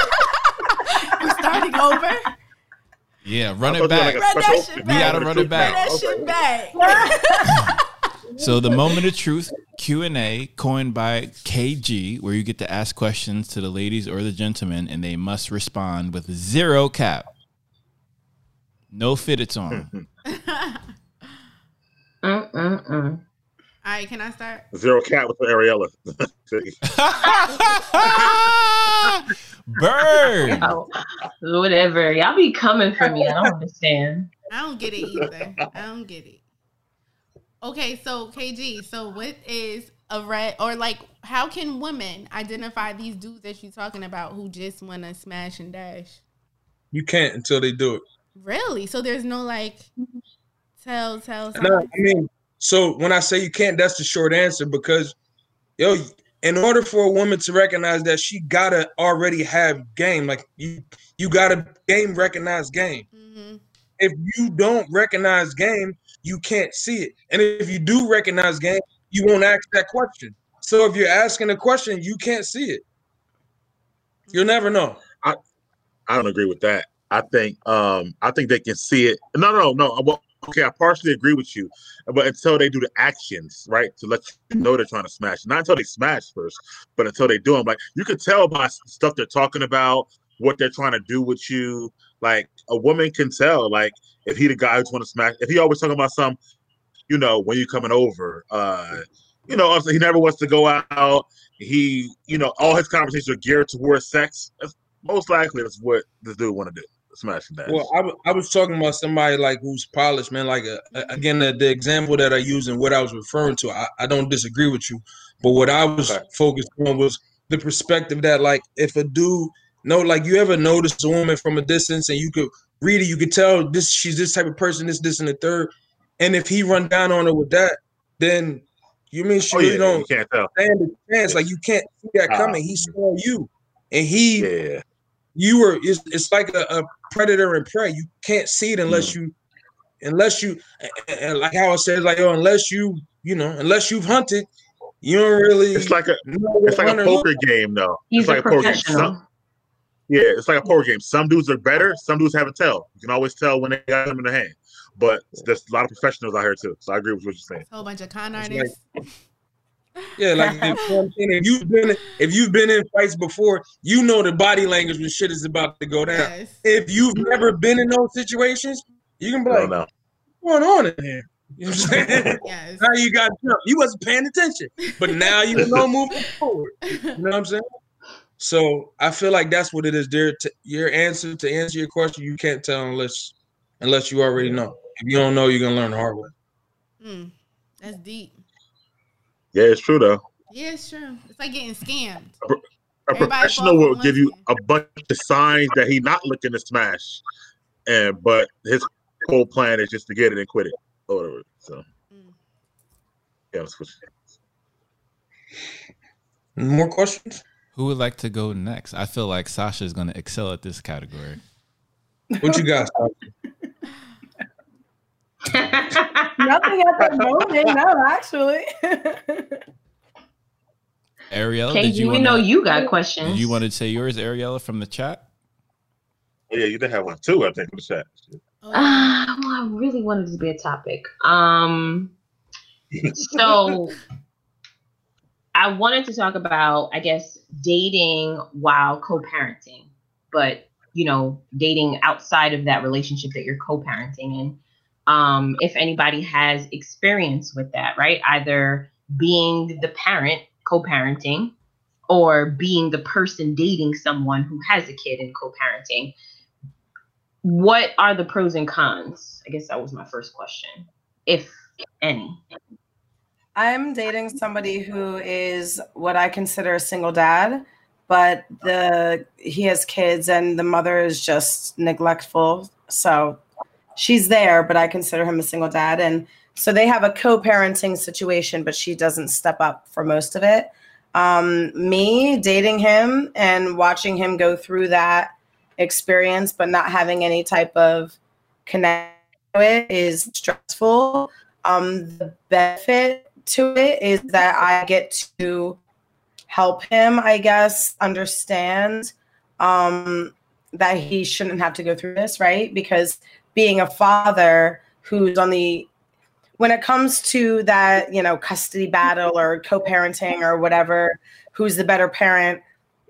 We're starting over. Yeah, run it back. like, a Run that special- shit We gotta run it Run that shit back. So the moment of truth Q and A coined by KG, where you get to ask questions to the ladies or the gentlemen, and they must respond with zero cap, no fitteds on. Mm-mm-mm. All right, can I start? Zero cat with Ariella. Bird. Oh, whatever. Y'all be coming for me. I don't understand. I don't get it either. I don't get it. Okay, so KG, so what is a red or like how can women identify these dudes that you're talking about who just want to smash and dash? You can't until they do it. Really? So there's no like tell tell No, I mean, so when I say you can't, that's the short answer because, yo, in order for a woman to recognize that, she gotta already have game. Like you, you gotta game recognize game. Mm-hmm. If you don't recognize game, you can't see it. And if you do recognize game, you won't ask that question. So if you're asking a question, you can't see it. You'll never know. I I don't agree with that. I think um I think they can see it. No, no, no. Well, okay, I partially agree with you, but until they do the actions, right, to let you know they're trying to smash. Not until they smash first, but until they do them. Like you can tell by stuff they're talking about, what they're trying to do with you. Like a woman can tell, like if he the guy who's want to smash. If he always talking about some, you know, when you coming over, uh, you know, also he never wants to go out. He, you know, all his conversations are geared towards sex. That's most likely that's what this dude want to do. Smash dash. Well, I, was talking about somebody like who's polished, man. Like uh, again, the, the example that I used and what I was referring to, I, I don't disagree with you, but what I was focused on was the perspective that, like, if a dude, no, like, you ever notice a woman from a distance and you could read it, you could tell this she's this type of person, this, this, and the third, and if he run down on her with that, then you mean she Oh, really yeah, don't you can't tell. stand a chance. Like you can't see that coming. He saw you, and he, yeah. you were. It's, it's like a, a predator and prey. You can't see it unless Mm. you, unless you, and- and like how I said, like yo, unless you, you know, unless you've hunted, you don't really. It's like a it's like a poker looks game though. He's it's like a a poker game. professional. Some, yeah, it's like a poker game. Some dudes are better, some dudes haven't tell. You can always tell when they got them in the hand. But there's a lot of professionals out here too. So I agree with what you're saying. a whole bunch of con It's artists. Yeah, like if, you know what I'm saying? if you've been if you've been in fights before, you know the body language when shit is about to go down. If you've never been in those situations, you can be No, like, no. "What's going on in here?" You know what I'm saying? Now you got jumped. You wasn't paying attention, but now you know moving forward. You know what I'm saying? So I feel like that's what it is. There, to, your answer to answer your question, you can't tell unless unless you already know. If you don't know, you're gonna learn the hard way. Mm, that's deep. Yeah, it's true though. Yeah, it's true. It's like getting scammed. A, pro- a professional will give you a bunch of signs that he's not looking to smash, and but his whole plan is just to get it and quit it or whatever. So yeah, let's switch. More questions? Who would like to go next? I feel like Sasha is going to excel at this category. What you got? Nothing at the moment, no, actually. Ariella, Okay, did you we wanna, know you got questions. Did you want to say yours, Ariella, from the chat? Oh, yeah, you did have one too. I think in the chat. Ah, well, I really wanted to be a topic. Um, so I wanted to talk about, I guess, dating while co-parenting, but you know, dating outside of that relationship that you're co-parenting in. Um, if anybody has experience with that, right? Either being the parent co-parenting or being the person dating someone who has a kid and co-parenting what are the pros and cons? I guess that was my first question, if any. I'm dating somebody who is what I consider a single dad, but the he has kids and the mother is just neglectful. So she's there, but I consider him a single dad. And so they have a co-parenting situation, but she doesn't step up for most of it. Um, me dating him and watching him go through that experience, but not having any type of connection to it is stressful. Um, the benefit to it is that I get to help him, I guess, understand um, that he shouldn't have to go through this, right? Because being a father who's on the when it comes to that, you know, custody battle or co-parenting or whatever, who's the better parent?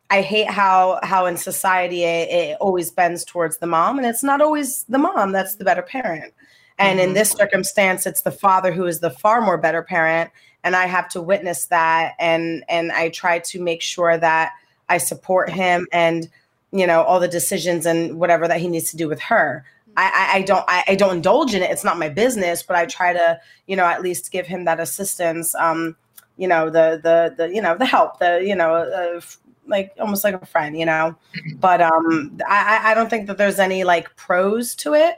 I hate how how in society it, it always bends towards the mom, and it's not always the mom that's the better parent. And in Mhm. this circumstance, it's the father who is the far more better parent, and I have to witness that, and and I try to make sure that I support him and you know all the decisions and whatever that he needs to do with her. I, I, I don't I, I don't indulge in it. It's not my business, but I try to you know at least give him that assistance. Um, you know the the the you know the help the you know uh, like almost like a friend you know but um I, I- I don't think that there's any like pros to it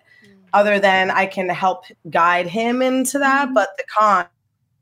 other than i can help guide him into that but the con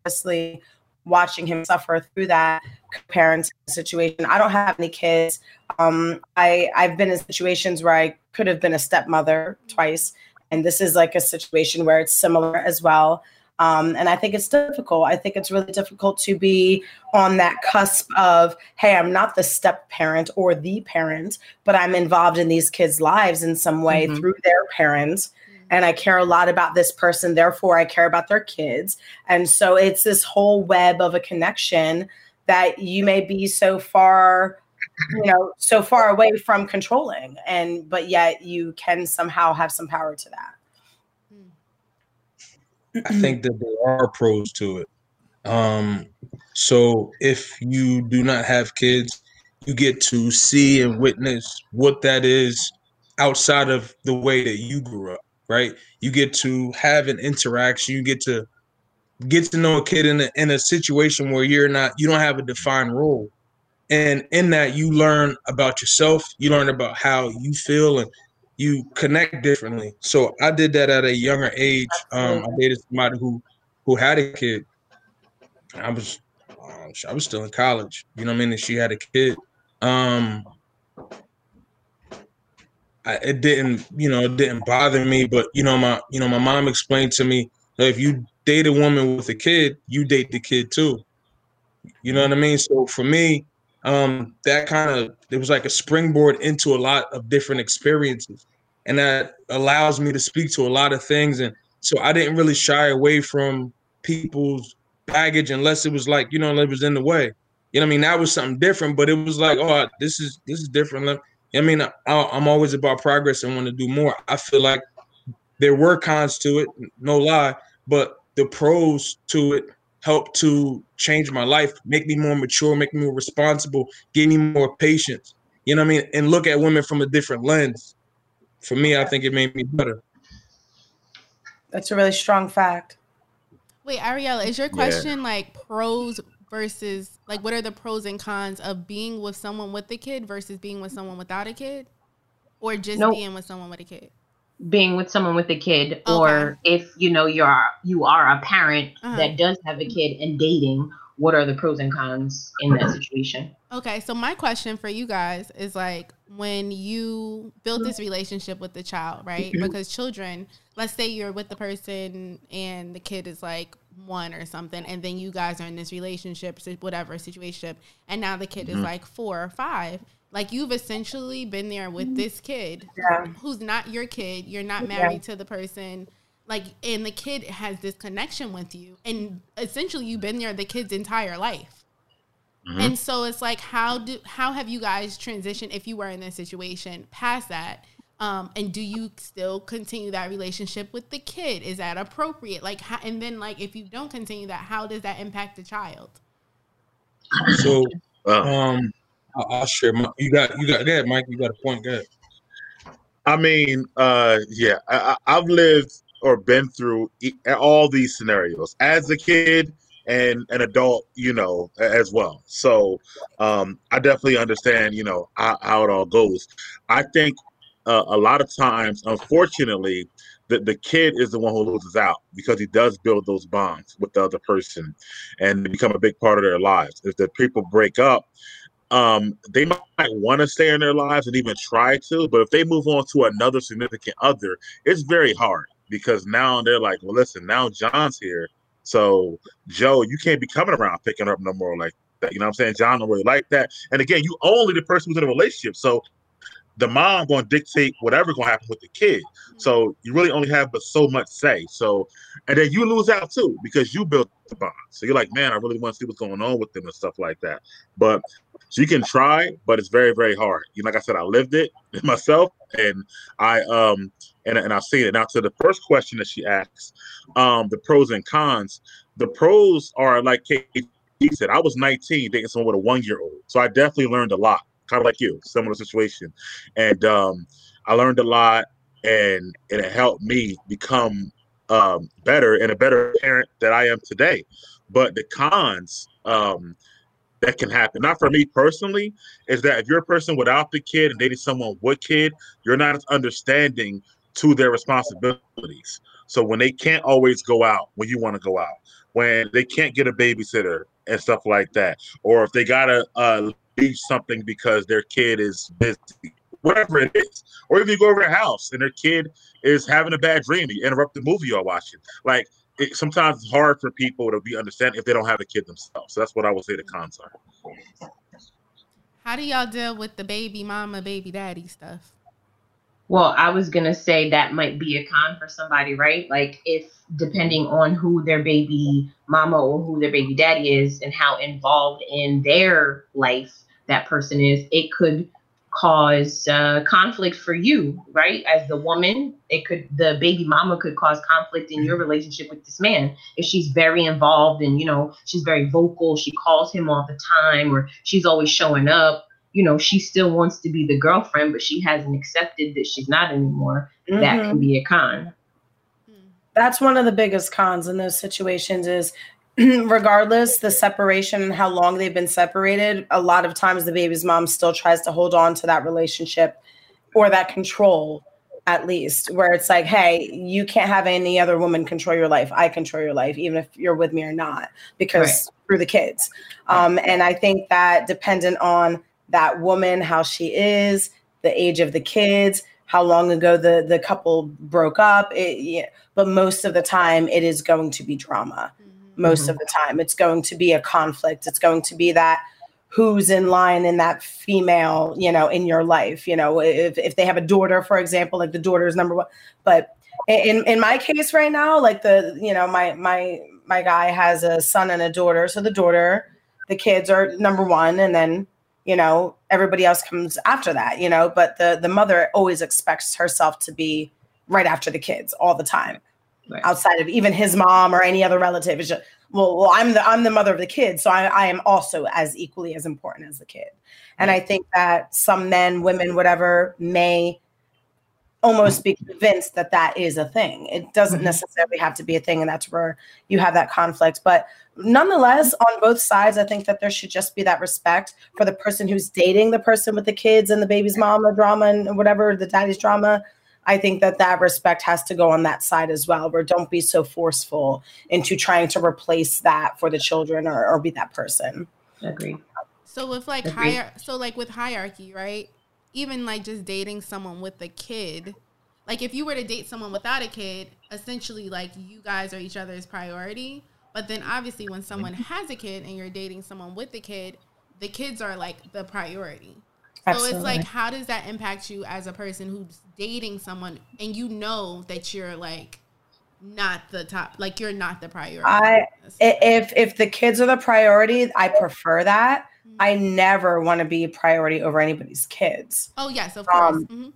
honestly watching him suffer through that parenting situation i don't have any kids um i i've been in situations where i could have been a stepmother twice and this is like a situation where it's similar as well um, and I think it's difficult. I think it's really difficult to be on that cusp of, hey, I'm not the step parent or the parent, but I'm involved in these kids' lives in some way Mhm. through their parents. And I care a lot about this person, therefore, I care about their kids. And so it's this whole web of a connection that you may be so far you know so far away from controlling and but yet you can somehow have some power to that I think that there are pros to it. Um, so if you do not have kids, you get to see and witness what that is outside of the way that you grew up, right? You get to have an interaction. You get to get to know a kid in a, in a situation where you're not, you don't have a defined role. And in that, you learn about yourself. You learn about how you feel and you connect differently. So I did that at a younger age. Um, I dated somebody who who had a kid. I was um, I was still in college. You know what I mean? And she had a kid. Um, I, it didn't you know it didn't bother me, but you know my you know my mom explained to me that if you date a woman with a kid, you date the kid too. You know what I mean? So for me, um, that kind of it was like a springboard into a lot of different experiences, and that allows me to speak to a lot of things. And so I didn't really shy away from people's baggage unless it was like you know it was in the way. You know what I mean? That was something different, but it was like, oh, this is this is different. Let- I mean, I, I'm always about progress and want to do more. I feel like there were cons to it, no lie, but the pros to it helped to change my life, make me more mature, make me more responsible, give me more patience. You know what I mean? And look at women from a different lens. For me, I think it made me better. that's a really strong fact Wait, Ariella, is your Yeah. question like pros versus like what are the pros and cons of being with someone with a kid versus being with someone without a kid, or just Nope. being with someone with a kid? being with someone with a kid or if you know you're you are a parent Uh-huh. that does have a kid and dating what are the pros and cons in that situation Okay, so my question for you guys is like when you built this relationship with the child, right? Mhm. Because children, let's say you're with the person and the kid is like one or something, and then you guys are in this relationship, whatever situation, and now the kid is Mhm. like four or five. Like you've essentially been there with this kid Yeah. who's not your kid. You're not Yeah. married to the person. Like, and the kid has this connection with you, and essentially you've been there the kid's entire life. And so it's like, how do how have you guys transitioned if you were in this situation past that? Um, and do you still continue that relationship with the kid? Is that appropriate? Like, how, and then like if you don't continue that, how does that impact the child? So, um, I'll, I'll share. My, you got, you got, that, Mike. You got a point. Go ahead. I mean, uh, yeah, I, I- I've lived or been through e- all these scenarios as a kid and an adult, you know, as well. So um, I definitely understand, you know, how, how it all goes. I think uh, a lot of times, unfortunately, the, the kid is the one who loses out because he does build those bonds with the other person and become a big part of their lives. If the people break up, um, they might want to stay in their lives and even try to, but if they move on to another significant other, it's very hard because now they're like, well, listen, now John's here. So Joe, you can't be coming around picking up no more like that. You know what I'm saying? John don't really like that. And again, you only the person who's in a relationship. So the mom going to dictate whatever going to happen with the kid. So you really only have but so much say. So, and then you lose out too because you built the bond. So you're like, man, I really want to see what's going on with them and stuff like that. But so you can try, but it's very, very hard. You know, like I said, I lived it myself, and I um and and I've seen it. Now to the first question that she asks, um, the pros and cons. The pros are like KG said. I was 19 dating someone with a one year old, so I definitely learned a lot. Kind of like you, similar situation, and um, I learned a lot, and and it helped me become um, better and a better parent that I am today. But the cons, um, that can happen. Not for me personally, is that if you're a person without the kid and dating someone with kid, you're not understanding to their responsibilities. So when they can't always go out when you want to go out, when they can't get a babysitter and stuff like that, or if they gotta uh, leave something because their kid is busy, whatever it is, or if you go over their house and their kid is having a bad dream, you interrupt the movie you're watching, like. It, sometimes it's hard for people to be understand if they don't have a kid themselves. So that's what I would say the cons are. How do y'all deal with the baby mama, baby daddy stuff? Well, I was gonna say that might be a con for somebody, right? Like if depending on who their baby mama or who their baby daddy is and how involved in their life that person is, it could cause uh, conflict for you, right? As the woman, it could the baby mama could cause conflict in your relationship with this man if she's very involved and you know she's very vocal. She calls him all the time, or she's always showing up you know, she still wants to be the girlfriend, but she hasn't accepted that she's not anymore. That can be a con. that's one of the biggest cons in those situations is regardless the separation and how long they've been separated a lot of times the baby's mom still tries to hold on to that relationship or that control at least where it's like hey you can't have any other woman control your life. I control your life even if you're with me or not because Right. through the kids. Um, and i think that dependent on that woman how she is the age of the kids how long ago the the couple broke up it, yeah, but most of the time it is going to be drama most of mm-hmm. the time. It's going to be a conflict. It's going to be that who's in line in that female you know in your life you know if, if they have a daughter for example like the daughter is number one. But in in my case right now like the you know my my my guy has a son and a daughter. So the daughter the kids are number one and then you know everybody else comes after that you know but the the mother always expects herself to be right after the kids all the time outside of even his mom or any other relative it's just well well i'm the i'm the mother of the kid so i, I am also as equally as important as the kid and i think that some men women whatever may almost be convinced that that is a thing. It doesn't mm-hmm. necessarily have to be a thing, and that's where you have that conflict. But nonetheless, on both sides, I think that there should just be that respect for the person who's dating the person with the kids and the baby's mom, mama drama and whatever the daddy's drama. I think that that respect has to go on that side as well. Where don't be so forceful into trying to replace that for the children or, or be that person. Agree. So with like Agreed. higher, so like with hierarchy, right? Even like just dating someone with a kid, like if you were to date someone without a kid, essentially like you guys are each other's priority. But then obviously when someone mm-hmm. has a kid and you're dating someone with a kid, the kids are like the priority. So it's like how does that impact you as a person who's dating someone and you know that you're like not the top, like you're not the priority. I if if the kids are the priority, I prefer that. I never want to be a priority over anybody's kids. oh yes, of course. Um, Mhm.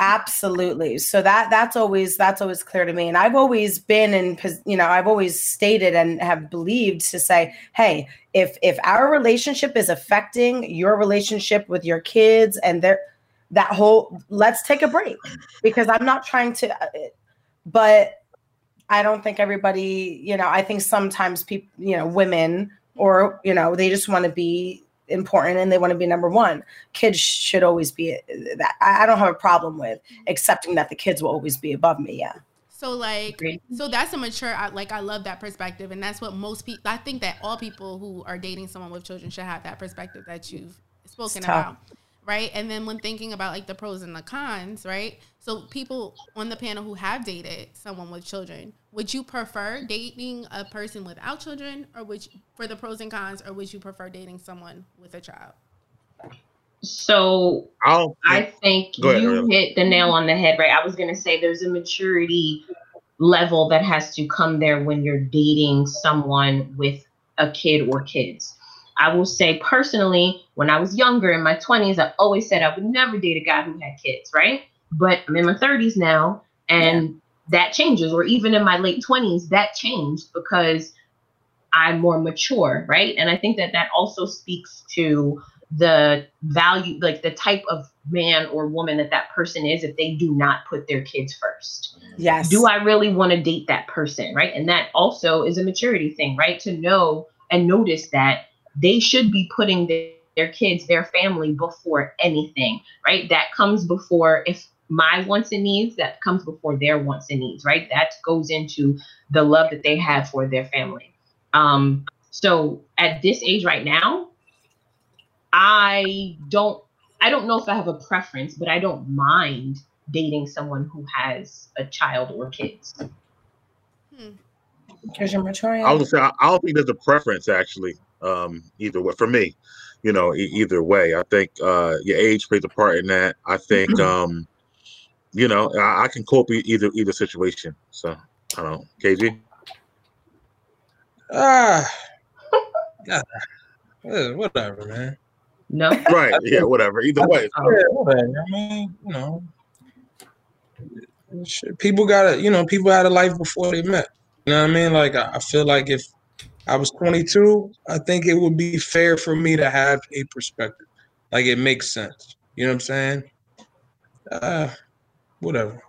Absolutely. So that that's always that's always clear to me, and I've always been in, you know, I've always stated and have believed to say, hey, if if our relationship is affecting your relationship with your kids and their that whole, let's take a break because I'm not trying to, uh, but I don't think everybody, you know, I think sometimes people, you know, women or you know, they just want to be important and they want to be number one. Kids should always be uh, that. I I don't have a problem with accepting that the kids will always be above me. Yeah. So like, so that's a mature. I, like I love that perspective, and that's what most people. I think that all people who are dating someone with children should have that perspective that you've spoken about, right? And then when thinking about like the pros and the cons, right? So people on the panel who have dated someone with children, would you prefer dating a person without children, or would you, for the pros and cons, or would you prefer dating someone with a child? So I'll, I think ahead, you Ariella. hit the nail on the head, right? I was going to say there's a maturity level that has to come there when you're dating someone with a kid or kids. I will say personally, when I was younger in my 20s, I always said I would never date a guy who had kids, right? But I'm in my 30s now, and that changes. Or even in my late 20s, that changed because I'm more mature, right? And I think that that also speaks to the value, like the type of man or woman that that person is if they do not put their kids first. Yes. Do I really want to date that person, right? And that also is a maturity thing, right? To know and notice that they should be putting their, their kids, their family before anything, right? That comes before if my wants and needs, that comes before their wants and needs, right? That goes into the love that they have for their family. Um, so at this age right now, I don't I don't know if I have a preference, but I don't mind dating someone who has a child or kids. Because you're maturing. I was say I, I don't think there's a preference actually. Um, either way, for me, you know, e- either way, I think uh, your age plays a part in that. I think, um, you know, I, I can cope either either situation. So I don't know, KG. Ah, yeah, Yeah, whatever, man. No, right? Yeah, whatever. Either way. Yeah, whatever. I mean, you know, people got a, you know, people had a life before they met. You know what I mean? Like, I, I feel like if I was 22, I think it would be fair for me to have a perspective. Like, it makes sense. You know what I'm saying? Uh, whatever. You know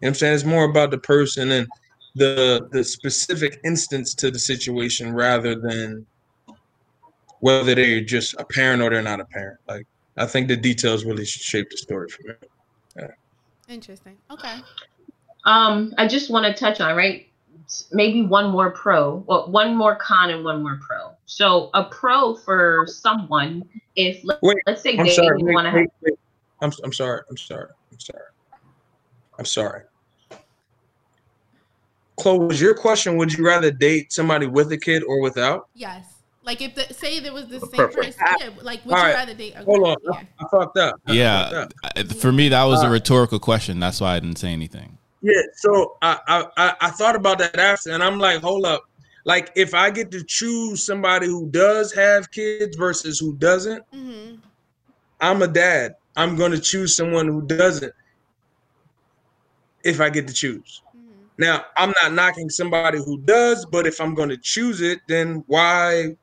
what I'm saying? It's more about the person and the the specific instance to the situation rather than whether they're just a parent or they're not a parent. Like I think the details really shape the story for me. Yeah. Interesting. Okay. Um, I just want to touch on right, s- maybe one more pro, well, one more con and one more pro. So a pro for someone, if let, Wait, let's say I'm they sorry. Wait, want to have wait, wait. I'm I'm sorry. I'm sorry. I'm sorry. I'm sorry. Chloe, was your question? Would you rather date somebody with a kid or without? Yes. Like if the say there was the same Perfect. person, yeah, like would All you right. rather date? A Hold on. I, I fucked up. I fucked Yeah, up. For me that was a rhetorical question. That's why I didn't say anything. Yeah, so I, I I I thought about that after, and I'm like, hold up. Like, if I get to choose somebody who does have kids versus who doesn't, Mm-hmm. I'm a dad. I'm going to choose someone who doesn't. If I get to choose. Now, I'm not knocking somebody who does, but if I'm going to choose it, then why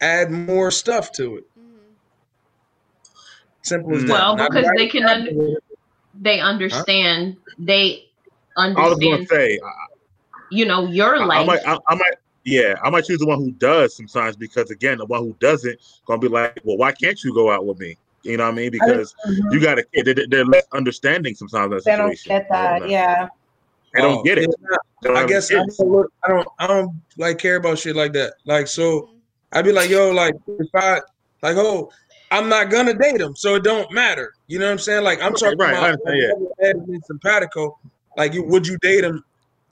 add more stuff to it? Mm-hmm. Simple as that. Well, because they can under- they understand. They understand. I was going understand. to say, You know your I, I life. might, I, I might, yeah, I might choose the one who does sometimes because again, the one who doesn't gonna be like, well, why can't you go out with me? You know what I mean? Because Mhm. you got to, kid. They, they're less understanding sometimes. In that They don't get that. Yeah. They don't Oh, get it. yeah. Don't I guess I don't, look, I don't I don't like care about shit like that. Like so I'd be like, yo, like if I like oh I'm not gonna date him, so it don't matter. You know what I'm saying? Like I'm Okay, talking right, about yeah. Simpatico. Like would you date him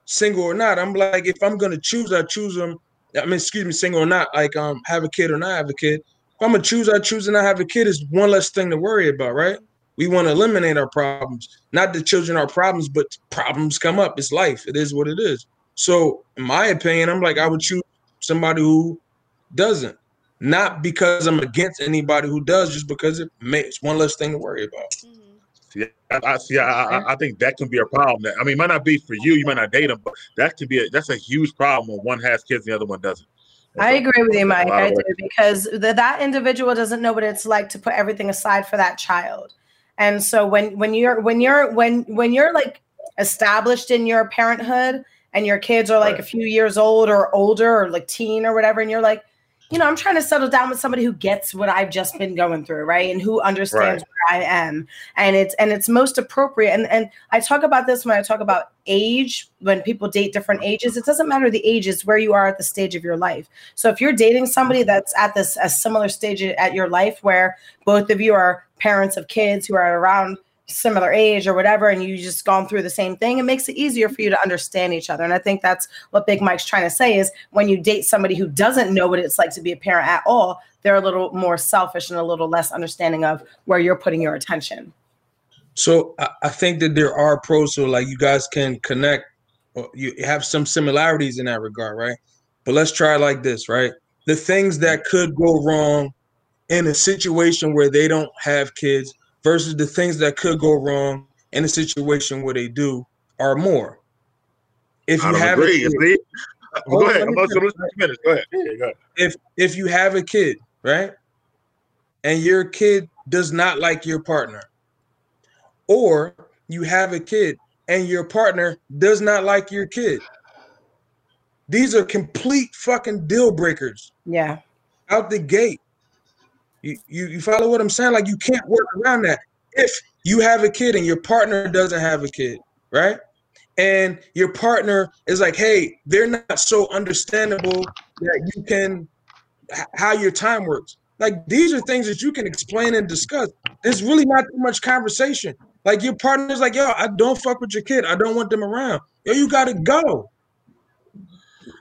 single or not? I'm like, if I'm gonna choose, I choose him. I mean, excuse me, single or not, like um have a kid or not have a kid. If I'm gonna choose, I choose and I have a kid is one less thing to worry about, right? We want to eliminate our problems. Not the children are problems, but problems come up. It's life. It is what it is. So, in my opinion, I'm like, I would choose somebody who doesn't. Not because I'm against anybody who does, just because it makes one less thing to worry about. Mm-hmm. See, I, I see. I, I, I think that can be a problem. I mean, it might not be for you. You might not date them, but that can be. A, that's a huge problem when one has kids and the other one doesn't. I agree with you, Mike. I do because the, that individual doesn't know what it's like to put everything aside for that child. And so when when you're when you're when when you're like established in your parenthood and your kids are like a few years old or older or like teen or whatever, and you're like, you know, I'm trying to settle down with somebody who gets what I've just been going through, right? And who understands where I am. And it's and it's most appropriate. And and I talk about this when I talk about age, when people date different ages, it doesn't matter the age, it's where you are at the stage of your life. So if you're dating somebody that's at this a similar stage at your life where both of you are parents of kids who are around similar age or whatever and you just gone through the same thing it makes it easier for you to understand each other and i think that's what big mike's trying to say is when you date somebody who doesn't know what it's like to be a parent at all they're a little more selfish and a little less understanding of where you're putting your attention So I, think that there are pros. So like you guys can connect. Or you have some similarities in that regard, right? But let's try like this, right? The things that could go wrong in a situation where they don't have kids versus the things that could go wrong in a situation where they do are more. If you don't have a kid- See? Hold Go ahead. I'm about to finish, listen to minutes. Go ahead. Yeah, go ahead. if if you have a kid, right? And your kid does not like your partner, or you have a kid and your partner does not like your kid. These are complete fucking deal breakers yeah out the gate. You, you you follow what I'm saying? Like you can't work around that. If you have a kid and your partner doesn't have a kid, right? And your partner is like, hey, they're not so understandable that you can how your time works. Like these are things that you can explain and discuss. There's really not too much conversation. Like your partner's like, yo, I don't fuck with your kid. I don't want them around. Yo, you gotta go.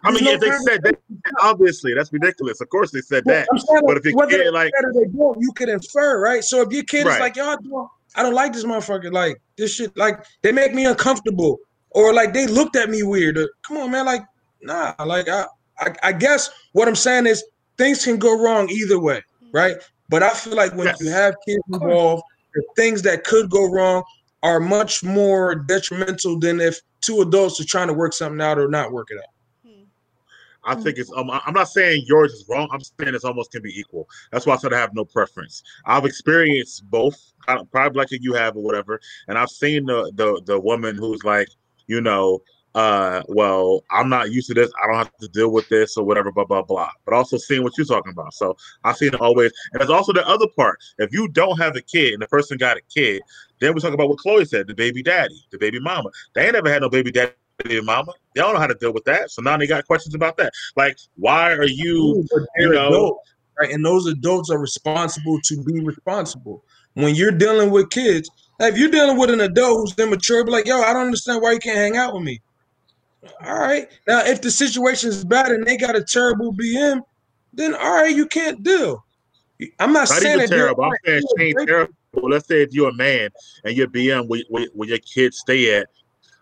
I mean, There's if they said that, obviously that's ridiculous. Of course they said that. I'm saying, But if your whether kid like, or they don't, you could infer, right? So if your kid Right. is like, yo, I don't, I don't like this motherfucker, like this shit, like they make me uncomfortable, or like they looked at me weird. Or, Come on, man, like nah, like I, I, I guess what I'm saying is things can go wrong either way, hmm. right? But I feel like when you have kids involved, the things that could go wrong are much more detrimental than if two adults are trying to work something out or not work it out. I think it's. Um, I'm not saying yours is wrong. I'm saying it's almost can be equal. That's why I said I have no preference. I've experienced both, probably like you have or whatever, and I've seen the the the woman who's like, you know, uh, well, I'm not used to this. I don't have to deal with this or whatever, blah blah blah. But also seeing what you're talking about. So I've seen it always, and there's also the other part. If you don't have a kid and the person got a kid, then we talk about what Chloe said, the baby daddy, the baby mama. They ain't never had no baby daddy. Baby mama, they don't know how to deal with that. So now they got questions about that. Like, why are you, you know, right? And those adults are responsible to be responsible. When you're dealing with kids, like, if you're dealing with an adult who's immature, be like, yo, I don't understand why you can't hang out with me. All right. Now, if the situation is bad and they got a terrible BM, then all right, you can't deal. I'm not, not saying that terrible. I'm saying ain't terrible. Let's say if you're a man and your BM where, where, where your kids stay at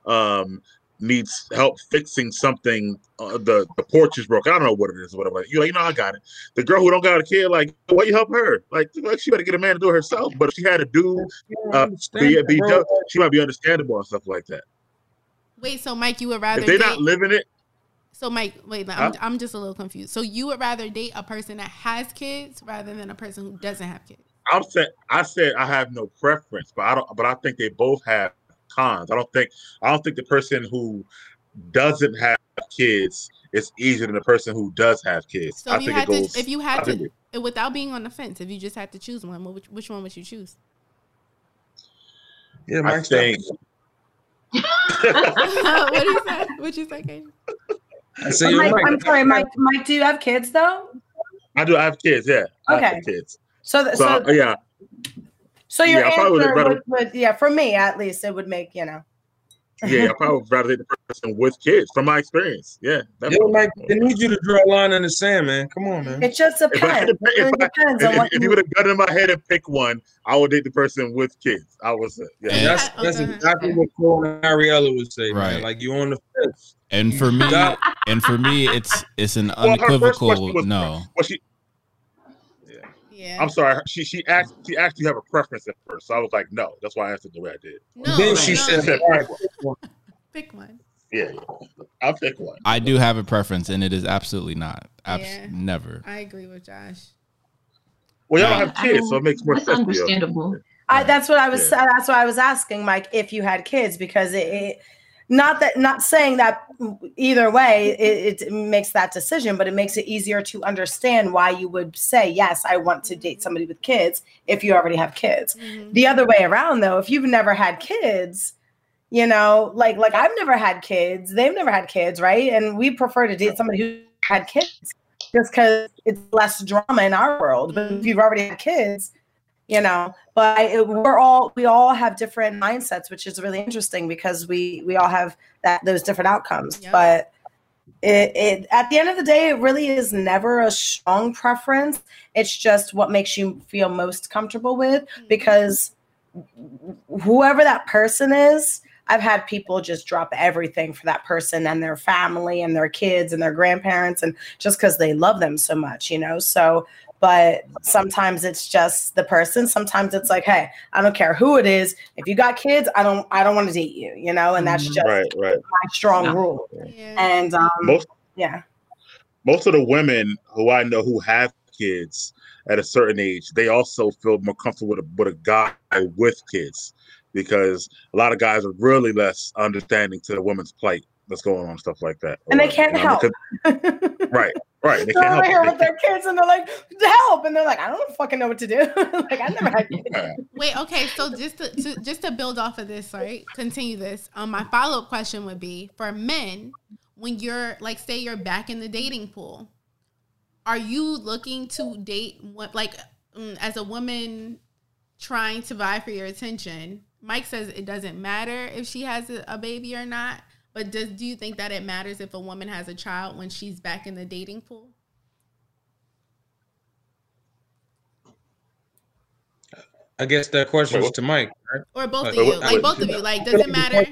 um needs help fixing something, uh, the the porch is broken. I don't know what it is, whatever. You're like, you know, I got it. The girl who don't got a kid, like, why you help her? Like, like she better get a man to do it herself. But if she had a dude, uh, be, be, bro. she might be understandable and stuff like that. Wait, so Mike, you would rather If they're date, not living it, So Mike, wait, I'm, Huh? I'm just a little confused. So you would rather date a person that has kids rather than a person who doesn't have kids? I'm saying I said I have no preference, but I don't. But I think they both have cons. I don't think I don't think the person who doesn't have kids is easier than the person who does have kids. So I if you think had it goes. to, if you I had think to, it- without being on the fence, if you just had to choose one, what would- which one would you choose? Yeah, I Mike's think. what did you say? What you say, KG? I say, oh, yo, Mike, Mike, I'm sorry, Mike. Mike, do you have kids though? I do. I have kids. Yeah. I Okay. have kids. So, th- So, so, yeah. So your yeah, answer would rather- would, would, yeah, for me at least, it would make you know. Yeah, I probably would rather date the person with kids from my experience. Yeah. yo, definitely. Mike, they need you to draw a line in the sand, man. Come on, man. It just If I, depends. had to pick- if, I, depends if, if, if you. you would have gun in my head and pick one, I would date the person with kids. I would say, yeah. And that's that's exactly what Cole and Ariella would say, man. Right. Like you on the fence. And for me, and for me, it's it's an Well, unequivocal question was- no. Well, she, Yeah. I'm sorry. She she asked she asked you have a preference at first, so I was like, no. That's why I answered the way I did. No, then she no. said, all right, pick one. Pick one. Yeah, I'll pick one. I do have a preference, and it is absolutely not. Abs- Yeah. Never. I agree with Josh. Well, y'all don't have kids, so it makes more That's sense. for you. understandable. I, that's what I was. Yeah. That's what I was asking, Mike. If you had kids, because it, it not that not saying that either way it, it makes that decision, but it makes it easier to understand why you would say yes. I want to date somebody with kids if you already have kids. Mm-hmm. The other way around, though, if you've never had kids, you know, like like I've never had kids, they've never had kids, right? And we prefer to date somebody who had kids just because it's less drama in our world. But if you've already had kids, you know, but it, we're all we all have different mindsets, which is really interesting because we we all have that those different outcomes. Yeah. But it, it at the end of the day, it really is never a strong preference. It's just what makes you feel most comfortable with mm-hmm. because whoever that person is, I've had people just drop everything for that person and their family and their kids and their grandparents and just because they love them so much, you know. So, but sometimes it's just the person. Sometimes it's like, hey, I don't care who it is. If you got kids, I don't, I don't want to date you, you know. And that's just Right, right. my strong rule. And um, Most yeah, most of the women who I know who have kids at a certain age, they also feel more comfortable with a, with a guy with kids because a lot of guys are really less understanding to the woman's plight that's going on, stuff like that. and they can't you know, help. because- right, right. They They're can't over here with their kids and they're like, help. And they're like, I don't fucking know what to do. like, I never had kids. Wait, okay. So just to, to just to build off of this, right? Continue this. Um, my follow up question would be for men when you're like, say you're back in the dating pool, are you looking to date what like mm, as a woman trying to vie for your attention? Mike says it doesn't matter if she has a, a baby or not, but does do you think that it matters if a woman has a child when she's back in the dating pool? I guess that question is to Mike, right? Or both Like- of you, like both of you, like does it matter?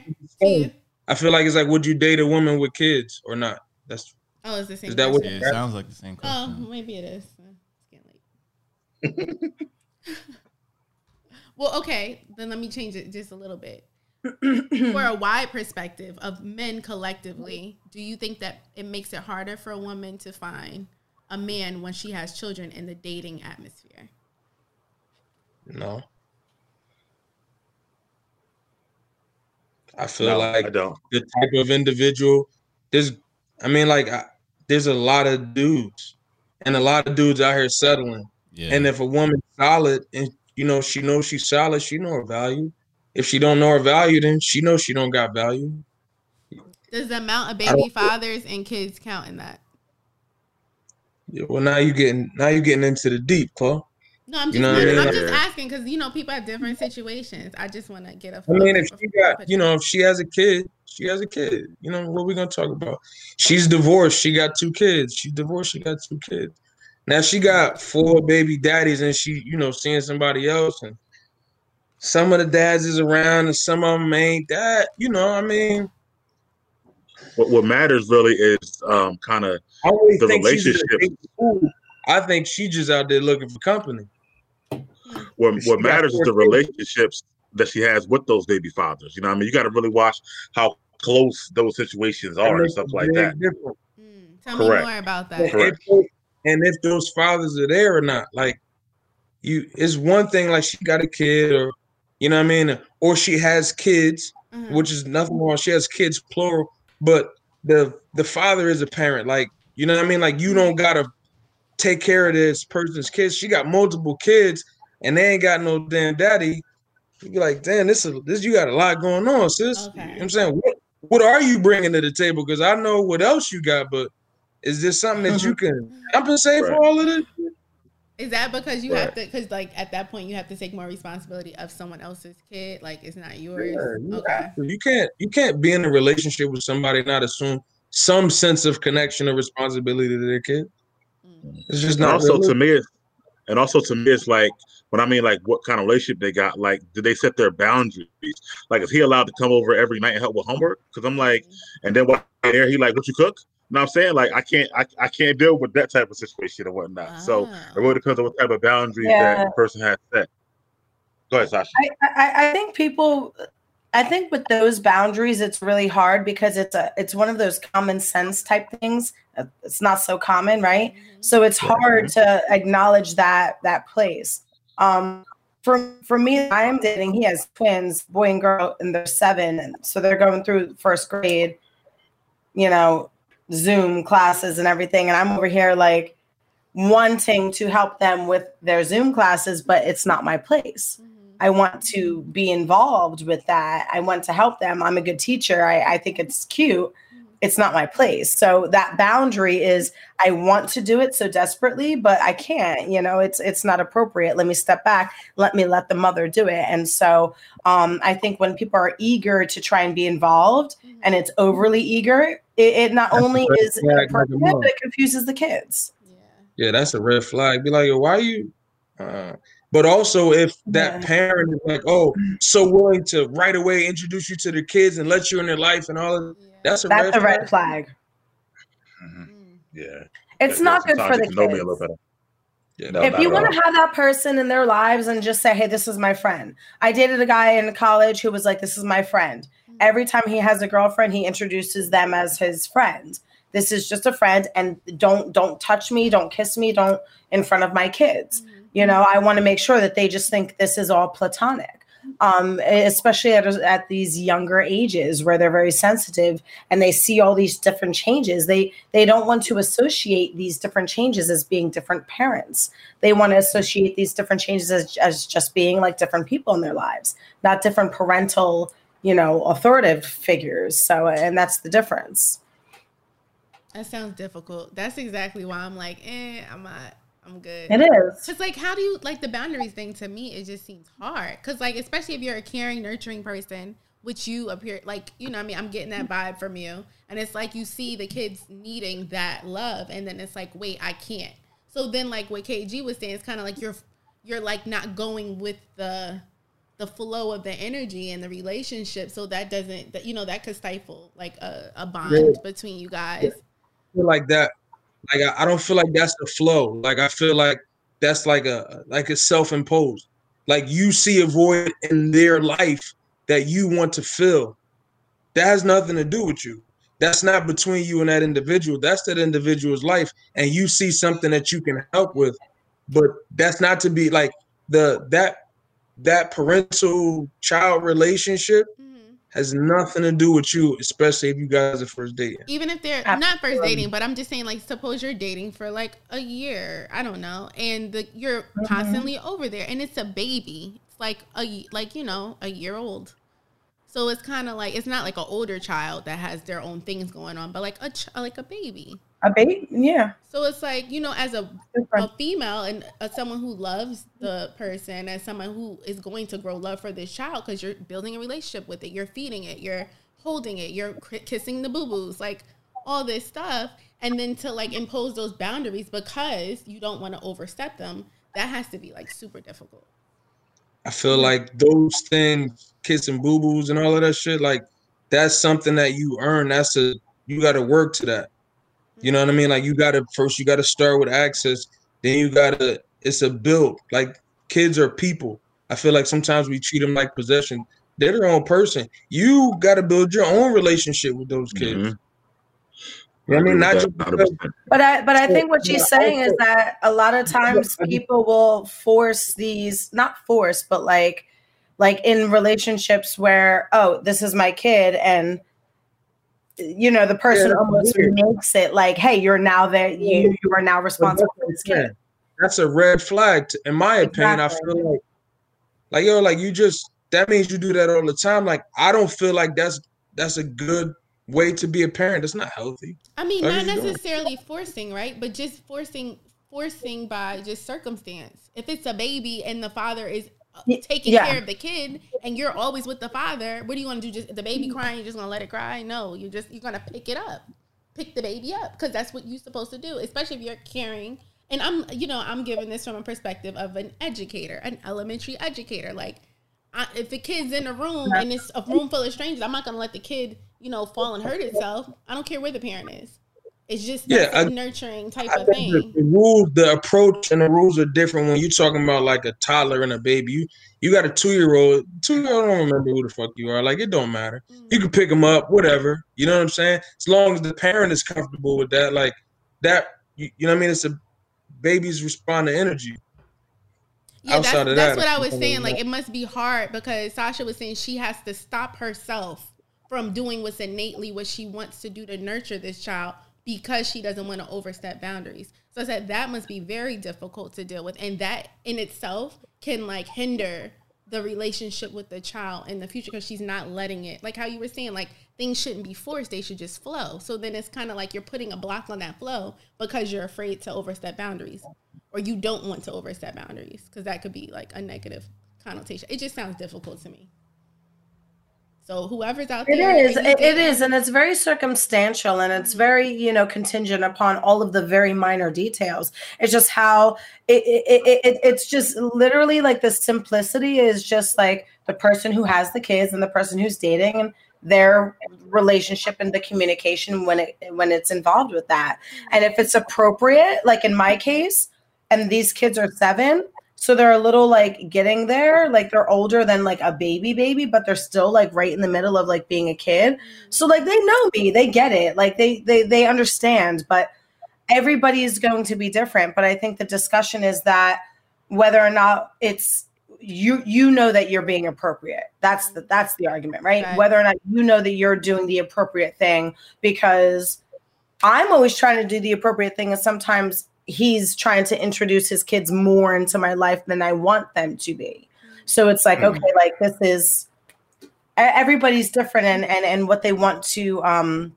I feel like it's like, would you date a woman with kids or not? That's Oh, it's the same. is that what? Yeah, it sounds like the same Oh, maybe it is. It's getting late. well, okay, then let me change it just a little bit. For a wide perspective of men collectively, do you think that it makes it harder for a woman to find a man when she has children in the dating atmosphere? No. I feel No, like I don't. the type of individual. There's, I mean, like, I, there's a lot of dudes, and a lot of dudes out here settling. Yeah. And if a woman's solid, and you know she knows she's solid, she know her value. If she don't know her value, then she knows she don't got value. Does the amount of baby fathers and kids count in that? Yeah, Well, now you getting now you getting into the deep, Chloe. No, I'm You just know I mean? I'm just asking because you know people have different situations. I just want to get a. I mean, if she got, you know, if she has a kid, she has a kid. You know, what we gonna talk about? She's divorced. She got two kids. She's divorced. She got two kids. Now she got four baby daddies, and she, you know, seeing somebody else, and some of the dads is around, and some of them ain't. That, you know, I mean, What what matters really is um kind of I don't really the think relationship. a big fool. I think she just out there looking for company. What what matters is the relationships that she has with those baby fathers. You know, what I mean, you got to really watch how close those situations are and stuff like that. difference. Tell Correct. me more about And that. if, and if those fathers are there or not, like, you it's one thing like she got a kid or you know what I mean, or she has kids, Mm-hmm. which is nothing wrong. She has kids plural, but the the father is a parent. Like you know what I mean. Like you mm-hmm. don't gotta take care of this person's kids. She got multiple kids, and they ain't got no damn daddy. You be like, damn, this is this. You got a lot going on, sis. You know what I'm saying, what what are you bringing to the table? Because I know what else you got, but is this something that mm-hmm. you can mm-hmm. compensate for all of this? Is that because you have to? Because like at that point, you have to take more responsibility of someone else's kid. Like it's not yours. Yeah, you, okay. you can't you can't be in a relationship with somebody not assume some sense of connection or responsibility to their kid. Mm. It's just And not also realistic. to me, it's, and also to me, it's like when I mean like what kind of relationship they got. Like, did they set their boundaries? Like, is he allowed to come over every night and help with homework? Because I'm like, mm. and then while there, he like, what you cook? You know what I'm saying? Like, I can't, I, I can't deal with that type of situation and whatnot. So it really depends on what type of boundaries that Yeah. the person has set. Go ahead, Sasha. I, I, I think people I think with those boundaries it's really hard because it's a it's one of those common sense type things. It's not so common, right? So it's hard to acknowledge that that place. Um for for me, I am dating. He has twins, boy and girl, and they're seven, and so they're going through first grade. You know, Zoom classes and everything, and I'm over here like wanting to help them with their Zoom classes, but it's not my place. Mm-hmm. I want to be involved with that. I want to help them. I'm a good teacher. I, I think it's cute. It's not my place. So that boundary is I want to do it so desperately, but I can't, you know, it's it's not appropriate. Let me step back. Let me let the mother do it. And so um, I think when people are eager to try and be involved and it's overly eager, it, it not That's only is flag, inappropriate, but it confuses the kids. Yeah, yeah, that's a red flag. Be like, why are you? Uh, but also, if that parent is like, oh, so willing to right away introduce you to their kids and let you in their life and all of that's a That's red a flag. red flag. Mm-hmm. Mm. Yeah. It's Yeah, not good for the can know me a kids. little better. Yeah, if you want to have that person in their lives and just say, hey, this is my friend. I dated a guy in college who was like, this is my friend. Mm. Every time he has a girlfriend, he introduces them as his friend. This is just a friend, and don't don't touch me, don't kiss me, don't in front of my kids. Mm. You know, I want to make sure that they just think this is all platonic. Um, especially at, at these younger ages where they're very sensitive and they see all these different changes. They they don't want to associate these different changes as being different parents. They want to associate these different changes as, as just being like different people in their lives, not different parental, you know, authoritative figures. So, and that's the difference. That sounds difficult. That's exactly why I'm like, eh, I'm not. I'm good. It is. Cause like, how do you like the boundaries thing? To me, it just seems hard. Cause like, especially if you're a caring, nurturing person, which you appear like, you know, what I mean, I'm getting that vibe from you, and it's like you see the kids needing that love, and then it's like, wait, I can't. So then, like what KG was saying, it's kind of like you're you're like not going with the the flow of the energy and the relationship, so that doesn't that you know that could stifle like a, a bond Yeah. between you guys. like that. Like I, don't feel like that's the flow. Like I feel like that's like a like a self-imposed. Like you see a void in their life that you want to fill. That has nothing to do with you. That's not between you and that individual. That's that individual's life, and you see something that you can help with. But that's not to be like the that that parental child relationship mm-hmm. Has nothing to do with you, especially if you guys are first dating. even if they're not first dating, but I'm just saying, like, suppose you're dating for like a year, I don't know, and the, you're mm-hmm. constantly over there, and it's a baby. It's like a like you know a year old, so it's kind of like it's not like an older child that has their own things going on, but like a ch- like a baby. A baby, yeah. So it's like you know, as a, a female and uh, someone who loves the person, as someone who is going to grow love for this child, because you're building a relationship with it, you're feeding it, you're holding it, you're k- kissing the boo boos, like all this stuff, and then to like impose those boundaries because you don't want to overstep them, that has to be like super difficult. I feel like those things, kissing boo boos and all of that shit, like that's something that you earn. That's a you got to work to that. You know what I mean? Like you got to first, you got to start with access. Then you got to. It's a build. Like kids are people. I feel like sometimes we treat them like possession. They're their own person. You got to build your own relationship with those kids. You know what I mean? Not just because But I but I think what she's saying is that a lot of times people will force these not force, but like like in relationships where, oh, this is my kid and you know, the person that's almost weird. makes it like, hey, you're now there, you you are now responsible that's for this kid. That's a red flag, to, in my opinion. I feel like, like yo, like you just that means you do that all the time. Like I don't feel like that's that's a good way to be a parent. That's not healthy. I mean, What not is he doing? necessarily forcing, right? But just forcing, forcing by just circumstance. If it's a baby and the father is Y- Uh, taking yeah. care of the kid, and you're always with the father, what do you want to do? Just the baby crying, you're just gonna let it cry? No, you're just you're gonna pick it up, pick the baby up, because that's what you're supposed to do. Especially if you're caring. And I'm, you know, I'm giving this from a perspective of an educator, an elementary educator. Like, I, if the kid's in a room and it's a room full of strangers, I'm not gonna let the kid, you know, fall and hurt itself. I don't care where the parent is. It's just Yeah, that's I- nurturing type I of the, thing. the rules, the approach, and the rules are different when you're talking about like a toddler and a baby. You you got a two year old. Two year old don't remember who the fuck you are. Like it don't matter. You can mm. pick them up, whatever. You know what I'm saying? As long as the parent is comfortable with that, like that. You, you know what I mean? It's a babies respond to energy. Yeah, that's, outside of that's that, what I I was saying. Like it must be hard because Sasha was saying she has to stop herself from doing what's innately what she wants to do to nurture this child because she doesn't want to overstep boundaries. So I said that must be very difficult to deal with, and that in itself can like hinder the relationship with the child in the future because she's not letting it. Like how you were saying, like things shouldn't be forced; they should just flow. So then it's kind of like you're putting a block on that flow because you're afraid to overstep boundaries, or you don't want to overstep boundaries because that could be like a negative connotation. It just sounds difficult to me. So whoever's out It there, is. and you It, it is, and it's very circumstantial, and it's very you know contingent upon all of the very minor details. It's just how it, it, it, it it's just literally like the simplicity is just like the person who has the kids and the person who's dating and their relationship and the communication when it when it's involved with that. And if it's appropriate, like in my case, and these kids are seven, so they're a little like getting there, like they're older than like a baby baby, but they're still like right in the middle of like being a kid. Mm-hmm. So like they know me, they get it, like they they they understand, but everybody is going to be different. But I think the discussion is that whether or not it's you you know that you're being appropriate. That's the that's the argument, right? Right. Whether or not you know that you're doing the appropriate thing because I'm always trying to do the appropriate thing, and sometimes he's trying to introduce his kids more into my life than I want them to be. So it's like, Mhm. okay, like this is everybody's different and and and what they want to um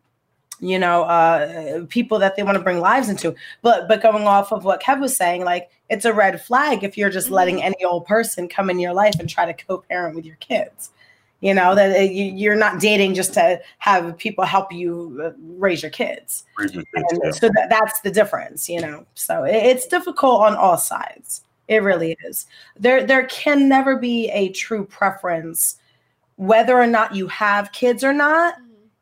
you know uh people that they want to bring lives into but but going off of what kev was saying like it's a red flag if you're just letting any old person come in your life and try to co-parent with your kids you know that uh, you, you're not dating just to have people help you uh, raise your kids. Raise your kids, and yeah. so that, that's the difference you know. So it, it's difficult on all sides. It really is. There there can never be a true preference whether or not you have kids or not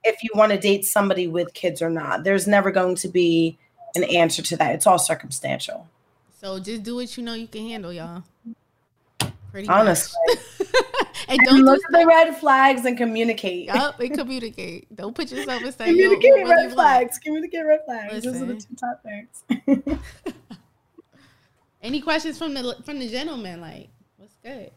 if you want to date somebody with kids or not. There's never going to be an answer to that. It's all circumstantial. So just do what you know you can handle, y'all. Pretty honestly much. and and don't look do at the red flags and communicate Yup, and communicate. Don't put yourself in saying you communicate don't really red want. flags communicate red flags those are the two top things Any questions from the from the gentleman? Like, what's good?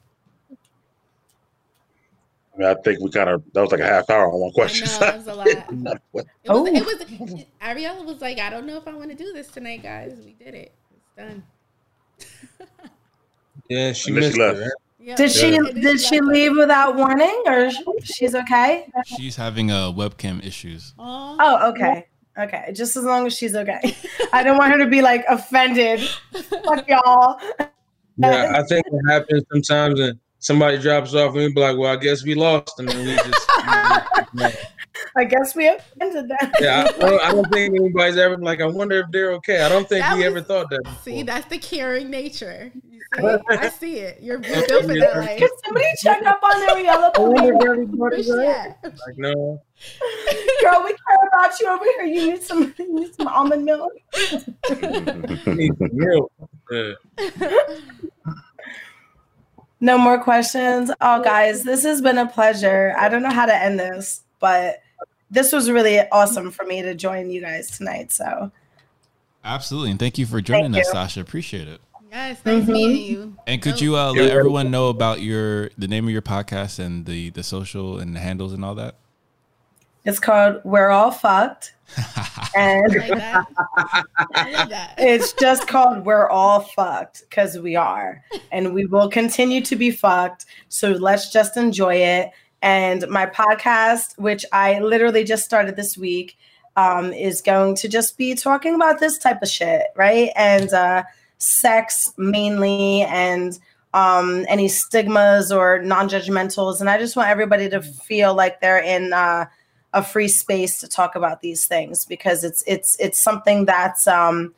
I mean, I think we kind of that was like a half hour on one question. I know that was a lot. It was, Oh. it was Ariella was like, I don't know if I want to do this tonight, guys. We did it. It's done. Yeah, she And then she missed left. it. Right? Yeah. did she And did she leave without warning or she's okay She's having uh, webcam issues. Aw. Oh, okay. Okay. Just as long as she's okay. I don't want her to be like offended. Fuck y'all. Yeah, I think what happens sometimes, and somebody drops off, and we be like, "Well, I guess we lost," and then we just. I guess we offended them. yeah, I don't, I don't think anybody's ever like. I wonder if they're okay. I don't think That we was- ever thought that. See, that's the caring nature. See? I see it. You're you're built for that life. Can somebody check up on Ariella, I wonder please? if everybody's Where's she right. at? Like, no. Girl, we care about you over here. You need some you need some almond milk. Need some milk. Yeah. No more questions. Oh guys, this has been a pleasure. I don't know how to end this, but this was really awesome for me to join you guys tonight. So Absolutely, and thank you for joining Thank us, you. Sasha. Appreciate it. Yes, nice Mhm. meeting you. And could you uh, let everyone know about your the name of your podcast and the the social and the handles and all that? it's called We're All Fucked. and Like that. I love that. it's just called We're All Fucked because we are. And we will continue to be fucked. So let's just enjoy it. And my podcast, which I literally just started this week, um, is going to just be talking about this type of shit, right? And uh, sex mainly, and um, any stigmas or non judgmentals. And I just want everybody to feel like they're in. Uh, a free space to talk about these things because it's it's it's something that's um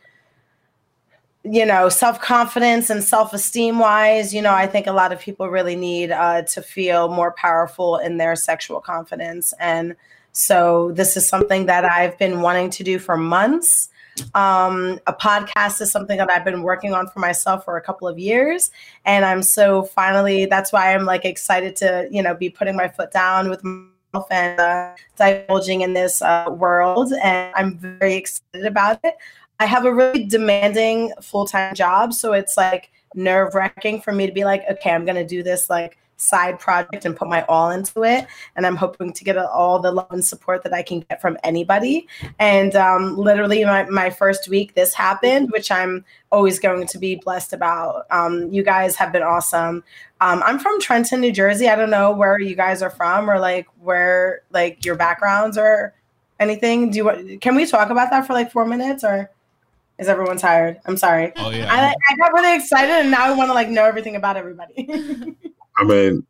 you know self-confidence and self-esteem wise you know i think a lot of people really need uh, to feel more powerful in their sexual confidence. And so this is something that i've been wanting to do for months. Um, a podcast is something that i've been working on for myself for a couple of years. And i'm so finally that's why i'm like excited to you know be putting my foot down with and uh, divulging in this uh, world and i'm very excited about it I have a really demanding full time job. So it's like nerve wracking for me to be like, okay, I'm to do this like side project and put my all into it. And I'm hoping to get all the love and support that I can get from anybody. And um, literally, my, my first week, this happened, which I'm always going to be blessed about. Um, you guys have been awesome. Um, I'm from Trenton, New Jersey. I don't know where you guys are from or like where like your backgrounds or anything. Do you want, can we talk about that for like four minutes or? Is everyone tired? I'm sorry. Oh yeah. I, I got really excited and now I want to like know everything about everybody. I mean,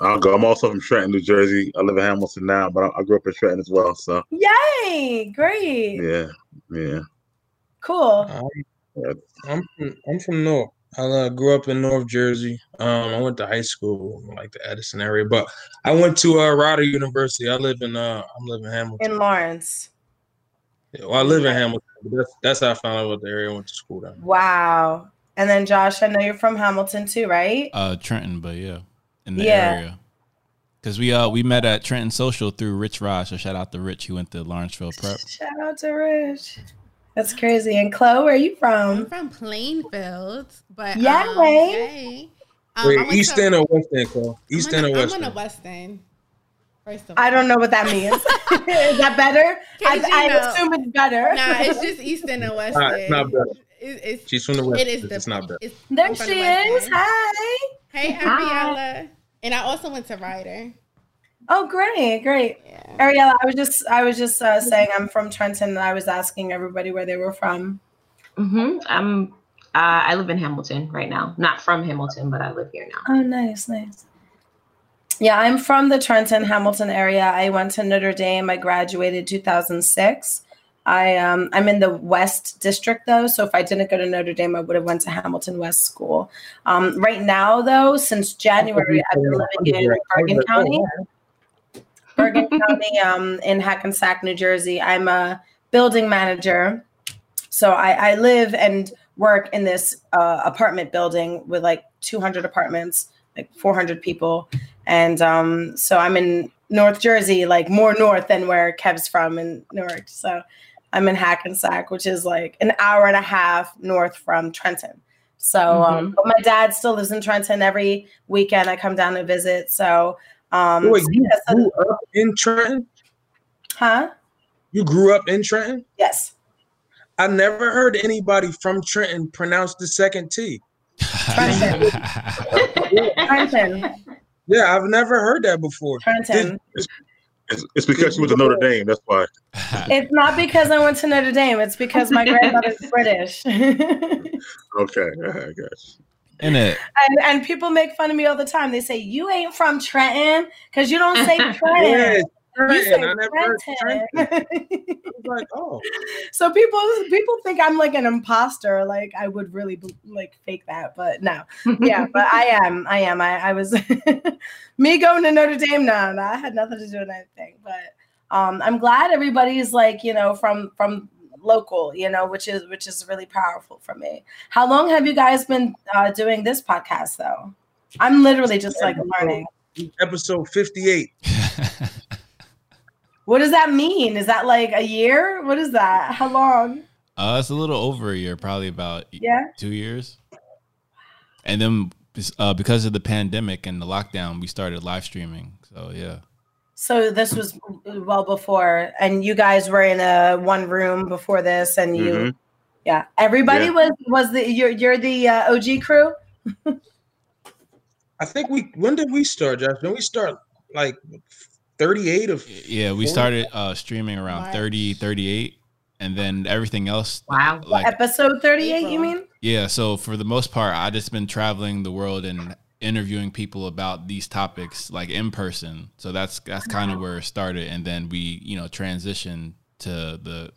I'll go. I'm also from Trenton, New Jersey. I live in Hamilton now, but I, I grew up in Trenton as well. So Yay! Great. yeah, yeah. Cool. Um, I'm from, I'm from North. I uh, grew up in North Jersey. Um, I went to high school like the Edison area, but I went to uh, Rider University. I live in uh, I'm living in Hamilton. In Lawrence. Yeah, well, I live in Hamilton. But that's that's how I found out what the area I went to school down. Wow. And then Josh, I know you're from Hamilton too, right? Uh, Trenton, but yeah, in the Yeah. area. Because we uh we met at Trenton Social through Rich Raj. So shout out to Rich. who went to Lawrenceville Prep. Shout out to Rich. That's crazy. And Chloe, where are you I'm from? from Plainfield, but Yeah, um, way. yay. Um, I Wait, East to- End or West End, Cole? East I'm End or gonna, West I'm End? gonna West End. I don't know what that means. Is that better? I, 'Cause you I assume it's better. Nah, it's just East End and West End. it's not better. It- it's, She's from the West It is End. the, It's not better. It's, There I'm from she the West is. End. Hi. Hey, Hi. Ariella. And I also went to Rider. Oh, great, great. Ariella, I was just I was just uh, saying I'm from Trenton, and I was asking everybody where they were from. hmm I'm. Uh, I live in Hamilton right now. Not from Hamilton, but I live here now. Oh, nice, nice. Yeah, I'm from the Trenton Hamilton area. I went to Notre Dame. I graduated 2006. I um I'm in the West District though, so if I didn't go to Notre Dame, I would have went to Hamilton West School. Um, right now though, since January, I've been living in Bergen County. Bergen County, um, in Hackensack, New Jersey. I'm a building manager. So I, I live and work in this uh, apartment building with like 200 apartments, like 400 people. And um, so I'm in North Jersey, like more north than where Kev's from in Newark. So I'm in Hackensack, which is like an hour and a half north from Trenton. So, um, Mhm. but my dad still lives in Trenton. Every weekend I come down to visit. So, um, Wait, so you yeah, so- grew up in Trenton? huh? You grew up in Trenton? Yes. I never heard anybody from Trenton pronounce the second T. Trenton. Yeah, I've never heard that before. Trenton. It's, it's, it's because you went to Notre Dame. That's why. It's not because I went to Notre Dame. It's because my grandmother's British. Okay, I guess. In it. and people make fun of me all the time. They say, You ain't from Trenton because you don't say Yeah, Trenton. You say Trenton. I never heard Trenton. Like, oh. so people people think I'm like an imposter. Like I would really like fake that, but no. Yeah, but I am. I am. I, I was me going to Notre Dame. No, no, I had nothing to do with anything. But um, I'm glad everybody's like you know from from local, you know, which is which is really powerful for me. How long have you guys been uh, doing this podcast though? I'm literally just like learning. Episode 58. What does that mean? Is that like a year? What is that? How long? Uh, it's a little over a year, probably about Yeah. two years. And then uh, because of the pandemic and the lockdown, we started live streaming. So yeah. So this was well before, and you guys were in a one room before this, and you, Mhm. yeah, everybody Yeah. was was the you're you're the uh, OG crew. I think we when did we start, Josh? Didn't we start like 38 of Yeah, we 40? started uh, streaming around 30, 38. And then everything else. Wow. Like Episode thirty eight, you mean? Yeah, so for the most part, I just been traveling the world and interviewing people about these topics like in person. So that's that's kind of where it started, and then we you know transitioned to the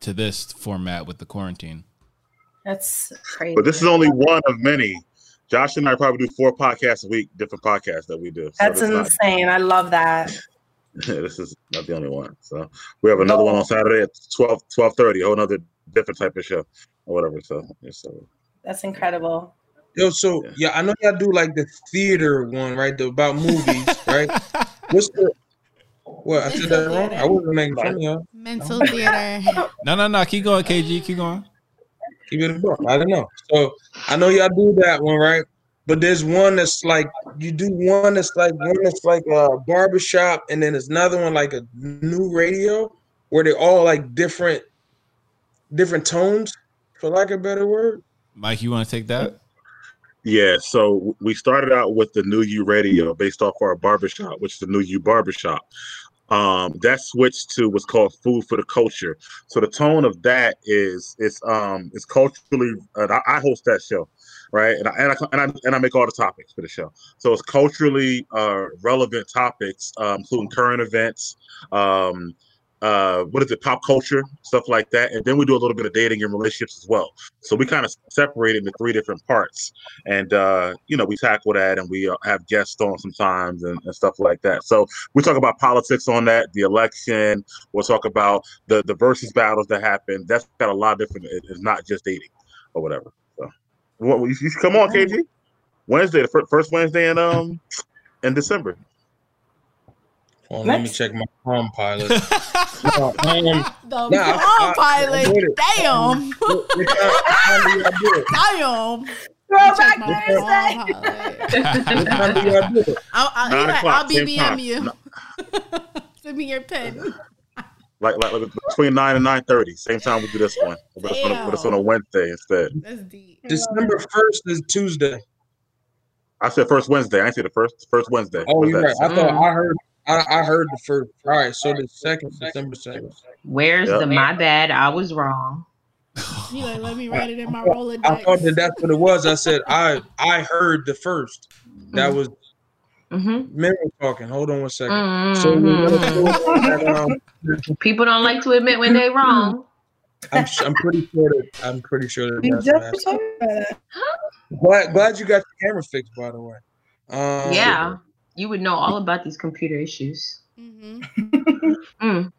to this format with the quarantine. That's crazy. But this is only one of many. Josh and I probably do four podcasts a week, different podcasts that we do. That's this is not- insane. I love that. this is not the only one. So we have another one on Saturday at 12 12:30, a whole another different type of show or whatever. So, yeah, so That's incredible. Yo, so yeah, I know y'all do like the theater one, right? The about movies, right? What's the what? I said that wrong. I wasn't making fun of y'all. Mental theater. No, no, no. Keep going, KG. Keep going. Keep it a book. I don't know. So I know y'all do that one, right? But there's one that's like you do one that's like one that's like a barbershop, and then there's another one like a new radio where they're all like different different tones, for lack of a better word. Mike, you want to take that? Yeah, so we started out with the New You Radio based off our barbershop, which is the New You Barbershop. Um, that switched to what's called Food for the Culture. So the tone of that is it's um it's culturally. Uh, I, I host that show, right? And I, and I and I and I make all the topics for the show. So it's culturally uh, relevant topics, um, including current events. Um, uh, what is it, pop culture, stuff like that. And then we do a little bit of dating and relationships as well. So we kind of separate into three different parts. And, uh, you know, we tackle that and we uh, have guests on sometimes and, and stuff like that. So we talk about politics on that, the election. We'll talk about the, the versus battles that happen. That's got a lot of different, it's not just dating or whatever. So what, you should come on, KG. Wednesday, the first Wednesday in, um, in December. Hold on, let me check my Palm Pilot. No, um, The nah, Palm I- Pilot. I get it. Damn. What time- what time do y'all do it? Damn. Throwback What time do y'all do it? I'll, I'll, Nine yeah, o'clock, I'll same BBM you. Send me your pen. Like, like, like between nine and nine thirty, same time we do this one, but it's, on a, but it's on a Wednesday instead. That's deep. December first is Tuesday. I said first Wednesday. I didn't the first first Wednesday. Oh, you're right. I thought I heard. I, I heard the first. All right, so the second, December second. Where's Yep. the my bad? I was wrong. You like, let me write it in my roller. I thought that that's what it was. I said I I heard the first. That mm. was Mm-hmm. memory talking. Hold on one second. So we're gonna do it at, um, People don't like to admit when they're wrong. I'm s- I'm pretty sure that I'm pretty sure that We that's just what that. Glad glad you got your camera fixed by the way. Um, yeah, you would know all about these computer issues. Mm-hmm. Mm.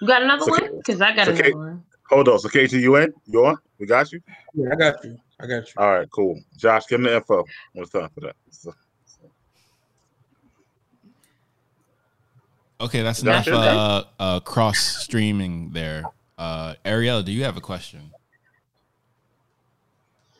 You got another So- one? Because I got so another one. Hold on. So KG, you in? You on? We got you. Yeah, I got you. I got you. All right, cool. Josh, give me the info. What's time for that? So- Okay, that's That's enough it, uh, uh, cross streaming there. Uh, Ariel, do you have a question?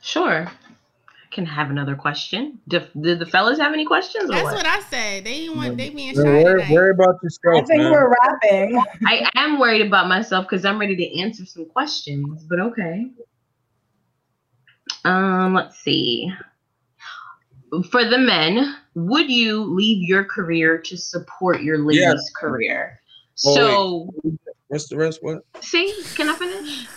Sure. I can have another question. Did, did the fellas have any questions? Or That's what? what I said. They want they being Man, shy worry, tonight. worry about yourself, I think man. we're rapping. I am worried about myself because I'm ready to answer some questions, but okay. Um, let's see. For the men, would you leave your career to support your lady's Yes. career? So, What's the rest? What? see, can I finish?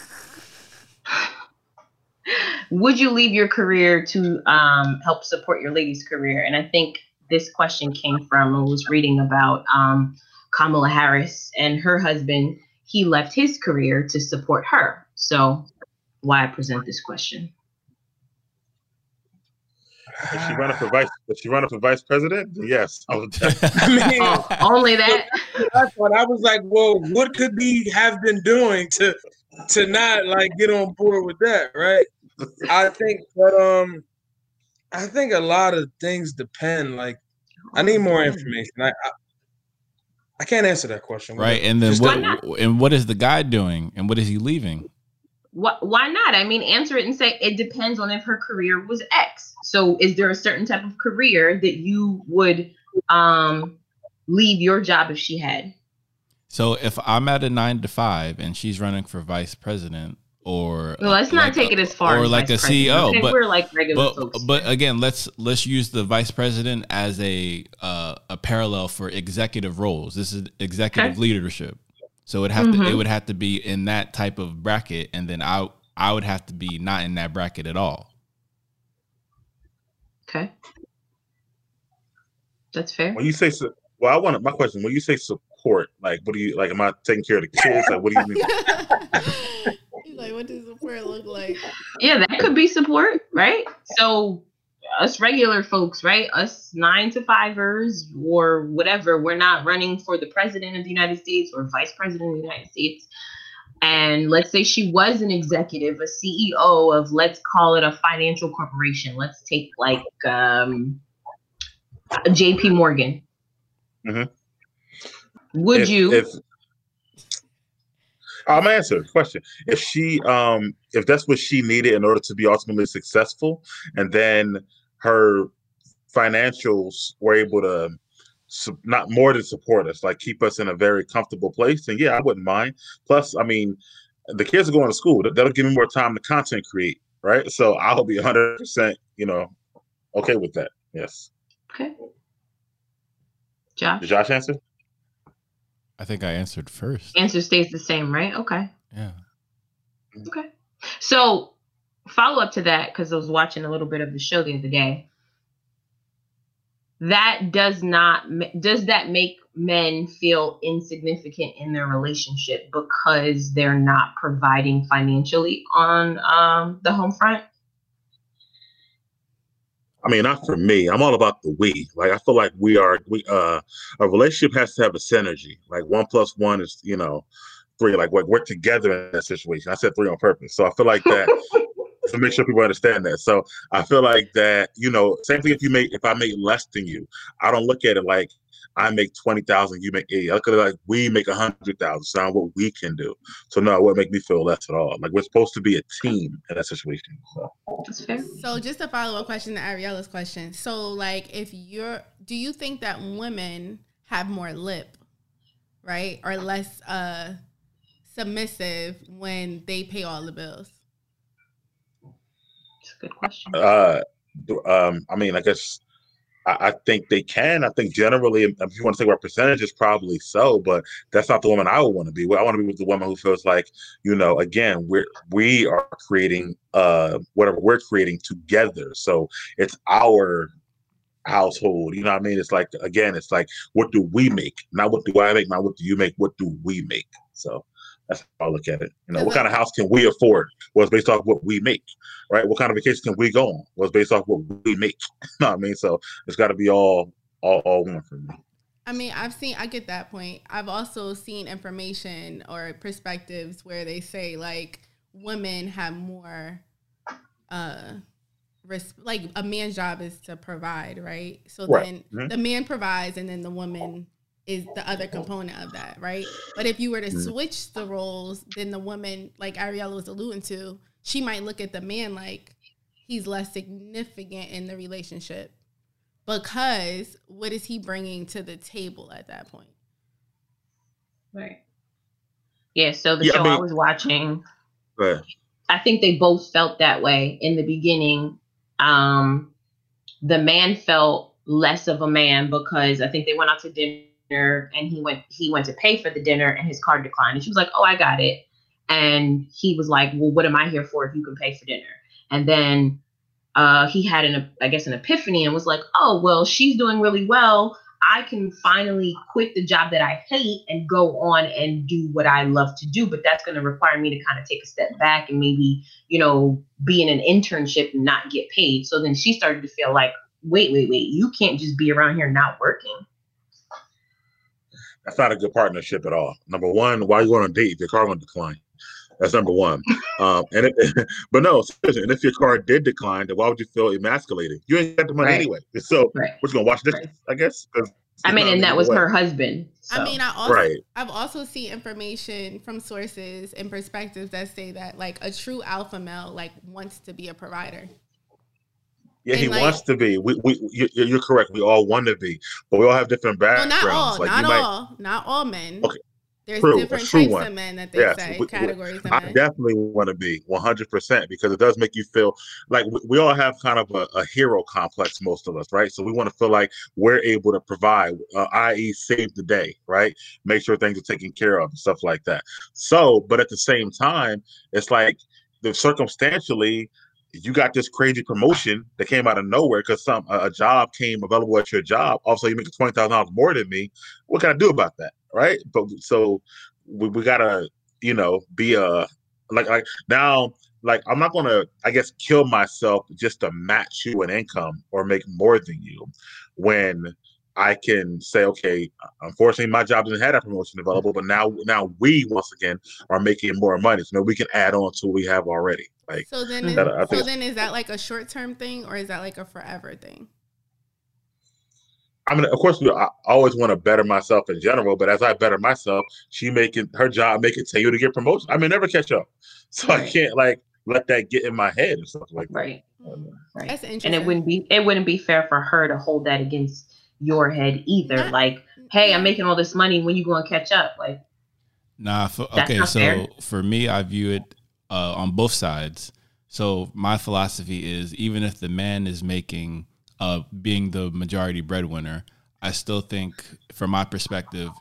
Would you leave your career to um, help support your lady's career? And I think this question came from I was reading about um, Kamala Harris and her husband. He left his career to support her. So, why I present this question? Is she running for vice? Is she running for vice president? Yes. I was- I mean, Oh, only that. that's what I was like. Well, what could he have been doing to to not like get on board with that, right? I think, but um, I think a lot of things depend. Like, I need more information. I, I I can't answer that question. Right. And then what and what is the guy doing and what is he leaving? Why, why not? I mean, answer it and say it depends on if her career was X. So, is there a certain type of career that you would um, leave your job if she had? So if I'm at a nine to five and she's running for vice president or Well, let's not like take it as far or as like a president. CEO, but we're like regular but, folks. but again, let's let's use the vice president as a uh, a parallel for executive roles. This is executive Okay. leadership, so it have to it Mhm. would have to be in that type of bracket, and then I I would have to be not in that bracket at all. Okay. That's fair. When you say su- well, I want my question. When you say support, like what do you like? Am I taking care of the kids? Like what do you mean? Like, what does support look like? Yeah, that could be support, right? So us regular folks, right? Us nine to fivers or whatever, we're not running for the president of the United States or vice president of the United States. And let's say she was an executive, a CEO of let's call it a financial corporation. Let's take like um JP Morgan. Mhm. Would If- you If, I'm gonna answer the question. If she, um, if that's what she needed in order to be ultimately successful, and then her financials were able to su- not more than support us, like keep us in a very comfortable place, then yeah, I wouldn't mind. Plus, I mean, the kids are going to school. That- That'll give me more time to content create, right? So I'll be 100, percent you know, okay with that. Yes. Okay. Josh? Did Josh answer? I think I answered first. Answer stays the same, right? Okay. Yeah. Okay. So follow up to that, because I was watching a little bit of the show the other day. That does not does that make men feel insignificant in their relationship because they're not providing financially on um, the home front? I mean, not for me. I'm all about the we. Like I feel like we are we uh a relationship has to have a synergy. Like one plus one is, you know, three. Like we're, we're together in that situation. I said three on purpose. So I feel like that to make sure people understand that. So I feel like that, you know, same thing if you make if I make less than you, I don't look at it like I make twenty thousand, you make eight. I look at it like we make a hundred thousand. So now what we can do. So no, it wouldn't make me feel less at all. Like we're supposed to be a team in that situation. So That's fair. So just a follow up question to Ariella's question. So like if you're do you think that women have more lip, right? Or less uh submissive when they pay all the bills? It's a good question. Uh, um, I mean, I guess I, I think they can. I think generally, if you want to say about percentages, probably so, but that's not the woman I would want to be with. I want to be with the woman who feels like, you know, again, we're we are creating uh whatever we're creating together. So it's our household. You know what I mean? It's like again, it's like what do we make? Not what do I make, not what do you make, what do we make? So that's how I look at it. You know, what kind of house can we afford? Was based off what we make, right? What kind of vacation can we go on? Was based off what we make. you know what I mean? So it's got to be all, all, all one for me. I mean, I've seen, I get that point. I've also seen information or perspectives where they say like women have more, uh, res- like a man's job is to provide, right? So Right. then Mhm. the man provides and then the woman is the other component of that, right? But if you were to Mhm. switch the roles, then the woman, like Ariella was alluding to, she might look at the man like he's less significant in the relationship because what is he bringing to the table at that point? Right. Yeah, so the Yeah, show I, mean- was watching, But I think they both felt that way in the beginning. Um, the man felt less of a man because I think they went out to dinner and he went he went to pay for the dinner and his card declined. And she was like, "Oh, I got it." And he was like, "Well, what am I here for if you can pay for dinner?" And then uh, he had an I guess an epiphany and was like, "Oh, well, she's doing really well. I can finally quit the job that I hate and go on and do what I love to do, but that's going to require me to kind of take a step back and maybe, you know, be in an internship and not get paid. So then she started to feel like, wait, wait, wait, you can't just be around here not working. That's not a good partnership at all. Number one, why are you going on a date if your car going to decline? That's number one. um, and it, but no, seriously, and if your car did decline, then why would you feel emasculated? You ain't got the money Right. anyway. So Right. we're just gonna watch this, I guess. I mean, and that was way. her husband. I mean, I also Right. I've also seen information from sources and perspectives that say that like a true alpha male like wants to be a provider. Yeah, he like- wants to be. We, we, you, you're correct. We all want to be, but we all have different Well, backgrounds. not all, like not might, all, not all men. Okay. There's True, different types one. of men that they Yes, say, we- we- categories of I men. definitely want to be 100% because it does make you feel like we, we all have kind of a, a hero complex, most of us, right? So we want to feel like we're able to provide, uh, i.e., save the day, right? Make sure things are taken care of and stuff like that. So, but at the same time, it's like the circumstantially, you got this crazy promotion that came out of nowhere because some a, a job came available at your job. Also, you make twenty thousand dollars more than me. What can I do about that, right? But so we, we gotta, you know, be a like like now. Like I'm not gonna, I guess, kill myself just to match you in income or make more than you, when I can say, okay, unfortunately, my job didn't have that promotion available, but now now we once again are making more money, so now we can add on to what we have already. Like So then, mm-hmm. is, that, so then is that like a short term thing or is that like a forever thing? I mean, of course, we, I always want to better myself in general, but as I better myself, she making her job may continue to you to get promotion. I may never catch up, so I can't like let that get in my head and stuff like that. Right. Right. That's and it wouldn't be it wouldn't be fair for her to hold that against your head either. Not- like, hey, I'm making all this money. When you going to catch up? Like, Nah, for, okay. So fair. for me, I view it uh, on both sides. So my philosophy is even if the man is making, uh, being the majority breadwinner, I still think, from my perspective,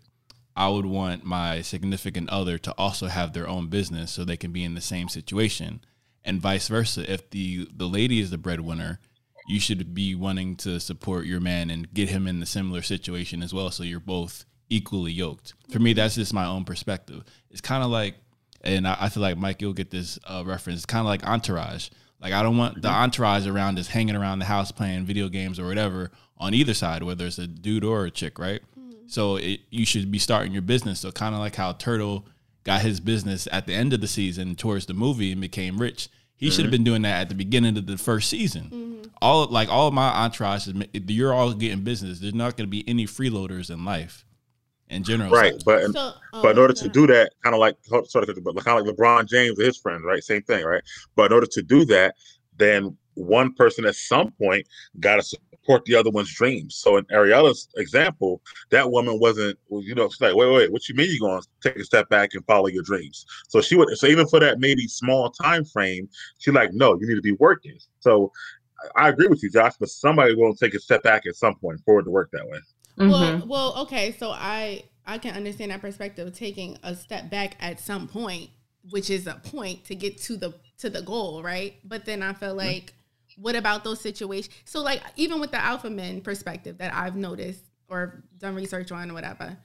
I would want my significant other to also have their own business so they can be in the same situation, and vice versa. If the the lady is the breadwinner, you should be wanting to support your man and get him in the similar situation as well, so you're both equally yoked. For me, that's just my own perspective. It's kind of like, and I, I feel like Mike, you'll get this uh, reference. It's kind of like Entourage. Like I don't want the entourage around us hanging around the house playing video games or whatever on either side, whether it's a dude or a chick, right? So it, you should be starting your business. So kind of like how Turtle got his business at the end of the season towards the movie and became rich. He should have mm-hmm. been doing that at the beginning of the first season. Mm-hmm. All like all of my entourage, is you're all getting business. There's not going to be any freeloaders in life, in general. Right, but in, So, oh, but in order to do that, kind of like sort of, but kind of like LeBron James and his friends, right? Same thing, right? But in order to do that, then one person at some point got to support the other one's dreams. So in Ariella's example, that woman wasn't, you know, she's like, wait, wait, what you mean you're going to take a step back and follow your dreams? So she would, so even for that maybe small time frame, she's like, no, you need to be working. So I I agree with you, Josh, but somebody will take a step back at some point for it to work that way. Mm-hmm. Well, well, okay. So I I can understand that perspective of taking a step back at some point, which is a point to get to the to the goal, right? But then I feel like, what about those situations? So like even with the alpha men perspective that I've noticed or done research on or whatever,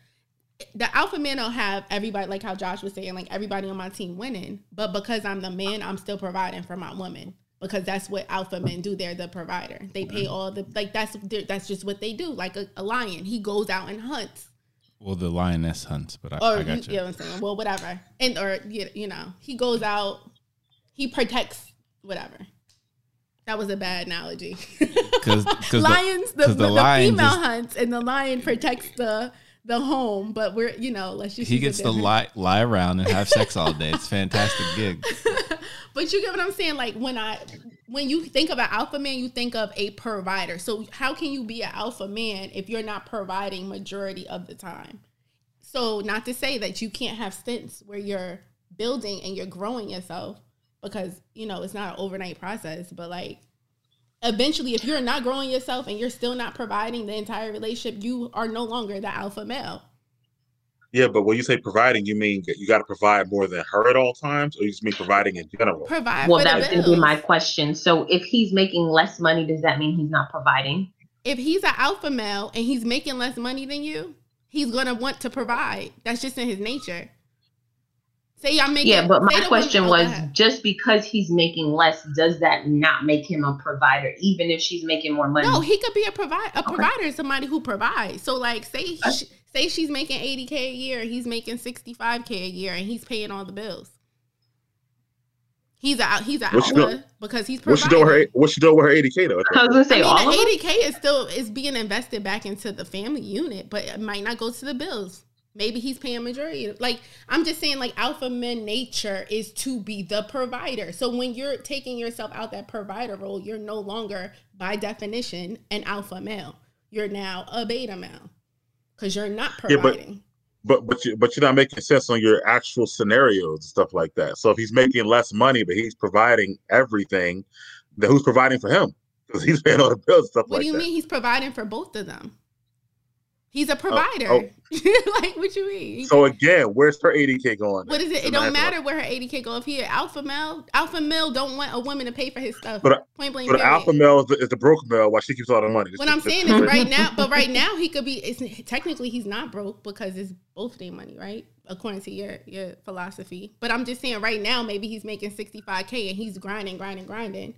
the alpha men will have everybody like how Josh was saying, like everybody on my team winning, but because I'm the man, I'm still providing for my woman. Because that's what alpha men do. They're the provider. They pay all the like. That's that's just what they do. Like a, a lion, he goes out and hunts Well, the lioness hunts, but I, or I got you you. know what I'm saying? Well, whatever. And or you, you know, he goes out, he protects whatever. That was a bad analogy. Because Lions, the, the, the lion female just- hunts, and the lion protects the the home. But we're you know, let's just he gets to lie lie around and have sex all day. It's a fantastic gig. But you get what I'm saying? Like when I when you think of an alpha man, you think of a provider. So how can you be an alpha man if you're not providing majority of the time? So not to say that you can't have stints where you're building and you're growing yourself because you know it's not an overnight process, but like eventually if you're not growing yourself and you're still not providing the entire relationship, you are no longer the alpha male. Yeah, but when you say providing, you mean you got to provide more than her at all times, or you just mean providing in general? Provide well, for that the was going to be my question. So, if he's making less money, does that mean he's not providing? if he's an alpha male and he's making less money than you, he's gonna want to provide. That's just in his nature. Say I'm making. yeah, but my question woman- go was just because he's making less, does that not make him a provider, even if she's making more money? no, he could be a provider. A provider is somebody who provides. So like, say sh- say she's making eighty k a year, he's making sixty five k a year, and he's paying all the bills. He's out. he's out What she alpha do- because he's What she providing. doing with her? What she doing with her eighty k though? I was gonna say I mean, all of the 80k is still is being invested back into the family unit, but it might not go to the bills. Maybe he's paying majority. Like I'm just saying, like alpha men nature is to be the provider. So when you're taking yourself out that provider role, you're no longer by definition an alpha male. You're now a beta male because you're not Yeah, but providing. but but you but you're not making sense on your actual scenarios and stuff like that. So if he's making less money but he's providing everything, then who's providing for him? Because he's paying all the bills and stuff what like do you that. mean he's providing for both of them? He's a oh, oh. provider. oh. like what you mean? So again, where's her eighty k going? What is it? It don't matter. where her 80k go. If he an alpha male, alpha male don't want a woman to pay for his stuff. But Point blank. but period. alpha male is the, is the broke male while she keeps all the money. What I'm saying is right now, but right now he could be. It's technically he's not broke because it's both their money, right? According to your your philosophy. But I'm just saying right now maybe he's making 65k and he's grinding, grinding, grinding,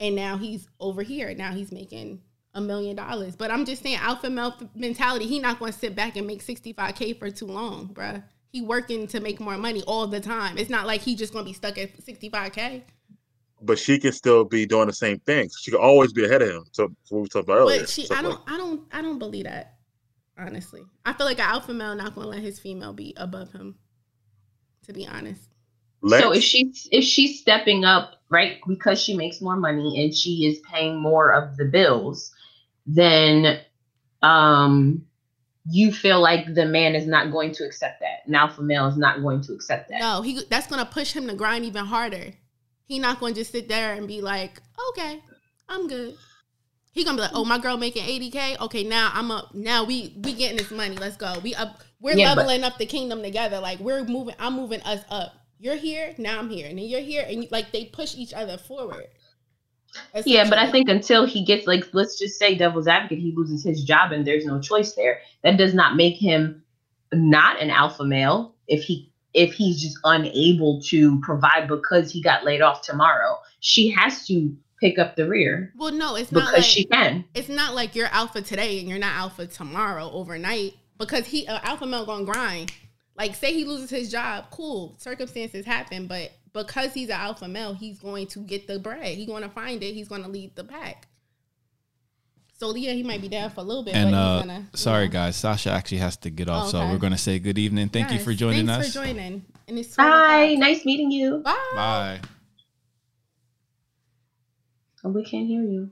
and now he's over here. Now he's making a million dollars. But I'm just saying alpha male mentality. He not going to sit back and make 65k for too long, bruh. He working to make more money all the time. It's not like he just going to be stuck at 65k. but she can still be doing the same thing. She can always be ahead of him. So, so what we talked about earlier. But she, Stuff I don't, I don't, I don't believe that. Honestly, I feel like an alpha male not gonna let his female be above him. To be honest, So if she's if she's stepping up, right, because she makes more money and she is paying more of the bills, then um you feel like the man is not going to accept that. An alpha male is not going to accept that. no, he that's gonna push him to grind even harder. He not gonna just sit there and be like, okay, I'm good. He gonna be like, oh, my girl making 80k. Okay, now I'm up. Now we we getting this money. Let's go. We up. We're Yeah, but- leveling up the kingdom together. Like we're moving. I'm moving us up. You're here. Now I'm here. And then you're here. And you, like they push each other forward. Yeah, but I think until he gets like let's just say devil's advocate, he loses his job and there's no choice there. That does not make him not an alpha male if he if he's just unable to provide because he got laid off tomorrow. She has to pick up the rear Well, no, it's not because like she can. it's not like you're alpha today and you're not alpha tomorrow overnight because he uh, alpha male gonna grind. Like say he loses his job, cool. Circumstances happen, but because he's an alpha male, he's going to get the bread. He's going to find it. He's going to lead the pack. So yeah, he might be down for a little bit, And but uh, he's gonna. sorry guys, Sasha actually has to get off, Oh, so okay. we're gonna say good evening. Thank you for joining us. thanks for joining. And it's 12 Bye. Nice meeting you. Bye. Bye. Oh, we can't hear you.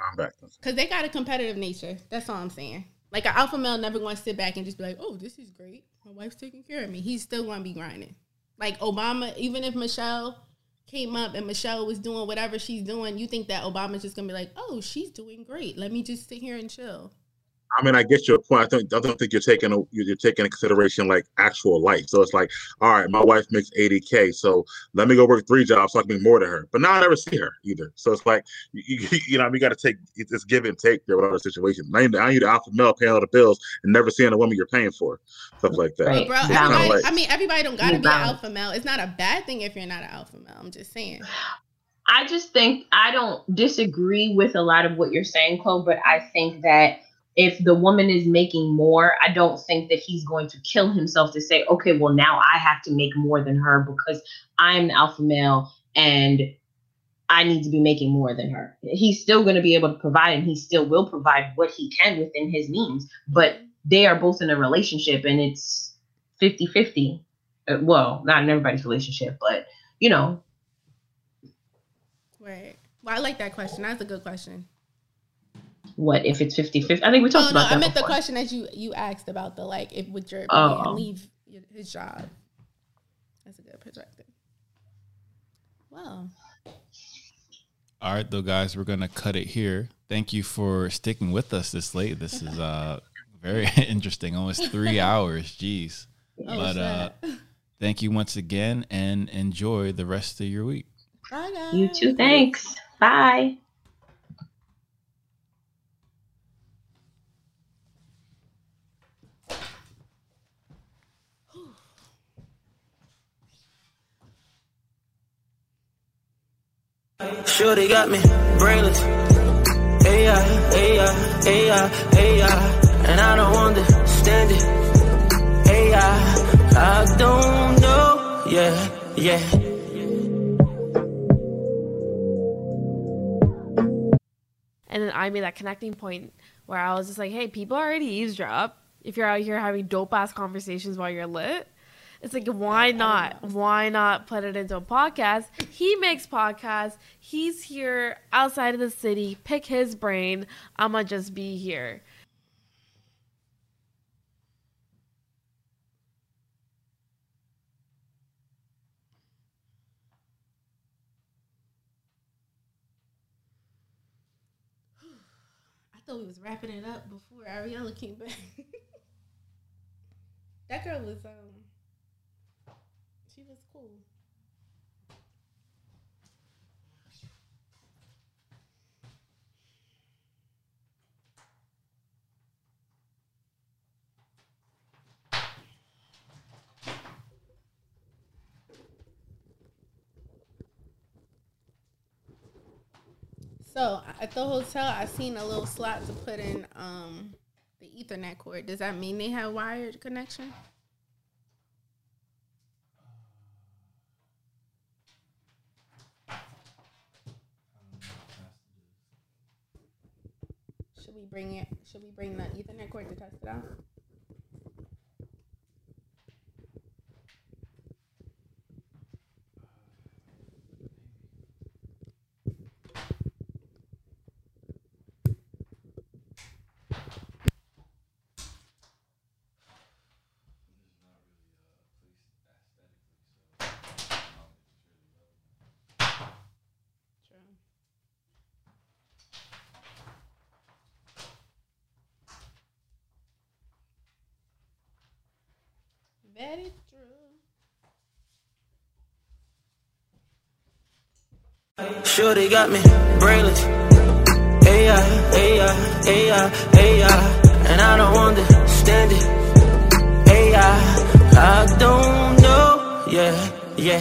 I'm back. Because they got a competitive nature. That's all I'm saying. Like an alpha male never going to sit back and just be like, oh, this is great. My wife's taking care of me. He's still going to be grinding. Like Obama, even if Michelle came up and Michelle was doing whatever she's doing, you think that Obama's just to be like, oh, she's doing great. Let me just sit here and chill. I mean, I get your point. I think I don't think you're taking a, you're taking into consideration like actual life. So it's like, all right, my wife makes 80k, so let me go work three jobs so I can make more to her. But now I never see her either. So it's like, you, you, you know, we got to take it's give and take there with other situations. I need, now you the alpha male paying all the bills and never seeing a woman you're paying for, stuff like that. Right. Bro, So it's kinda everybody, like- I mean, everybody don't got to Be be an balanced. alpha male. It's not a bad thing if you're not an alpha male. I'm just saying. I just think I don't disagree with a lot of what you're saying, Chloe, but I think that if the woman is making more, I don't think that he's going to kill himself to say, okay, well, now I have to make more than her because I'm the alpha male and I need to be making more than her. He's still going to be able to provide and he still will provide what he can within his means, but they are both in a relationship and it's 50 50. Uh, well, not in everybody's relationship, but you know, Right. Well, I like that question. That's a good question. What if it's 50 50 i think we talked no, about that I meant the question that you you asked about the like if would your Oh. leave his job. That's a good perspective. Wow. All right, though, guys, we're gonna cut it here. Thank you for sticking with us this late. This is uh very interesting. Almost three hours. Jeez. Oh, but uh, thank you once again, and enjoy the rest of your week. Bye guys. you too thanks bye Sure they got me brainless. AI, AI, AI, AI, and I don't understand it. AI, I don't know. Yeah, yeah. And then I made that connecting point where I was just like, hey, people already eavesdrop if you're out here having dope ass conversations while you're lit it's like why not? Why not put it into a podcast? He makes podcasts. He's here outside of the city. Pick his brain. I'ma just be here. I thought we was wrapping it up before Ariella came back. that girl was um cool. So at the hotel, I seen a little slot to put in um the Ethernet cord. Does that mean they have wired connection? Should we bring it? Should we bring the Ethernet cord to test it out? Very true. Shorty got me brainless. Hey yeah, hey yeah, hey yeah, hey yeah. And I don't understand it. Hey yeah, I don't know. Yeah, yeah.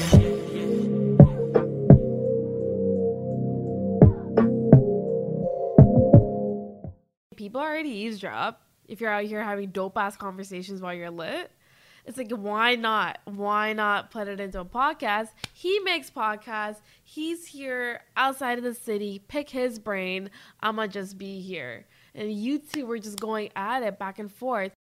People already eavesdrop. If you're out here having dope ass conversations while you're lit, it's like why not? Why not put it into a podcast? He makes podcasts. He's here outside of the city. Pick his brain. I'ma just be here. And you two were just going at it back and forth.